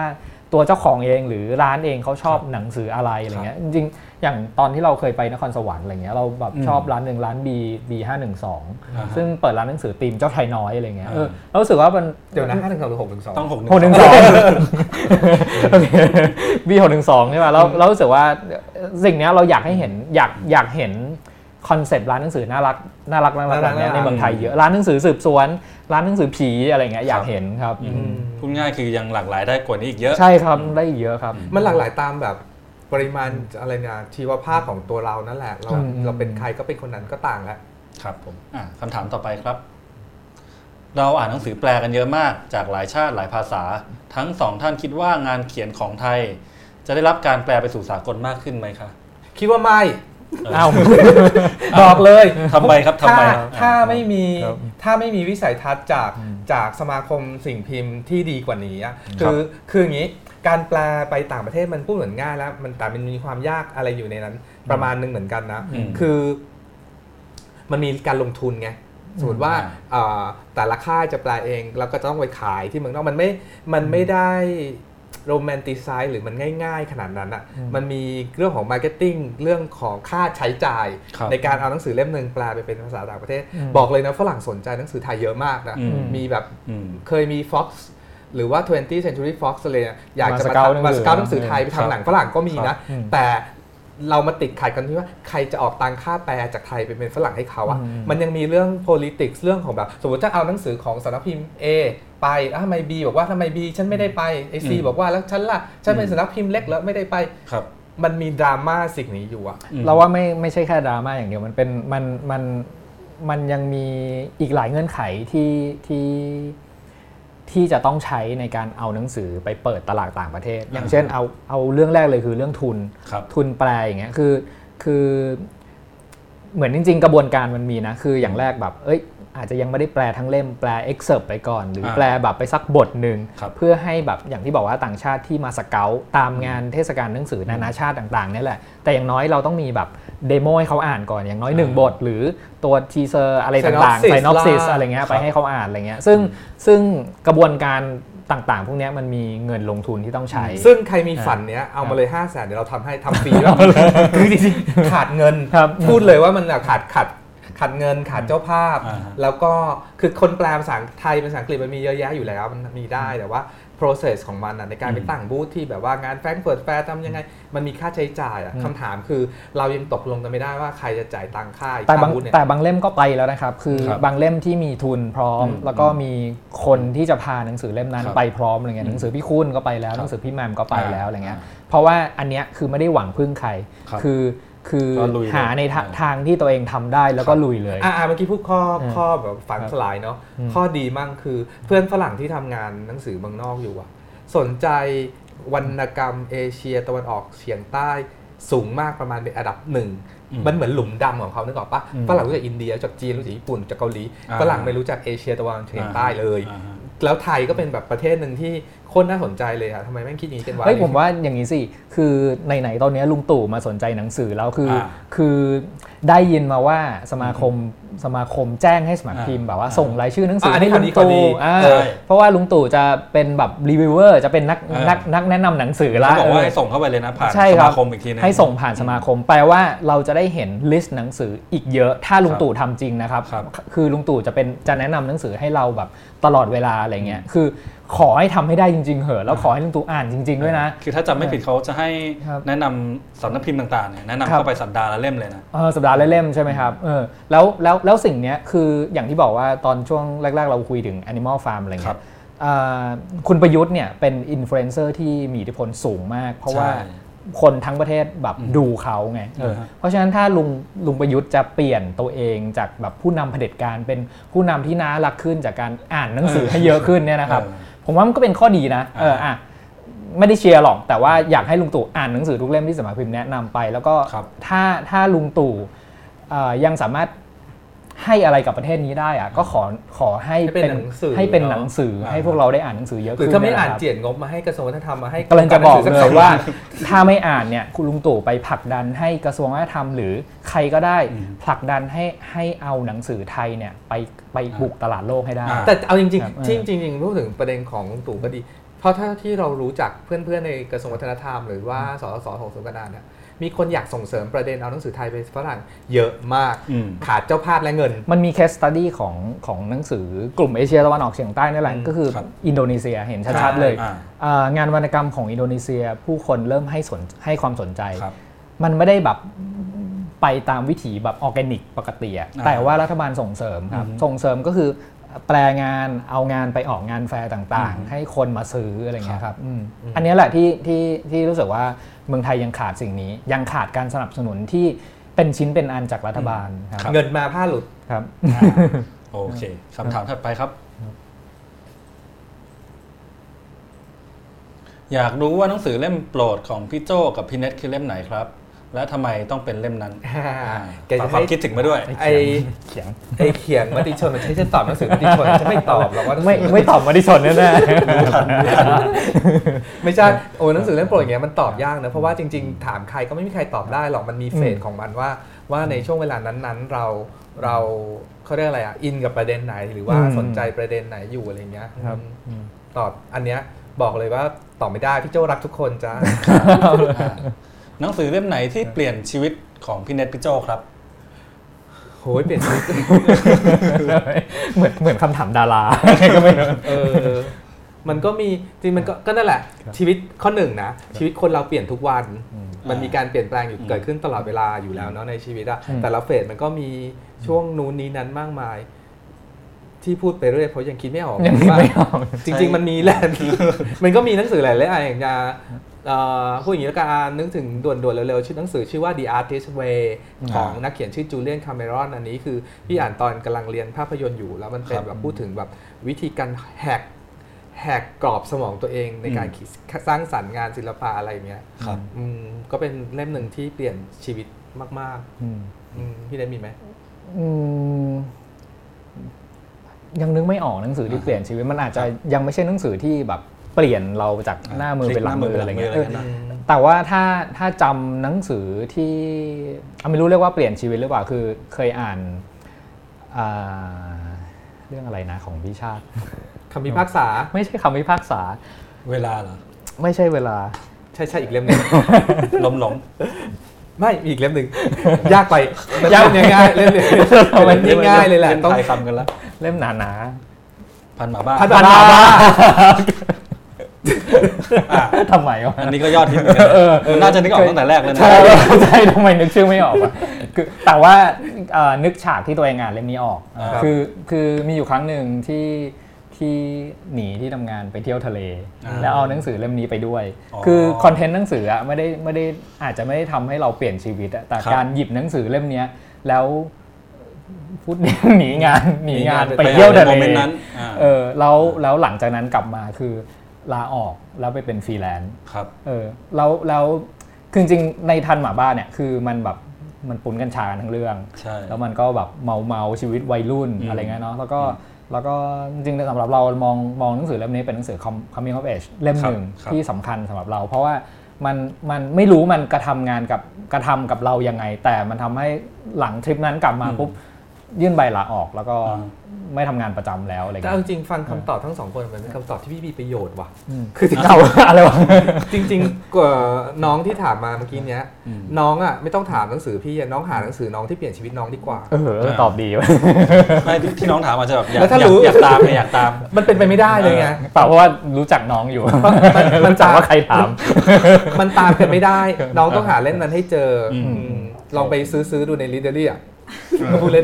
Speaker 2: ตัวเจ้าของเองหรือร้านเองเขาชอบหนังสืออะไรอะไรเงี้ยจริงอย่างตอนที่เราเคยไปนครสวรรค์อะไรเงี้ยเราแบบชอบร้านหนึ่งร้าน B B ห้าหนึ่งสองซึ่งเปิดร้านหนังสือตีมเจ้าชายน้อยอะไรเงี้ยเรารู้สึกว่ามัน
Speaker 3: เดี๋ยวนะห้าหนึ่งสองหรือหกหนึ่งสอง
Speaker 1: ต้องหกหนึ่
Speaker 2: งสองบีหกหนึ่งสองใช่ไหมเราเรารู้สึกว่าสิ่งนี้เราอยากให้เห็นอยากอยากเห็นคอนเซปต์ร้านหนังสือน่ารัก น่ารักน่ารักแบบนี้ในเมืองไทยเยอะร้านหนังสือสืบสวน ร้านหนังสือผีอะไรเงี้ยอยากเห็นครับ
Speaker 1: พูดง่ายคือยังหลากหลายได้กว่านี้อีกเยอะ
Speaker 2: ใช่ครับได้อีกเยอะครับ
Speaker 3: มันหลากหลายตามแบบปริมาณอะไรเนี่ยชีวภาพของตัวเรานั่นแหละ เราเราเป็นใครก็เป็นคนนั้นก็ต่างแล้ว
Speaker 1: ครับผมคำถามต่อไปครับ เราอ่านหนังสือแปลกันเยอะมาก จากหลายชาติหลายภาษา ทั้งสองท่านคิดว่างานเขียนของไทย จะได้รับการแปลไปสู่สากลมากขึ้นไหมคะ
Speaker 3: คิดว่าไม่
Speaker 2: เอา
Speaker 3: บอกเลย
Speaker 1: ทำไมครับทำไม
Speaker 3: ถ้าไม่มีถ้าไม่มีวิสัยทัศน์จากจากสมาคมสิ่งพิมพ์ที่ดีกว่านี้คือคืออย่างนี้การแปลไปต่างประเทศมันพูดเหมือนง่ายแล้ว มันแต่มันมีความยากอะไรอยู่ในนั้น ประมาณนึงเหมือนกันนะ คือ มันมีการลงทุนไงสมมติว่าแต่ละค่ายจะแปลเอง แล้วก็ต้องไปขายที่เมืองนอกมันไม่มันไม่ได้ โรแมนติไซส์หรือมันง่าย ๆ ขนาดนั้นอะมันมีเรื่องของ marketing เรื่องของค่าใช้จ่าย ในการเอาหนังสือเล่มหนึ่งแปลไปเป็นภาษาต่างประเทศ บอกเลยนะฝรั่งสนใจหนังสือไทยเยอะมากนะมีแบบเคยมี Fox หรือว่า 20th Century Fox เลยอยากจะมามา scout หนังสือไทยไปทำหนังฝรั่งก็มีนะ แต่ เรามาติดขัดกันที่ว่าใครจะออกตังค่าแปลจากไทยไปเป็นฝรั่งให้เขาอะมันยังมีเรื่อง politics เรื่องของแบบ สมมติถ้าเอาหนังสือของสำนักพิมพ์ A ไปทำไม B บอกว่าทำไม B ฉันไม่ได้ไปไอซีบอกว่าแล้วฉันล่ะฉันเป็นสำนักพิมพ์เล็กแล้วไม่ได้ไป
Speaker 1: ครับ
Speaker 3: มันมีดราม่าสิ่งนี้อยู่อะ
Speaker 2: เราว่าไม่ไม่ใช่แค่ดราม่าอย่างเดียวมันเป็นมันมันมันยังมีอีกหลายเงื่อนไขที่ที่ ที่จะต้องใช้ในการเอาหนังสือไปเปิดตลาดต่างประเทศ อย่างเช่นเอาเอาเรื่องแรกเลยคือเรื่องทุนทุนแปลอย่างเงี้ยคือคือ เหมือนจริง ๆ กระบวนการมันมีนะคืออย่างแรกแบบ เอ้ย อาจจะยังไม่ได้แปลทั้งเล่มแปลเอ็กเซ p ไปก่อน หรือแปลแบบไปสักบทหนึ่งเพื่อให้แบบอย่างที่บอกว่าต่างชาติที่มา scout ตามงานเทศกาลหนังสือนานาชาติต่างๆนี่แหละ แต่อย่างน้อยเราต้องมีแบบ demo ให้เขาอ่านก่อนอย่างน้อยหนึ่งบท หรือตัว teaser อะไรต่างๆ synopsis อะไรเงี้ยไปให้เขาอ่านอะไรเงี้ยซึ่งซึ่งกระบวนการต่างๆ พวกนี้มันมีเงินลงทุนที่ต้องใช้
Speaker 3: ซึ่งใครมีฝันเนี้ยเอามาเลยห้าแสนเดี๋ยวเราทำให้ทำฟรีแล้วคือจริงๆขาดเงิน พูดเลยว่ามันขาดขาด ขาดเงินขาดเจ้าภาพ แล้วก็คือคนแปลภาษาไทยเป็นภาษาอังกฤษมันมีเยอะแยะอยู่แล้วมันมีได้แต่ว่า process ของมันในการไปตั้งบูธที่แบบว่างานแฟงเปิดแฟร์ทำยังไง มันมีค่าใช้จ่ายอะคำถามคือเรายังตกลงกันไม่ได้ว่าใครจะจ่ายตังค่า
Speaker 2: แต่บางแต่บางเล่มก็ไปแล้วนะครับ คือบางเล่มที่มีทุนพร้อม แล้วก็มีคนที่จะพาหนังสือเล่มนั้นไปพร้อมอะไรเงี้ยหนังสือพี่คุณก็ไปแล้วหนังสือพี่แมมก็ไปแล้วอะไรเงี้ยเพราะว่าอันเนี้ยคือไม่ได้หวังพึ่งใครคือ คือหาในทางที่ตัวเองทำได้แล้วก็ลุยเลย
Speaker 3: อ่าเมื่อกี้พูดข้อข้อแบบฝันสลายเนาะข้อดีมั่งคือเพื่อนฝรั่งที่ทำงานหนังสือเมืองนอกอยู่อะสนใจวรรณกรรมเอเชียตะวันออกเฉียงใต้สูงมากประมาณเป็นอันดับหนึ่งมันเหมือนหลุมดำของเขานึกออกปะฝรั่งรู้จักอินเดียจากจีนรู้จักญี่ปุ่นจากเกาหลีฝรั่งไม่รู้จักเอเชียตะวันออกเฉียงใต้เลย แล้วไทยก็เป็นแบบประเทศหนึ่งที่ คนน่าสนใจเลยอะทำไมแม่งคิดอย่างนี้กันวะ
Speaker 2: เฮ้ยผมว่าอย่างนี้สิ คือไหนๆตอนนี้ลุงตู่มาสนใจหนังสือแล้วคือคือได้ยินมาว่าสมาคมสมาคมแจ้งให้สำนักพิมพ์แบบว่าส่งรายชื่อหนังสือให้ลุงตู่เพราะว่าลุงตู่จะเป็นแบบรีวิวเวอร์จะเป็นนักนักนักแนะนำหนังสือแล้ว
Speaker 1: บอกว่าให้ส่งเข้าไปเลยนะผ่านสมาคมอีกทีนึง
Speaker 2: ให้ส่งผ่านสมาคมแปลว่าเราจะได้เห็น list หนังสืออีกเยอะ ถ้าลุงตู่ทำจริงนะครับ คือลุงตู่จะเป็นจะแนะนำหนังสือให้เราแบบตลอดเวลาอะไรเงี้ยคือขอให้ทำให้ได้จริง ๆ เหอะแล้วขอให้ลุงตู่อ่านจริง ๆ ด้วยนะ
Speaker 1: คือถ้าจำไม่ผิดเขาจะให้แนะนำสำนักพิมพ์ต่างๆเนี่ยแนะนำเข้าไปสัปดาห์ละเล่มเลยนะ
Speaker 2: สัปดาห์ละเล่มใช่ไหมครับเออแล้วแล้วแล้วสิ่งนี้คืออย่างที่บอกว่าตอนช่วงแรก ๆ เราคุยถึง Animal Farm อะไรเงี้ยคุณประยุทธ์เนี่ยเป็นอินฟลูเอนเซอร์ที่มีอิทธิพลสูงมาก เพราะว่า คนทั้งประเทศแบบดูเขาไงเพราะฉะนั้นถ้าลุงลุงประยุทธ์จะเปลี่ยนตัวเองจากแบบผู้นำเผด็จการเป็นผู้นำที่น่ารักขึ้นจากการอ่านหนังสือให้เยอะขึ้นเนี่ยนะครับ ผมว่ามันก็เป็นข้อดีนะ เอออะไม่ได้เชียร์หรอก แต่ว่าอยากให้ลุงตู่อ่านหนังสือทุกเล่มที่สมัครพิมพ์แนะนำไป แล้วก็ถ้าถ้าลุงตู่ยังสามารถ ให้อะไรกับประเทศนี้ได้อะก็ขอขอให้เป็นให้เป็นหนังสือให้พวกเราได้อ่านหนังสือเยอะขึ้นห
Speaker 3: รือถ้าไม่อ่านเจียดงบมาให้กระทรวงวัฒนธรรมมาให้
Speaker 2: กำลังจะบอกเลยว่า ถ้าไม่อ่านเนี่ยคุณลุงตู่ไปผลักดันให้กระทรวงวัฒนธรรม หรือใครก็ได้ผลักดันให้ให้เอาหนังสือไทยเนี่ยไปไปบุกตลาดโลกให้ได้
Speaker 3: แต่เอาจริงๆที่จริงๆพูดถึงประเด็นของลุงตู่ก็ดี เพราะถ้าที่เรารู้จักเพื่อนๆในกระทรวงวัฒนธรรม หรือว่าสสของสุนทรดาเนี่ย มีคนอยากส่งเสริมประเด็นเอาหนังสือไทยไปฝรั่งเยอะมาก ขาดเจ้าภาพและเงิน
Speaker 2: มันมี case study ของของหนังสือกลุ่มเอเชียตะวันออกเฉียงใต้นี่แหละก็คืออินโดนีเซียเห็นชัดๆเลย งานวรรณกรรมของอินโดนีเซีย ผู้คนเริ่มให้สนให้ความสนใจ มันไม่ได้แบบไปตามวิถีแบบออร์แกนิกปกติแต่ว่ารัฐบาลส่งเสริมครับส่งเสริมก็คือ แปลงานเอางานไปออกงานแฟร์ต่างๆ ให้คนมาซื้ออะไรเงี้ยครับอันนี้แหละที่ที่ที่รู้สึกว่าเมืองไทยยังขาดสิ่งนี้ ยังขาดการสนับสนุนที่เป็นชิ้นเป็นอันจากรัฐบาล
Speaker 3: ครับเงินมาผ้าหลุด
Speaker 2: ครับ
Speaker 1: โอเคคำถามถัดไปครับ อยากรู้ว่าหนังสือเล่มโปรดของพี่โจกับพี่เน็ตคือเล่มไหนครับ แล้วทำไมต้องเป็นเล่มนั้นแกจะความคิดถึงมาด้วย
Speaker 3: ไอเขียงไอเขียงมติชนมันใช่จะตอบหนังสือมติชนจะไม่ตอบหรอกว่า
Speaker 2: ไม่ไม่ตอบมติชนแน่
Speaker 3: ไม่ใช่โอ้หนังสือเล่มโปรดอย่างเงี้ยมันตอบยากนะเพราะว่าจริงๆ ถามใครก็ไม่มีใครตอบได้หรอกมันมีเฟสของมันว่า ว่าในช่วงเวลานั้นๆ เราเราเขาเรียกอะไรอะอินกับประเด็นไหนหรือว่าสนใจประเด็นไหนอยู่อะไรเงี้ยตอบอันเนี้ยบอกเลยว่าตอบไม่ได้พี่โจรักทุกคนจ้า
Speaker 1: หนังสือเล่มไหนที่เปลี่ยนชีวิตของพี่เน็ตพี่โจครับ
Speaker 3: โหยเปลี่ยนชีวิต
Speaker 2: เหมือนเหมือนคำถามดาราก็ไม่
Speaker 3: เออมันก็มีจริงมันก็ก็นั่นแหละ ชีวิตข้อหนึ่งนะชีวิตคนเราเปลี่ยนทุกวัน มันมีการเปลี่ยนแปลงอยู่เกิดขึ้นตลอดเวลาอยู่แล้วเนาะในชีวิตอะแต่ละเฟสมันก็มีช่วงนู้นนี้นั้นมากมาย ที่พูดไปเรื่อยเพราะยังคิดไม่ออกว่าจริง ๆ มันมีแหละมันก็มีหนังสือหลายเล่มอย่างจะ พูดอย่างนี้แล้วกันนึกถึงด่วนๆเร็วๆชื่อหนังสือชื่อว่า The Artist Way ของนักเขียนชื่อจูเลียนคาเมรอนอันนี้คือพี่อ่านตอนกำลังเรียนภาพยนตร์อยู่ แล้วมันเป็นแบบพูดถึงแบบวิธีการแหกแหกกรอบสมองตัวเองในการสร้างสรรค์งานศิลปะอะไรเงี้ยครับก็เป็นเล่มหนึ่งที่เปลี่ยนชีวิตมากๆพี่ได้มีไหม
Speaker 2: ยังนึกไม่ออกหนังสือที่เปลี่ยนชีวิตมันอาจจะยังไม่ใช่หนังสือที่แบบ เปลี่ยนเราจากหน้ามือเป็นหลังมืออะไรเงี้ยแต่ว่าถ้าถ้าจำหนังสือที่ไม่รู้เรียกว่าเปลี่ยนชีวิตหรือเปล่าคือเคยอ่านเรื่องอะไรนะของพี่ชาติ
Speaker 3: คำพิพากษา
Speaker 2: ไม่ใช่คำพิพากษา
Speaker 1: เวลาเหรอ
Speaker 2: ไม่ใช่เวลา
Speaker 3: ใช่ใช่อีกเล่มหนึ่ง
Speaker 1: ล้มหลง
Speaker 3: ไม่อีกเล่มหนึ่งยากไปยากง่ายเล่มหนึ่งมันง่ายเลยแหละ
Speaker 1: ต้องไทยคำกันแล้ว
Speaker 2: เล่มหนาหนา
Speaker 1: พันหมาบ้า
Speaker 3: พันหมาบ้า
Speaker 2: ทำไมวะ
Speaker 1: อันนี้ก็ยอดฮิตเหมือนกันน่าจะนึกออกตั้งแต่แรกเลยนะใช่
Speaker 2: ใช่ทำไมนึกชื่อไม่ออกอะคือแต่ว่านึกฉากที่ตัวเองอ่านเล่มนี้ออก คือคือมีอยู่ครั้งหนึ่งที่ที่หนีที่ทำงานไปเที่ยวทะเล แล้วเอาหนังสือเล่มนี้ไปด้วย คือ content หนังสืออะไม่ได้ไม่ได้อาจจะไม่ได้ทำให้เราเปลี่ยนชีวิตอะแต่การหยิบหนังสือเล่มนี้แล้วพูดหนีงานหนีงานไปเที่ยวทะเลเออแล้วแล้วหลังจากนั้นกลับมาคือ ลาออกแล้วไปเป็นฟรีแลนซ์
Speaker 1: ครับ
Speaker 2: เออแล้วแล้วคือจริงในพันธุ์หมาบ้าเนี่ยคือมันแบบมันปุ๊นกัญชาทั้งเรื่อง
Speaker 1: ใช่แล้
Speaker 2: วมันก็แบบเมาเมาชีวิตวัยรุ่นอะไรเงี้ยเนาะแล้วก็แล้วก็จริงๆสำหรับเรามองมองหนังสือเล่มนี้เป็นหนังสือ coming of age เล่มหนึ่งที่สำคัญสำหรับเรา เพราะว่ามันมันไม่รู้มันกระทำงานกับกระทำกับเรายังไง แต่มันทำให้หลังทริปนั้นกลับมาปุ๊บ ยื่นใบลาออกแล้วก็ไม่ทำงานประจำแล้วอะไรเงี้
Speaker 3: ยแต่จริงฟังคำตอบทั้งสองคนมันเป็นคำตอบที่พี่มีประโยชน์ว่ะ
Speaker 2: คือเราอะไรวะ
Speaker 3: จริงๆกว่าน้องที่ถามมาเมื่อกี้เนี้ย น้องอะไม่ต้องถามหนังสือพี่น้องหาหนังสือน้องที่เปลี่ยนชีวิตน้องดีกว่า
Speaker 2: เออตอบดี
Speaker 1: ไม่ที่น้องถามอาจจะแบบอยากอยากตามอยากตาม
Speaker 3: มันเป็นไปไม่ได้เลยไง
Speaker 2: เปล่าเพราะว่ารู้จักน้องอยู่มันจาว่าใครถาม
Speaker 3: มันตามกันไม่ได้ น้องต้องหาเล่นนั้นให้เจอลองไปซื้อซื้อดูในลิเดอรี่อะ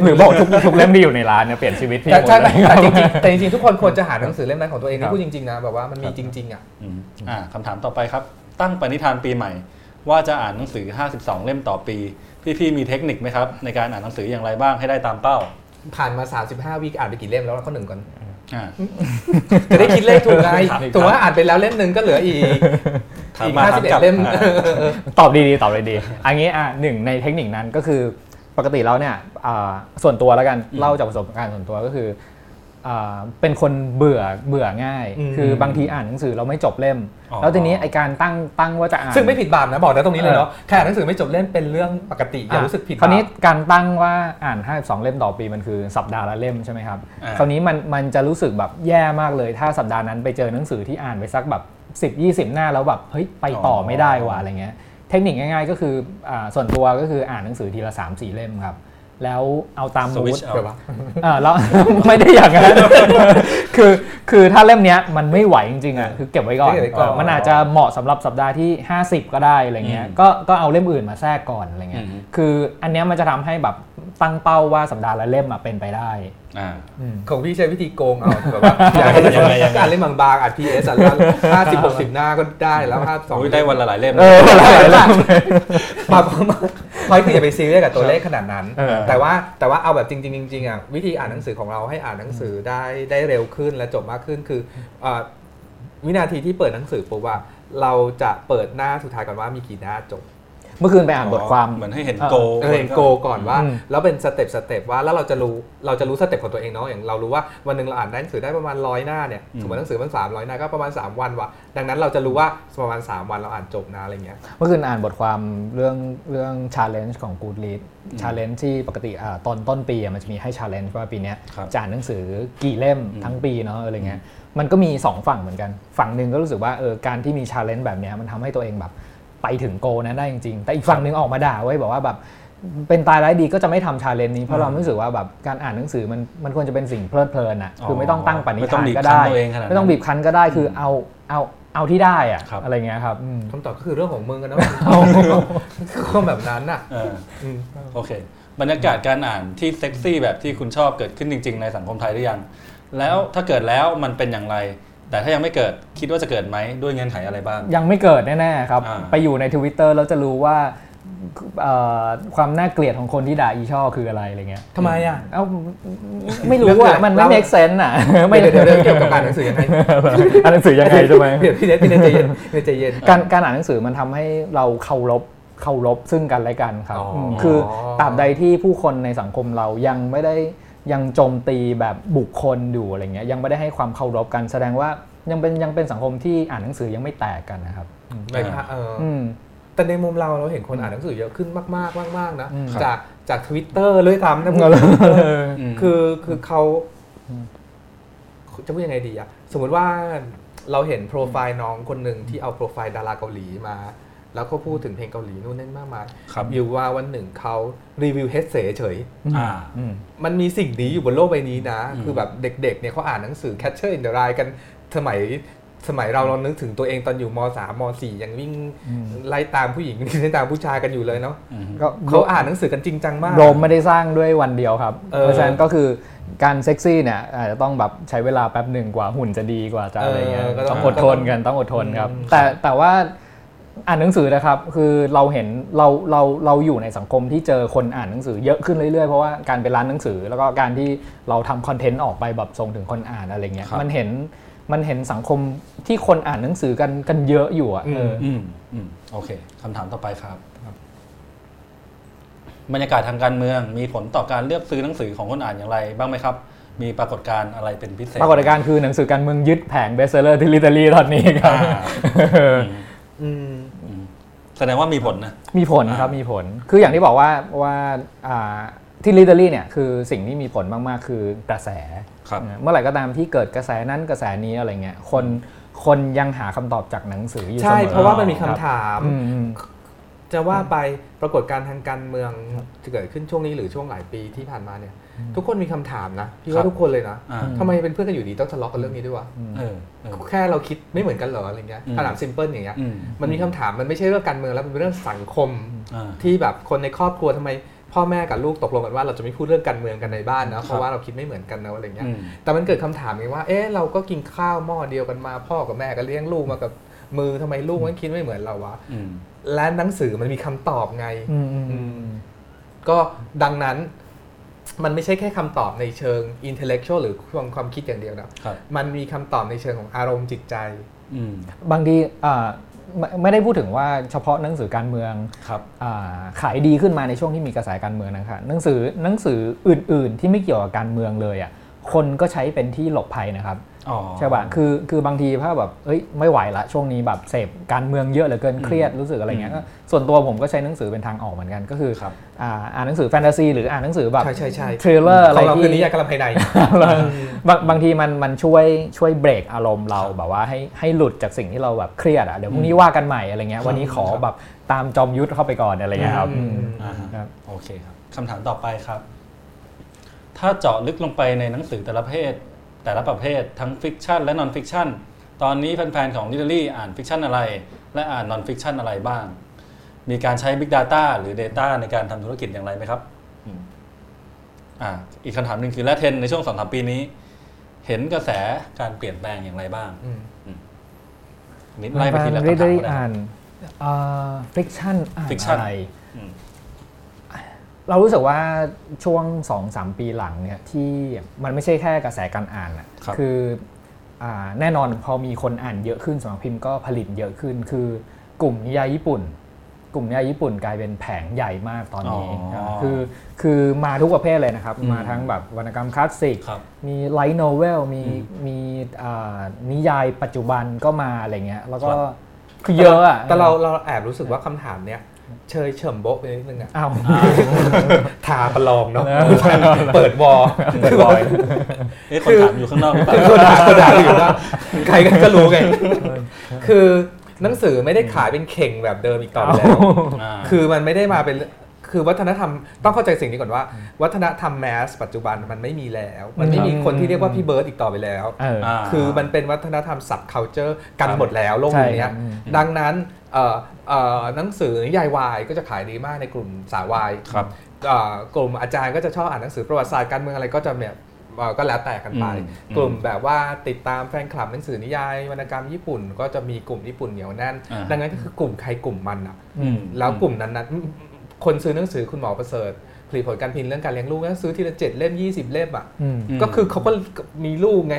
Speaker 2: หรือบอกทุกทุกเล่มที่อยู่ในร้านเนี่ยเปลี่ยนชีวิตพี่
Speaker 3: แต่ใช่แต่จริงๆแต่จริงๆทุกคนควรจะหาหนังสือเล่มนั้นของตัวเองนี่พูดจริงๆนะแบบว่ามันมีจริง ๆอะ
Speaker 1: อ่าคำถามต่อไปครับ ตั้งปณิธานปีใหม่ ว่าจะอ่านหนังสือ 52 เล่มต่อปี พี่ๆมีเทคนิคไหมครับ ในการอ่านหนังสืออย่างไรบ้างให้ได้ตามเป้า
Speaker 3: ผ่านมา 35 วีคอ่านไปกี่เล่มแล้วข้อหนึ่งก่อนจะได้คิดเลขถูกไงถูกว่าอ่านไปแล้วเล่มหนึ่งก็เหลืออีกอีกห้าสิบเอ็ดเล่ม
Speaker 2: ตอบดีๆตอบเลยดีอันนี้อะหนึ่งในเทคนิคนั้นก็คือ ปกติแล้วเนี่ยส่วนตัวแล้วกันเล่าจากประสบการณ์ส่วนตัวก็คือเป็นคนเบื่อเบื่อง่าย คือบางทีอ่านหนังสือเราไม่จบเล่ม แล้วทีนี้ไอการตั้งตั้งว่าจะอ่าน
Speaker 3: ซึ่งไม่ผิดบาปนะบอกนะตรงนี้เลยเนาะแค่อ่านหนังสือไม่จบเล่มเป็นเรื่องปกติอย่ารู้สึกผิด
Speaker 2: คราวนี้การตั้งว่าอ่าน 52 เล่มต่อปีมันคือสัปดาห์ละเล่มใช่ไหมครับคราวนี้มันมันจะรู้สึกแบบแย่มากเลย ถ้าสัปดาห์นั้นไปเจอหนังสือที่อ่านไปสักแบบ10 20 หน้าแล้วแบบเฮ้ยไปต่อไม่ได้ว่ะอะไรเงี้ย เทคนิคง่ายๆ ก็คืออส่วนตัวก็คืออ่านหนังสือทีละ3 4เล่มครับ แล้วเอาตามมูดอ่าแล้วไม่ได้อย่างนั้นคือคือถ้าเล่มเนี้ยมันไม่ไหวจริงๆอะคือเก็บไว้ก่อนมันอาจจะเหมาะสำหรับสัปดาห์ที่ 50 ก็ได้อะไรเงี้ยก็ก็เอาเล่มอื่นมาแทรกก่อนอะไรเงี้ยคืออันเนี้ยมันจะทำให้แบบตั้งเป้าว่าสัปดาห์ละเล่มมาเป็นไปได้
Speaker 3: ของพี่ใช้วิธีโกงเอาแบบว่าอยากให้การเล่นบางๆอัดพีเอสอะแล้วห้าสิบหกสิบหน้าก็ได้แล้วห้าสอง
Speaker 1: ได้วันละหลายเล่ม
Speaker 3: เออหลายเล่มมาพอยคืออย่าไปซีเรียสกับตัวเลขขนาดนั้น แต่ว่าแต่ว่าเอาแบบจริงๆจริงๆอะวิธีอ่านหนังสือของเราให้อ่านหนังสือได้ได้เร็วขึ้นและจบมากขึ้นคือวินาทีที่เปิดหนังสือปุ๊บว่าเราจะเปิดหน้าสุดท้ายก่อนว่ามีกี่หน้าจบ
Speaker 2: เมื่อคืนไปอ่านบทความ
Speaker 1: เหมือนให้เห็นโก
Speaker 3: เห็นโกก่อนว่า แล้วเป็น step step ว่าแล้วเราจะรู้เราจะรู้ step ของตัวเองเนาะอย่างเรารู้ว่าวันหนึ่งเราอ่านหนังสือได้ประมาณร้อยหน้าเนี่ยสมมติหนังสือมันสามร้อยหน้าก็ประมาณ 3 วันว่ะดังนั้นเราจะรู้ว่าประมาณ 3 วันเราอ่านจบนะอะไรเงี้ย
Speaker 2: เมื่อคืนอ่านบทความเรื่องเรื่องชาเลนจ์ของ Goodread ชาเลนจ์ที่ปกติตอนต้นปีมันจะมีให้ challenge ว่าปีนี้จะอ่านหนังสือกี่เล่มทั้งปีเนาะอะไรเงี้ยมันก็มี 2 ฝั่งเหมือนกัน ฝั่งหนึ่งก็รู้สึกว่าเออการที่มี challenge แบบนี้มันทำให้ตัวเองแบบ ไปถึง goal นั้นได้จริงๆ แต่อีกฝั่งหนึ่งออกมาด่าไว้บอกว่าแบบเป็นตายร้ายดีก็จะไม่ทำ challenge นี้เพราะเรารู้สึกว่าแบบการอ่านหนังสือมันมันควรจะเป็นสิ่งเพลิดเพลินอะคือไม่ต้องตั้งปณิธานก็ได้ ไม่ต้องบีบคั้นก็ได้คือเอาเอาเอาที่ได้อะอะไรเงี้ยครับ
Speaker 3: คำตอบก็คือเรื่องของมึงกันนะก็แบบนั้นอะ
Speaker 1: โอเค บรรยากาศการอ่านที่เซ็กซี่แบบที่คุณชอบเกิดขึ้นจริง ๆ ในสังคมไทยหรือยัง แล้วถ้าเกิดแล้วมันเป็นอย่างไร แต่ถ้ายังไม่เกิดคิดว่าจะเกิดไหมด้วยเงื่อนไขอะไรบ้าง
Speaker 2: ยังไม่เกิดแน่ๆครับไปอยู่ในทวิตเตอร์แล้วจะรู้ว่าความน่าเกลียดของคนที่ด่าอีช่อคืออะไรอะไรเงี้ย
Speaker 3: ทำไมอะ
Speaker 2: เอ้าไม่รู้อะมันไม่ make sense อะ
Speaker 3: ไม่เดี๋ยวเกี่ยวกับการหนังสือยังไง
Speaker 2: อ่านหนังสือยังไงใช่ไหม
Speaker 3: พี่เนทพี่เนทใจเย็นใจเย็น
Speaker 2: การการอ่านหนังสือมันทำให้เราเคารพเคารพซึ่งกันและกันครับคือตราบใดที่ผู้คนในสังคมเรายังไม่ได้ ยังโจมตีแบบบุคคลอยู่อะไรเงี้ยยังไม่ได้ให้ความเคารพกันแสดงว่ายังเป็นยังเป็นสังคมที่อ่านหนังสือยังไม่แตกกันนะครับ
Speaker 3: ไม่ค่ะเออแต่ในมุมเราเราเห็นคนอ่านหนังสือเยอะขึ้นมากมากมากๆนะจากจากทวิตเตอร์เลยทำนะคือคือเขาจะพูดยังไงดีอะสมมติว่าเราเห็นโปรไฟล์น้องคนหนึ่งที่เอาโปรไฟล์ดาราเกาหลีมา แล้วก็พูดถึงเพลงเกาหลีนู่นนั่นมากมายอยู่ว่าวันหนึ่งเขารีวิวเฮสเสเฉยมันมีสิ่งนี้อยู่บนโลกใบนี้นะ คือแบบเด็กๆเนี่ยเขาอ่านหนังสือ Catcher in the Rye กันสมัยสมัยเราเรานึกถึงตัวเองตอนอยู่มสามมสี่ยังวิ่งไล่ตามผู้หญิงไล่ตามผู้ชายกันอยู่เลยเนาะเขาอ่านหนังสือกันจริงจังมาก
Speaker 2: โรมไม่ได้สร้างด้วยวันเดียวครับ เพราะฉะนั้นก็คือการเซ็กซี่เนี่ยอาจจะต้องแบบใช้เวลาแป๊บหนึ่งกว่าหุ่นจะดีกว่าจะอะไรเงี้ยต้องอดทนกันต้องอดทนครับ แต่แต่ว่า อ่านหนังสือนะครับ คือเราเห็นเราเราเราอยู่ในสังคมที่เจอคนอ่านหนังสือเยอะขึ้นเรื่อยๆ เพราะว่าการเป็นร้านหนังสือ แล้วก็การที่เราทำคอนเทนต์ออกไปแบบส่งถึงคนอ่านอะไรเงี้ย มันเห็นมันเห็นสังคมที่คนอ่านหนังสือกันกันเยอะอยู่อะเออ
Speaker 1: อืมอืมโอเคคำถามต่อไปครับ บรรยากาศทางการเมืองมีผลต่อการเลือกซื้อหนังสือของคนอ่านอย่างไร บ้างไหมครับ มีปรากฏการณ์อะไรเป็นพิเศษ
Speaker 2: ปรากฏการณ์คือหนังสือการเมืองยึดแผง bestseller ที่ Readery ตอนนี้ครับ
Speaker 1: แสดงว่ามีผลนะ
Speaker 2: มีผลครับมีผล คืออย่างที่บอกว่าว่าที่ Readery เนี่ยคือสิ่งที่มีผลมากๆ คือกระแส เมื่อไหร่ก็ตามที่เกิดกระแสนั้นกระแสนี้อะไรเงี้ยคนคนยังหาคำตอบจากหนังสืออยู่เสมอใช่
Speaker 3: เพราะว่ามันมีคำถามจะว่าไปปรากฏการทางการเมืองจะเกิดขึ้นช่วงนี้หรือช่วงหลายปีที่ผ่านมาเนี่ย ทุกคนมีคำถามนะพี่ว่าทุกคนเลยนะทำไมเป็นเพื่อนกันอยู่ดีต้องทะเลาะกันเรื่องนี้ด้วยวะแค่เราคิดไม่เหมือนกันเหรออะไรเงี้ยคำถามซิมเพิลอย่างเงี้ยมันมีคำถามมันไม่ใช่เรื่องการเมืองแล้วมันเป็นเรื่องสังคมที่แบบคนในครอบครัวทำไมพ่อแม่กับลูกตกลงกันว่าเราจะไม่พูดเรื่องการเมืองกันในบ้านนะเพราะว่าเราคิดไม่เหมือนกันนะอะไรเงี้ยแต่มันเกิดคำถามไงว่าเอ๊ะเราก็กินข้าวหม้อเดียวกันมา พ่อกับแม่ก็เลี้ยงลูกมากับมือทำไมลูกมันคิดไม่เหมือนเราวะและหนังสือมันมีคำตอบไงก็ดังนั้น มันไม่ใช่แค่คำตอบในเชิงอินเทลเล็กชวลหรือความความคิดอย่างเดียวนะมันมีคำตอบในเชิงของอารมณ์จิตใจ
Speaker 2: บางทีไม่ได้พูดถึงว่าเฉพาะหนังสือการเมืองขายดีขึ้นมาในช่วงที่มีกระแสการเมืองนะคะหนังสือหนังสืออื่น ๆ ที่ไม่เกี่ยวกับการเมืองเลยอะคนก็ใช้เป็นที่หลบภัยนะครับ ใช่ป่ะคือคือบางทีถ้าแบบเอ้ยไม่ไหวละช่วงนี้แบบเสพการเมืองเยอะเหลือเกินเครียดรู้สึกอะไรเงี้ยส่วนตัวผมก็ใช้หนังสือเป็นทางออกเหมือนกันก็คืออ่านหนังสือแฟนตาซีหรืออ่านหนังสือแบบเทรลเลอร์อะไร
Speaker 3: ที่นิยายกำลังภายใน
Speaker 2: บางบางทีมันมันช่วยช่วยเบรกอารมณ์เราแบบว่าให้ให้หลุดจากสิ่งที่เราแบบเครียดอะเดี๋ยวพรุ่งนี้ว่ากันใหม่อะไรเงี้ยวันนี้ขอแบบตามจอมยุทธเข้าไปก่อนอะไรเงี้ยครับ
Speaker 1: โอเคครับคำถามต่อไปครับ ถ้าเจาะลึกลงไปในหนังสือแต่ละเพศ แต่ละประเภททั้ง fiction และ non-fiction ตอนนี้แฟนๆของ Readery อ่าน fiction อะไร และอ่าน non-fiction อะไรบ้าง มีการใช้ Big Data หรือ Data ในการทำธุรกิจอย่างไรไหมครับอ่าอีกคำถามหนึ่งคือและเทนในช่วงสองสามปีนี้ เห็นกระแสการเปลี่ยนแปลงอย่างไรบ้าง
Speaker 2: นิดไล่ไปทีละคำถามได้อ่าน fiction อ่านอะไร เรารู้สึกว่าช่วง2อสปีหลังเนี่ยที่มันไม่ใช่แค่กระแสการอ่านอะคือแน่นอนพอมีคนอ่านเยอะขึ้นสำนักพิมพ์ก็ผลิตเยอะขึ้น คือกลุ่มนิยายญี่ปุ่น กลุ่มนิยายญี่ปุ่นกลายเป็นแผงใหญ่มากตอนนี้คือคือมาทุกประเภทเลยนะครับ มาทั้งแบบวรรณกรรมคลาสสิก มี light novel มีมีนิยายปัจจุบันก็มาอะไรเงี้ยแล้วก็คือเยอะอะ
Speaker 3: แต่เราเราแอบรู้สึกว่าคำถามเนี้ย เชยเฉิมโบ๊ะไปนิดนึงอะอ้าวท้าประลองเนาะเปิด war เปิด war
Speaker 1: เอ๊ะคนถามอยู่ข้างนอกหรือเปล่า
Speaker 3: คนถามคนถามอยู่นะใครก็รู้ไงคือหนังสือไม่ได้ขายเป็นเข่งแบบเดิมอีกต่อไปแล้วคือมันไม่ได้มาเป็นคคือวัฒนธรรมต้องเข้าใจสิ่งนี้ก่อนว่า วัฒนธรรม mass ปัจจุบันมันไม่มีแล้ว มันไม่มีคนที่เรียกว่าพี่เบิร์ดอีกต่อไปแล้ว คือมันเป็นวัฒนธรรม subculture กันหมดแล้วโลกนี้ดังนั้น หนังสือนิยายวายก็จะขายดีมากในกลุ่มสาววายกลุ่มอาจารย์ก็จะชอบอ่านหนังสือประวัติศาสตร์การเมืองอะไรก็จะเนี่ยก็แล้วแต่กันไป กลุ่มแบบว่าติดตามแฟนคลับหนังสือนิยายวรรณกรรมญี่ปุ่น ก็จะมีกลุ่มญี่ปุ่นเหนียวแน่น ดังนั้นก็คือกลุ่มใครกลุ่มมันอะแล้วกลุ่มนั้นนั้นคนซื้อหนังสือคุณหมอประเสริฐผลิตผลการพิมพ์เรื่องการเลี้ยงลูกก็ซื้อทีละเจ็ดเล่มยี่สิบเล่มอะก็คือเขาก็มีลูกไง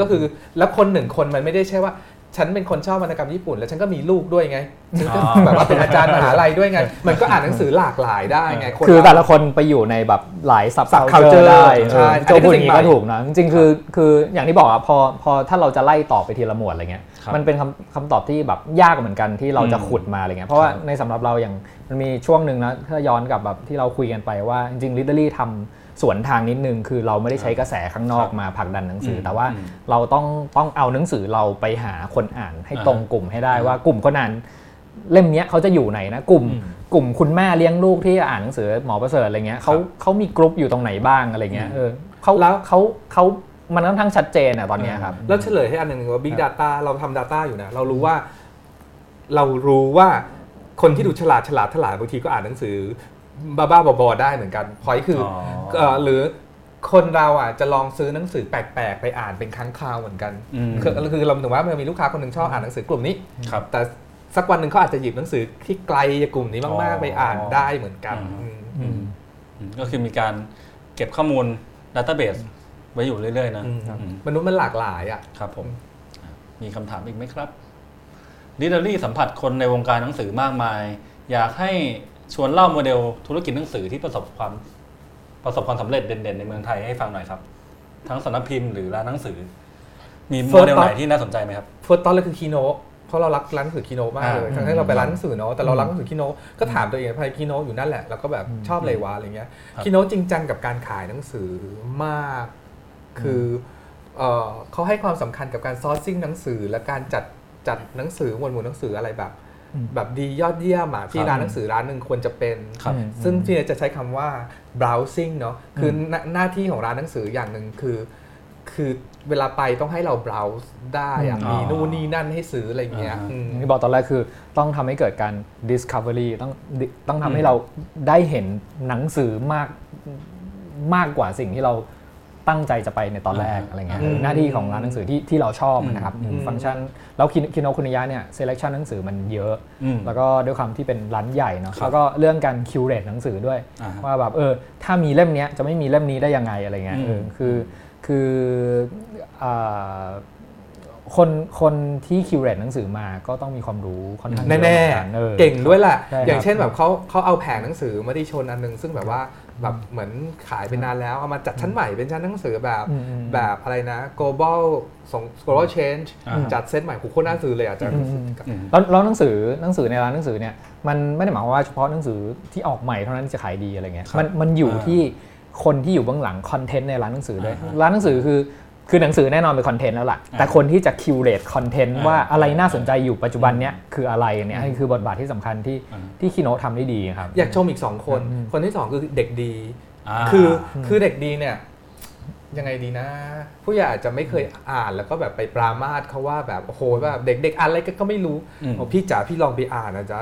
Speaker 3: ก็คือแล้วคนหนึ่งคนมันไม่ได้ใช่ว่า ฉันเป็นคนชอบวรรณกรรมญี่ปุ่น แล้วฉันก็มีลูกด้วยไงฉันก็แบบว่าเป็นอาจารย์มหาลัยด้วยไง มันก็อ่านหนังสือหลากหลายได้ไง
Speaker 2: คือแต่ละคนไปอยู่ในแบบหลายสับ
Speaker 3: เคาเจอร์ได้
Speaker 2: ใช่โจพูดอย่างนี้ก็ถูกนะจริงๆคือคืออย่างที่บอกอะพอพอถ้าเราจะไล่ต่อไปทีละหมวดอะไรเงี้ยมันเป็นคำคำตอบที่แบบยากเหมือนกันที่เราจะขุดมาอะไรเงี้ยเพราะว่าในสำหรับเราอย่างมันมีช่วงหนึ่งนะถ้าย้อนกับแบบที่เราคุยกันไปว่าจริงๆลิเดอรี่ทำ สวนทางนิดนึง คือเราไม่ได้ใช้กระแสข้างนอกมาผลักดันหนังสือ แต่ว่าเราต้องต้องเอาหนังสือเราไปหาคนอ่านให้ตรงกลุ่มให้ได้ว่ากลุ่มคนอ่านเล่มนี้เขาจะอยู่ไหนนะกลุ่ม กลุ่มคุณแม่เลี้ยงลูกที่อ่านหนังสือหมอประเสริฐอะไรเงี้ยเขาเขามีกลุ่มอยู่ตรงไหนบ้างอะไรเงี้ยเออเขาแล้วเขาเขามันค่อนข้างชัดเจนอะตอนนี้ครับ
Speaker 3: แล้วเฉลยให้อันหนึ่งว่า Big Data เราทำ Data อยู่นะ เรารู้ว่า เรารู้ว่าคนที่ดูฉลาดฉลาดฉลาดบางทีก็อ่านหนังสือ บ้าๆบอๆได้เหมือนกันพอยคือหรือคนเราอะจะลองซื้อหนังสือแปลกๆ ไปอ่านเป็นครั้งคราวเหมือนกัน คือคือเราถึงว่ามันมีลูกค้าคนหนึ่งชอบอ่านหนังสือกลุ่มนี้แต่สักวันหนึ่งเขาอาจจะหยิบหนังสือที่ไกลจากกลุ่มนี้มากๆ ไปอ่านได้เหมือนกัน
Speaker 1: ก็คือมีการเก็บข้อมูล database ไว้อยู่เรื่อยๆนะ
Speaker 3: มนุษย์มันหลากหลายอะ
Speaker 1: ครับผมมีคำถามอีกไหมครับ Readery สัมผัสคนในวงการหนังสือมากมาย อยากให้ ชวนเล่าโมเดลธุรกิจหนังสือที่ประสบความประสบความสำเร็จเด่นๆ ในเมืองไทยให้ฟังหน่อยครับ ทั้งสำนักพิมพ์หรือร้านหนังสือ มีโมเดลไหนที่น่าสนใจไหมครับ
Speaker 3: first ตอนเลยคือคีโนเพราะเรารักร้านหนังสือคีโนมากเลย ทั้งที่เราไปร้านหนังสือเนาะ แต่เรารักหนังสือคีโนก็ถามตัวเองไปคีโนอยู่นั่นแหละ แล้วก็แบบชอบเลยวะอะไรเงี้ย คีโนจริงจังกับการขายหนังสือมาก คือเขาให้ความสำคัญกับการ sourcing หนังสือและการจัดจัดหนังสือหมวดหมู่หนังสืออะไรแบบ แบบดียอดเยี่ยมอะที่ร้านหนังสือร้านหนึ่งควรจะเป็น ซึ่งที่จะใช้คำว่า browsing เนาะคือหน้าที่ของร้านหนังสืออย่างหนึ่งคือ คือเวลาไปต้องให้เรา browse ได้อะมีนู่นนี่นั่นให้ซื้ออะไรเงี้ย
Speaker 2: ที่บอกตอนแรกคือต้องทำให้เกิดการ discovery ต้องต้องทำให้เราได้เห็นหนังสือมากมากกว่าสิ่งที่เรา ตั้งใจจะไปในตอนแรกอะไรเงี้ยหน้าที่ของร้านหนังสือที่ที่เราชอบนะครับฟังก์ชันแล้วคินโนคุนิยะเนี่ย selection หนังสือมันเยอะ แล้วก็ด้วยความที่เป็นร้านใหญ่เนาะแล้วก็เรื่องการ curate หนังสือด้วย ว่าแบบเออถ้ามีเล่มนี้จะไม่มีเล่มนี้ได้ยังไงอะไรเงี้ยเออคือคือคนคนที่คิวเรตหนังสือมาก็ต้องมีความรู้ค่อนข้าง
Speaker 3: แน่ๆเก่งด้วยแหละอย่างเช่นแบบเขาเขาเอาแผงหนังสือมาที่ชนอันนึง ซึ่งแบบว่า แบบเหมือนขายไปนานแล้ว เอามาจัดชั้นใหม่เป็นชั้นหนังสือแบบแบบอะไรนะ global ส่ง global change จัดเซตใหม่คุณโคตรน่าซื้อเลยอะจะ
Speaker 2: แล้วหนังสือหนังสือในร้านหนังสือเนี่ยมันไม่ได้หมายว่าเฉพาะหนังสือที่ออกใหม่เท่านั้นจะขายดีอะไรเงี้ยมันมันอยู่ที่คนที่อยู่เบื้องหลังคอนเทนต์ในร้านหนังสือด้วยร้านหนังสือคือ คือหนังสือแน่นอนเป็นคอนเทนต์แล้วล่ะ แต่คนที่จะคิวเรตคอนเทนต์ว่าอะไรน่าสนใจอยู่ปัจจุบันเนี้ยคืออะไรเนี่ยคือบทบาทที่สำคัญที่ที่คีโนทำได้ดีครับ
Speaker 3: อยากชมอีก 2 คน คนที่ 2 คือเด็กดี คือคือเด็กดีเนี่ยยังไงดีนะ ผู้ใหญ่อาจจะไม่เคยอ่านแล้วก็แบบไปปรามาสเขาว่าแบบโอ้โหแบบเด็กๆอ่านอะไรก็ไม่รู้พี่จ๋าพี่ลองไปอ่านนะจ๊ะ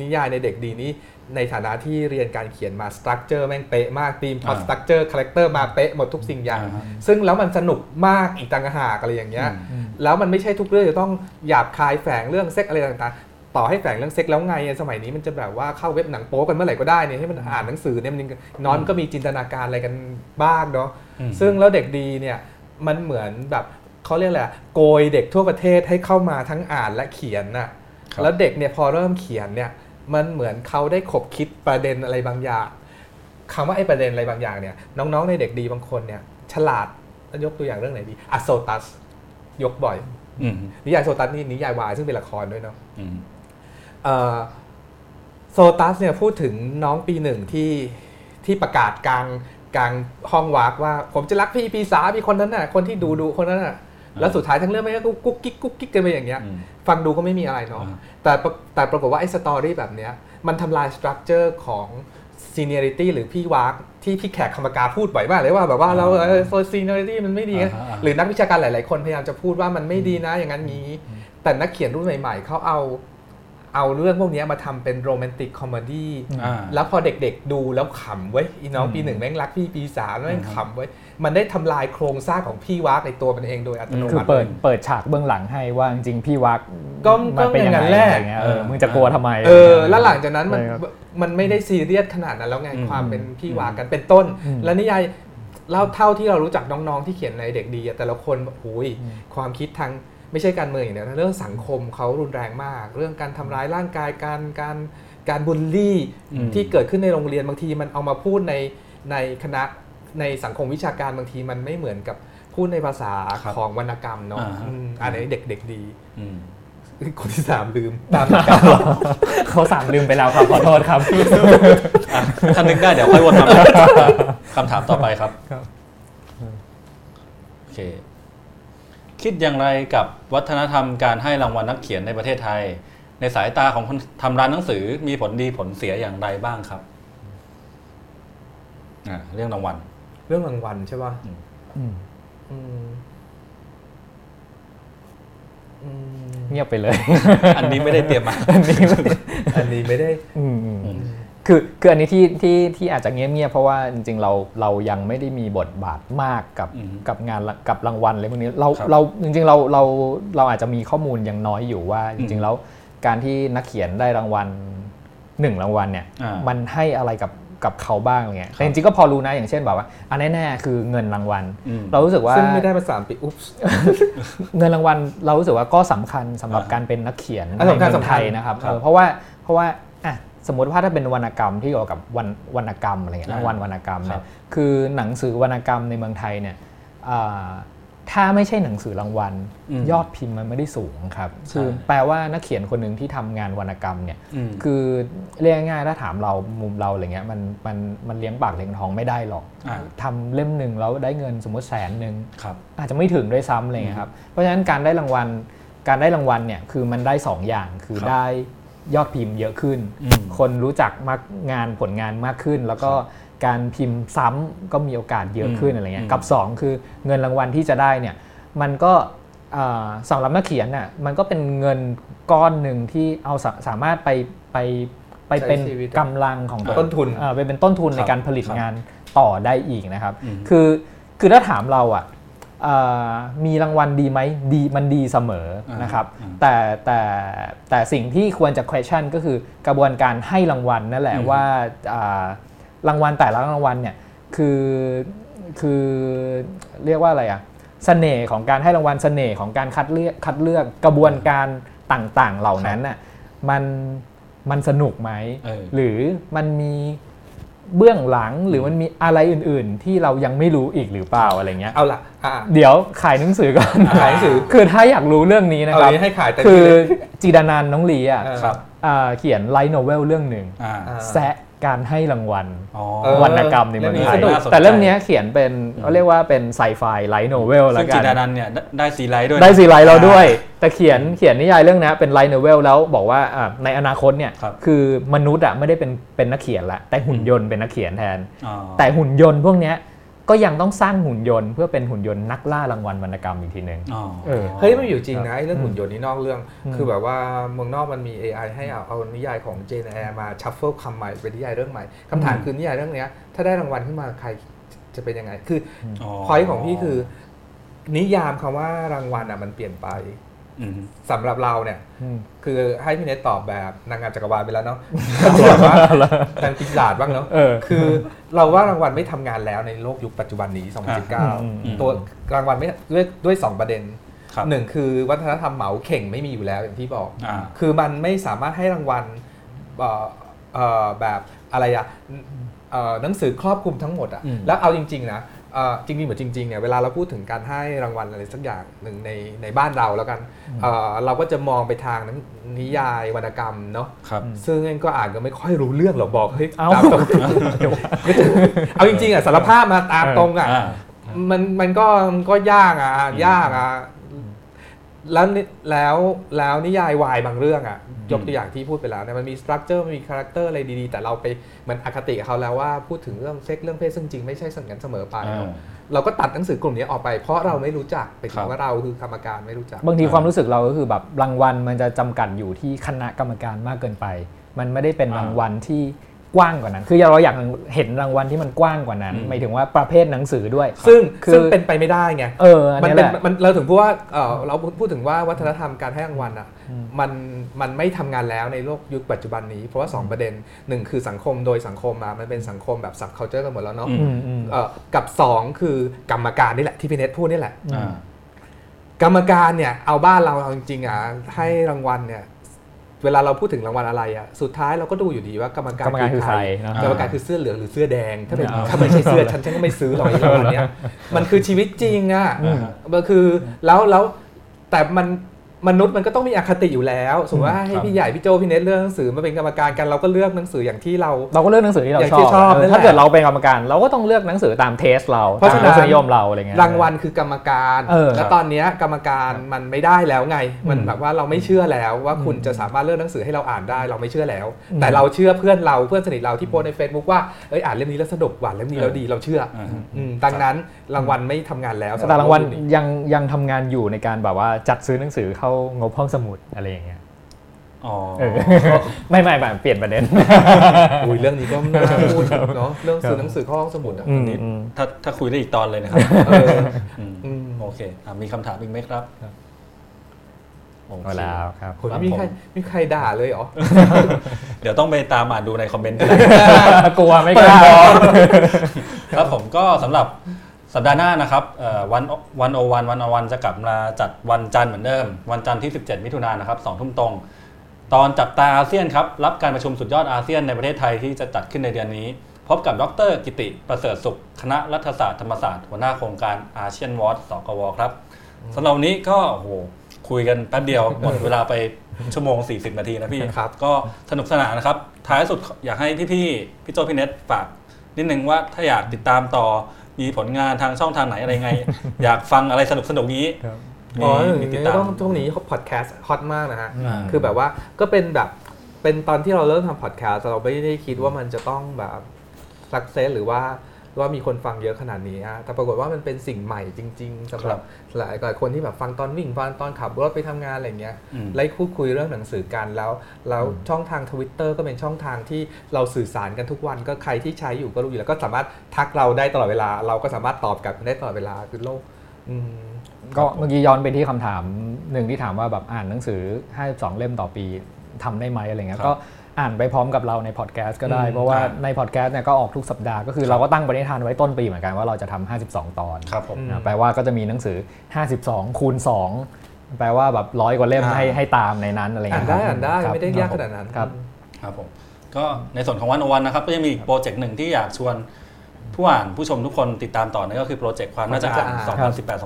Speaker 3: นิยายในเด็กดีนี้ ในฐานะที่เรียนการเขียนมา structure แม่งเป๊ะมาก theme plot structure character มาเป๊ะหมดทุกสิ่งอย่าง ซึ่งแล้วมันสนุกมากอีกต่างหากอะไรอย่างเงี้ยแล้วมันไม่ใช่ทุกเรื่องจะต้องหยาบคายแฝงเรื่องเซ็กอะไรต่างๆต่อให้แฝงเรื่องเซ็กแล้วไงสมัยนี้มันจะแบบว่าเข้าเว็บหนังโป๊กันเมื่อไหร่ก็ได้เนี่ยให้มันอ่านหนังสือเนี่ยมันน้อนก็มีจินตนาการอะไรกันบ้างเนาะซึ่งแล้วเด็กดีเนี่ยมันเหมือนแบบเขาเรียกอะไรโกยเด็กทั่วประเทศให้เข้ามาทั้งอ่านและเขียนน่ะแล้วเด็กเนี่ยพอเริ่มเขียนเนี่ย มันเหมือนเขาได้ขบคิดประเด็นอะไรบางอย่างคำว่าไอ้ประเด็นอะไรบางอย่างเนี่ย น้องๆในเด็กดีบางคนเนี่ย ฉลาดยกตัวอย่างเรื่องไหนดีอโซตัส ยกบ่อยนิยายโซตัสนี่นิยายวายซึ่งเป็นละครด้วยเนาะโซตัสเนี่ยพูดถึงน้องปีหนึ่งที่ที่ประกาศกลางกลางห้องว้ากว่า ผมจะรักพี่ปีสามพี่คนนั้นน่ะ คนที่ดูดูคนนั้นน่ะ แล้วสุดท้ายทั้งเรื่องไม่ก็กุ๊กกิ๊กกุ๊กกิ๊กกันไปอย่างเงี้ยฟังดูก็ไม่มีอะไรเนาะแต่แต่ปรากฏว่าไอ้ story แบบเนี้ยมันทำลาย structure ของ seniority หรือพี่ว้ากที่พี่แขกคำผกาพูดบ่อยมากเลยว่าแบบว่าเราโซ seniority มันไม่ดี หรือนักวิชาการหลาย ๆ คนพยายามจะพูดว่ามันไม่ดีนะอย่างนั้นงี้ แต่นักเขียนรุ่นใหม่ ๆ เขาเอาเอาเรื่องพวกนี้มาทำเป็น romantic comedy แล้วพอเด็ก ๆ ดูแล้วขำเว้ยอีน้องปีหนึ่งแม่งรักพี่ปีสามแม่งขำเว้ย มันได้ทำลายโครงสร้างของพี่ว้ากในตัวมันเองโดยอัตโนมัติคือ
Speaker 2: เปิดเปิดฉากเบื้องหลังให้ว่าจริงๆพี่ว้าก
Speaker 3: ก็มันเป็นอย่างนั้นแหละ
Speaker 2: เออมึงจะกลัวทำไม
Speaker 3: เออแล้วหลังจากนั้นมันมันไม่ได้ซีเรียสขนาดนั้นแล้วไงความเป็นพี่ว้ากกันเป็นต้น แล้วนิยายเล่าเท่าที่เรารู้จักน้องๆที่เขียนในเด็กดีแต่ละคนโอ้ยความคิดทางไม่ใช่การเมืองอย่างเดียวนะเรื่องสังคมเขารุนแรงมาก เรื่องการทำร้ายร่างกายการการการบูลลี่ที่เกิดขึ้นในโรงเรียนบางทีมันเอามาพูดในในคณะ ในสังคมวิชาการบางทีมันไม่เหมือนกับพูดในภาษาของวรรณกรรมเนาะอันนี้เด็กๆดีคนที่สามลืมตาม
Speaker 2: เขาสามลืมไปแล้วครับขอโทษครับ
Speaker 1: ท่านนึกได้เดี๋ยวค่อยวนมาคำถามต่อไปครับโอเคคิดอย่างไรกับวัฒนธรรมการให้รางวัลนักเขียนในประเทศไทย ในสายตาของคนทำร้านหนังสือมีผลดีผลเสียอย่างไรบ้างครับอ่าเรื่องรางวัล
Speaker 3: เรื่องรางวัลใช่ป่ะ
Speaker 2: เงียบไปเลย
Speaker 1: อันนี้ไม่ได้เตรียมมา
Speaker 3: อันนี้อันนี้ไม่ได้
Speaker 2: คือคืออันนี้ที่ที่ที่อาจจะเงียบๆเพราะว่าจริงๆเราเรายังไม่ได้มีบทบาทมากกับกับงานกับรางวัลอะไรพวกนี้เราเราจริงๆเราเราเราอาจจะมีข้อมูลยังน้อยอยู่ว่า จริง ๆ แล้วการที่นักเขียนได้รางวัลหนึ่งรางวัลเนี่ยมันให้อะไรกับ กับเขาบ้างเงี้ยแต่จริงๆก็พอรู้นะอย่างเช่นแบบว่าอันแน่ๆคือเงินรางวัล เรารู้สึกว่า
Speaker 3: ซึ่งไม่ได้มาสามปีอุ๊บ
Speaker 2: เงินรางวัลเรารู้สึกว่าก็สำคัญสำหรับการเป็นนักเขียนในเมืองไทยนะครับเพราะว่าเพราะว่าสมมติว่าถ้าเป็นวรรณกรรมที่เกี่ยวกับวรรวรรณกรรมอะไรเงี้ยรางวัลวรรณกรรมเนี่ยคือหนังสือวรรณกรรมในเมืองไทยเนี่ย ถ้าไม่ใช่หนังสือรางวัล ยอดพิมพ์มันไม่ได้สูงครับคือแปลว่านักเขียนคนหนึ่งที่ทำงานวรรณกรรมเนี่ยคือเรียกง่ายๆถ้าถามเรามุมเราอะไรเงี้ยมันมันมันเลี้ยงปากเลี้ยงท้องไม่ได้หรอกทำเล่มหนึ่งแล้วได้เงินสมมติแสนหนึ่งอาจจะไม่ถึงด้วยซ้ำอะไรเงี้ยครับเพราะฉะนั้นการได้รางวัลการได้รางวัลเนี่ยคือมันได้ 2 อย่างคือได้ยอดพิมพ์เยอะขึ้น คนรู้จักมากงานผลงานมากขึ้น แล้วก็ การพิมพ์ซ้ำก็มีโอกาสเยอะขึ้นอะไรเงี้ยกับ 2 คือเงินรางวัลที่จะได้เนี่ยมันก็สำหรับนักเขียนน่ะมันก็เป็นเงินก้อนหนึ่งที่เอาสามารถไปไปไปเป็นกำลังของ
Speaker 3: ต้นทุน
Speaker 2: ไปเป็นต้นทุนในการผลิตงานต่อได้อีกนะครับ คือคือถ้าถามเราอะมีรางวัลดีไหมดีมันดีเสมอนะครับ แต่แต่แต่สิ่งที่ควรจะ question ก็คือกระบวนการให้รางวัลนั่นแหละว่า รางวัลแต่ละรางวัลเนี่ยคือคือเรียกว่าอะไรอะเสน่ห์ของการให้รางวัลเสน่ห์ของการคัดเลือกคัดเลือกกระบวนการต่างๆ เหล่านั้นน่ะมันมันสนุกไหมหรือมันมีเบื้องหลังหรือมันมีอะไรอื่น ๆ ที่เรายังไม่รู้อีกหรือเปล่าอะไรเงี้ย
Speaker 3: เอาละ
Speaker 2: เดี๋ยวขายหนังสือก่อน
Speaker 3: ขายหนังสือ
Speaker 2: คือถ้าอยากรู้เรื่องนี้นะครับ
Speaker 3: ให้ขาย
Speaker 2: คือจิดานันท์น้องลี้อะเขียน light novel เรื่องหนึ่งแซะ การให้รางวัลวรรณกรรมในเมืองไทยแต่เรื่องนี้เขียนเป็นเขาเรียกว่าเป็น sci-fi light novel แล้วกัน
Speaker 1: จิดานันท์เนี่ยได้ซีไรต์ด้วย
Speaker 2: ได้ซีไรต์เราด้วย แต่เขียนเขียนนิยายเรื่องนี้เป็น light novel แล้วบอกว่าในอนาคตเนี่ยคือมนุษย์อะไม่ได้เป็นเป็นนักเขียนละแต่หุ่นยนต์เป็นนักเขียนแทน แต่หุ่นยนต์พวกนี้ ก็ยังต้องสร้างหุ่นยนต์เพื่อเป็นหุ่นยนต์นักล่ารางวัลวรรณกรรมอีกทีหนึ่ง
Speaker 3: เฮ้ยมันอยู่จริงนะเรื่องหุ่นยนต์นี่นอกเรื่อง คือแบบว่าเมืองนอกมันมี AI ให้เอาเอานิยายของ Jane Eyre มา shuffle คำใหม่เป็นนิยายเรื่องใหม่คำถามคือนิยายเรื่องนี้ถ้าได้รางวัลขึ้นมาใครจะเป็นยังไง คือพอยของพี่คือ นิยามคำว่ารางวัลอะมันเปลี่ยนไป สำหรับเราเนี่ยคือให้พี่เนตตอบแบบนางงามจักรวาลไปแล้วเนาะแบบว่าทางปีศาจบ้างเนาะคือเราว่ารางวัลไม่ทำงานแล้วในโลกยุคปัจจุบันนี้ 2019 ตัวรางวัลไม่ด้วยด้วยสองประเด็นหนึ่งคือวัฒนธรรมเหมาเข่งไม่มีอยู่แล้วอย่างที่บอก คือมันไม่สามารถให้รางวัลแบบอะไรอะหนังสือครอบคลุมทั้งหมดอะแล้วเอาจริง ๆ นะ จริงๆเหมือนจริงๆเนี่ยเวลาเราพูดถึงการให้รางวัลอะไรสักอย่างหนึ่งในในบ้านเราแล้วกันเราก็จะมองไปทางนิยายวรรณกรรมเนาะซึ่งก็อ่านก็ไม่ค่อยรู้เรื่องหรอกบอกเฮ้ยตามตรงเอาจริงๆอะสารภาพมาตามตรงอะมันมันก็มันก็ยากอะยากอะ แล้วแล้วแล้วนิยายวายบางเรื่องอะยกตัวอย่างที่พูดไปแล้วเนี่ยมันมี structure มันมี character อะไรดีๆ แต่เราไปเหมือนอคติกับเขาแล้วว่าพูดถึงเรื่องเซ็กเรื่องเพศซึ่งจริงไม่ใช่สังกันเสมอไป เราก็ตัดหนังสือกลุ่มนี้ออกไปเพราะเราไม่รู้จักไปถึงว่าเราคือกรรมการไม่รู้จัก
Speaker 2: บางทีความรู้สึกเราก็คือแบบรางวัลมันจะจำกัดอยู่ที่คณะกรรมการมากเกินไป มันไม่ได้เป็นรางวัลที่ กว้างกว่านั้น คือเราอยากเห็นรางวัลที่มันกว้างกว่านั้น หมายถึงว่าประเภทหนังสือด้วย
Speaker 3: ซึ่งซึ่งเป็นไปไม่ได้ไง
Speaker 2: เออ
Speaker 3: มันเป็นมันเราถึงพูดว่าเราพูดถึงว่าวัฒนธรรมการให้รางวัลอะมันมันไม่ทำงานแล้วในโลกยุคปัจจุบันนี้ เพราะว่า 2 ประเด็นหนึ่งคือสังคมโดยสังคมมามันเป็นสังคมแบบสับเคาเจอร์กันหมดแล้วเนาะกับ 2 คือกรรมการนี่แหละที่พี่เนทพูดนี่แหละกรรมการเนี่ยเอาบ้านเราเอาจริงๆอะให้รางวัลเนี่ย เวลาเราพูดถึงรางวัลอะไรอะสุดท้ายเราก็ดูอยู่ดีว่ากรรมการ
Speaker 2: คือใคร
Speaker 3: กรรมการคือเสื้อเหลืองหรือเสื้อแดง ถ้าเป็นถ้าไม่ใช่เสื้อฉันฉันก็ไม่ซื้อหรอกรางวัลนี้มันคือชีวิตจริงอะมันคือแล้วแล้วแต่มัน มนุษย์มันก็ต้องมีอคติอยู่แล้ว สมมติว่าให้พี่ใหญ่พี่โจพี่เนทเลือกหนังสือมาเป็นกรรมการกันเราก็เลือกหนังสืออย่างที่เรา
Speaker 2: เราก็เลือกหนังสือที่เราชอบ ถ้าเกิดเราเป็นกรรมการ เราก็ต้องเลือกหนังสือตามเทสเราเพราะฉะนั้นนิยมเราอะไรเงี้ย
Speaker 3: รางวัลคือกรรมการ แล้วตอนนี้กรรมการมันไม่ได้แล้วไง มันแบบว่าเราไม่เชื่อแล้วว่าคุณจะสามารถเลือกหนังสือให้เราอ่านได้ เราไม่เชื่อแล้ว แต่เราเชื่อเพื่อนเราเพื่อนสนิทเราที่โพสใน Facebook ว่าเอ้ยอ่านเล่มนี้แล้วสนุกหวานเล่มนี้แล้วดีเราเชื่อดังนั้นรางวัลไม่ทำงานแล้ว
Speaker 2: แต่รางวัลยังยังทำงานอยู่ในการแบบว่าจัดซื้อหนังสือเข้างบห้องสมุดอะไรอย่างเงี้ยอ๋อไม่ไม่แบบเปลี่ยนประเด็น
Speaker 3: อุ้ยเรื่องนี้ก็น่าพูดเนาะเรื่องซื้อหนังสือเข้าห้องสมุดอะ
Speaker 1: ถ้าถ้าคุยได้อีกตอนเลยนะครับโอเคมีคำถามอีกไหมครับ
Speaker 2: โอแล้วครับ
Speaker 3: มีใครมีใครด่าเลยเหรอ
Speaker 1: เดี๋ยวต้องไปตามอ่านดูในคอมเมนต์
Speaker 2: กลัวไม่กล้า
Speaker 1: ครับผมก็สำหรับ สัปดาห์หน้านะครับวันวันโอวันวันโอวันจะกลับมาจัดวันจันทร์เหมือนเดิม วันจันทร์ที่ 17 มิถุนายนนะครับสองทุ่มตรง ตอนจับตาอาเซียนครับ รับการประชุมสุดยอดอาเซียนในประเทศไทยที่จะจัดขึ้นในเดือนนี้ พบกับดรกิติประเสริฐสุข คณะรัฐศาสตร์ธรรมศาสตร์หัวหน้าโครงการอาเซียนวอตสกวครับสำหรับวันนี้ก็โอ้โหคุยกันแป๊บเดียวหมดเวลาไปชั่วโมง 40 นาทีนะพี่ครับก็สนุกสนานนะครับ ท้ายสุดอยากให้พี่พี่พี่โจพี่เน็ตฝากนิดนึงว่าถ้าอยากติดตามต่อ มีผลงานทางช่องทางไหนอะไรไง อยากฟังอะไรสนุกสนุกนี้
Speaker 3: อ๋อต้องช่วงนี้พอดแคสต์ฮอตมากนะฮะ คือแบบว่าก็เป็นแบบเป็นตอนที่เราเริ่มทำพอดแคสต์เราไม่ได้คิดว่ามันจะต้องแบบสักเซสหรือว่า ว่ามีคนฟังเยอะขนาดนี้ฮะแต่ปรากฏว่ามันเป็นสิ่งใหม่จริง ๆสำหรับหลายหลายคนที่แบบฟังตอนวิ่งฟังตอนขับรถไปทำงานอะไรเงี้ยไล่พูดคุยเรื่องหนังสือกันแล้ว แล้วช่องทางทวิตเตอร์ก็เป็นช่องทางที่เราสื่อสารกันทุกวันก็ใครที่ใช้อยู่ก็รู้อยู่แล้วก็สามารถทักเราได้ตลอดเวลา เราก็สามารถตอบกลับได้ตลอดเวลาคือโลก
Speaker 2: ก็เมื่อกี้ย้อนไปที่คำถามหนึ่งที่ถามว่าแบบอ่านหนังสือ 52 เล่มต่อปีทำได้ไหมอะไรเงี้ยก็ อ่านไปพร้อมกับเราในพอดแคสต์ก็ได้ เพราะว่าในพอดแคสต์เนี่ยก็ออกทุกสัปดาห์ก็คือเราก็ตั้งปณิธานไว้ต้นปีเหมือนกันว่าเราจะทำ52 ตอนครับผมแปลว่าก็จะมีหนังสือ 52 คูณ 2 แปลว่าแบบร้อยกว่าเล่มให้ให้ตามในนั้นอะไรเงี้
Speaker 3: ยอ่านได้อ่านได้ไม่ได้ยากขนาดนั้น
Speaker 2: ครับ
Speaker 1: ครับผมก็ในส่วนของวันอวันนะครับก็จะมีโปรเจกต์หนึ่งที่อยากชวนผู้อ่านผู้ชมทุกคนติดตามต่อนั่นก็คือโปรเจกต์ความน่าจะอ่าน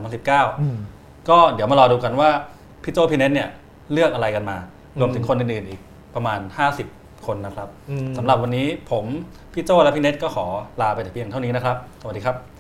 Speaker 1: 2018-2019 ก็เดี๋ยวมารอดูกันว่าพี่โจพี่เน้นเนี่ยเลือกอะไรกันมา รวมถึงคนอื่นๆอีกประมาณ 50 คนนะครับสำหรับวันนี้ผมพี่โจและพี่เน็ตก็ขอลาไปแต่เพียงเท่านี้นะครับ สวัสดีครับ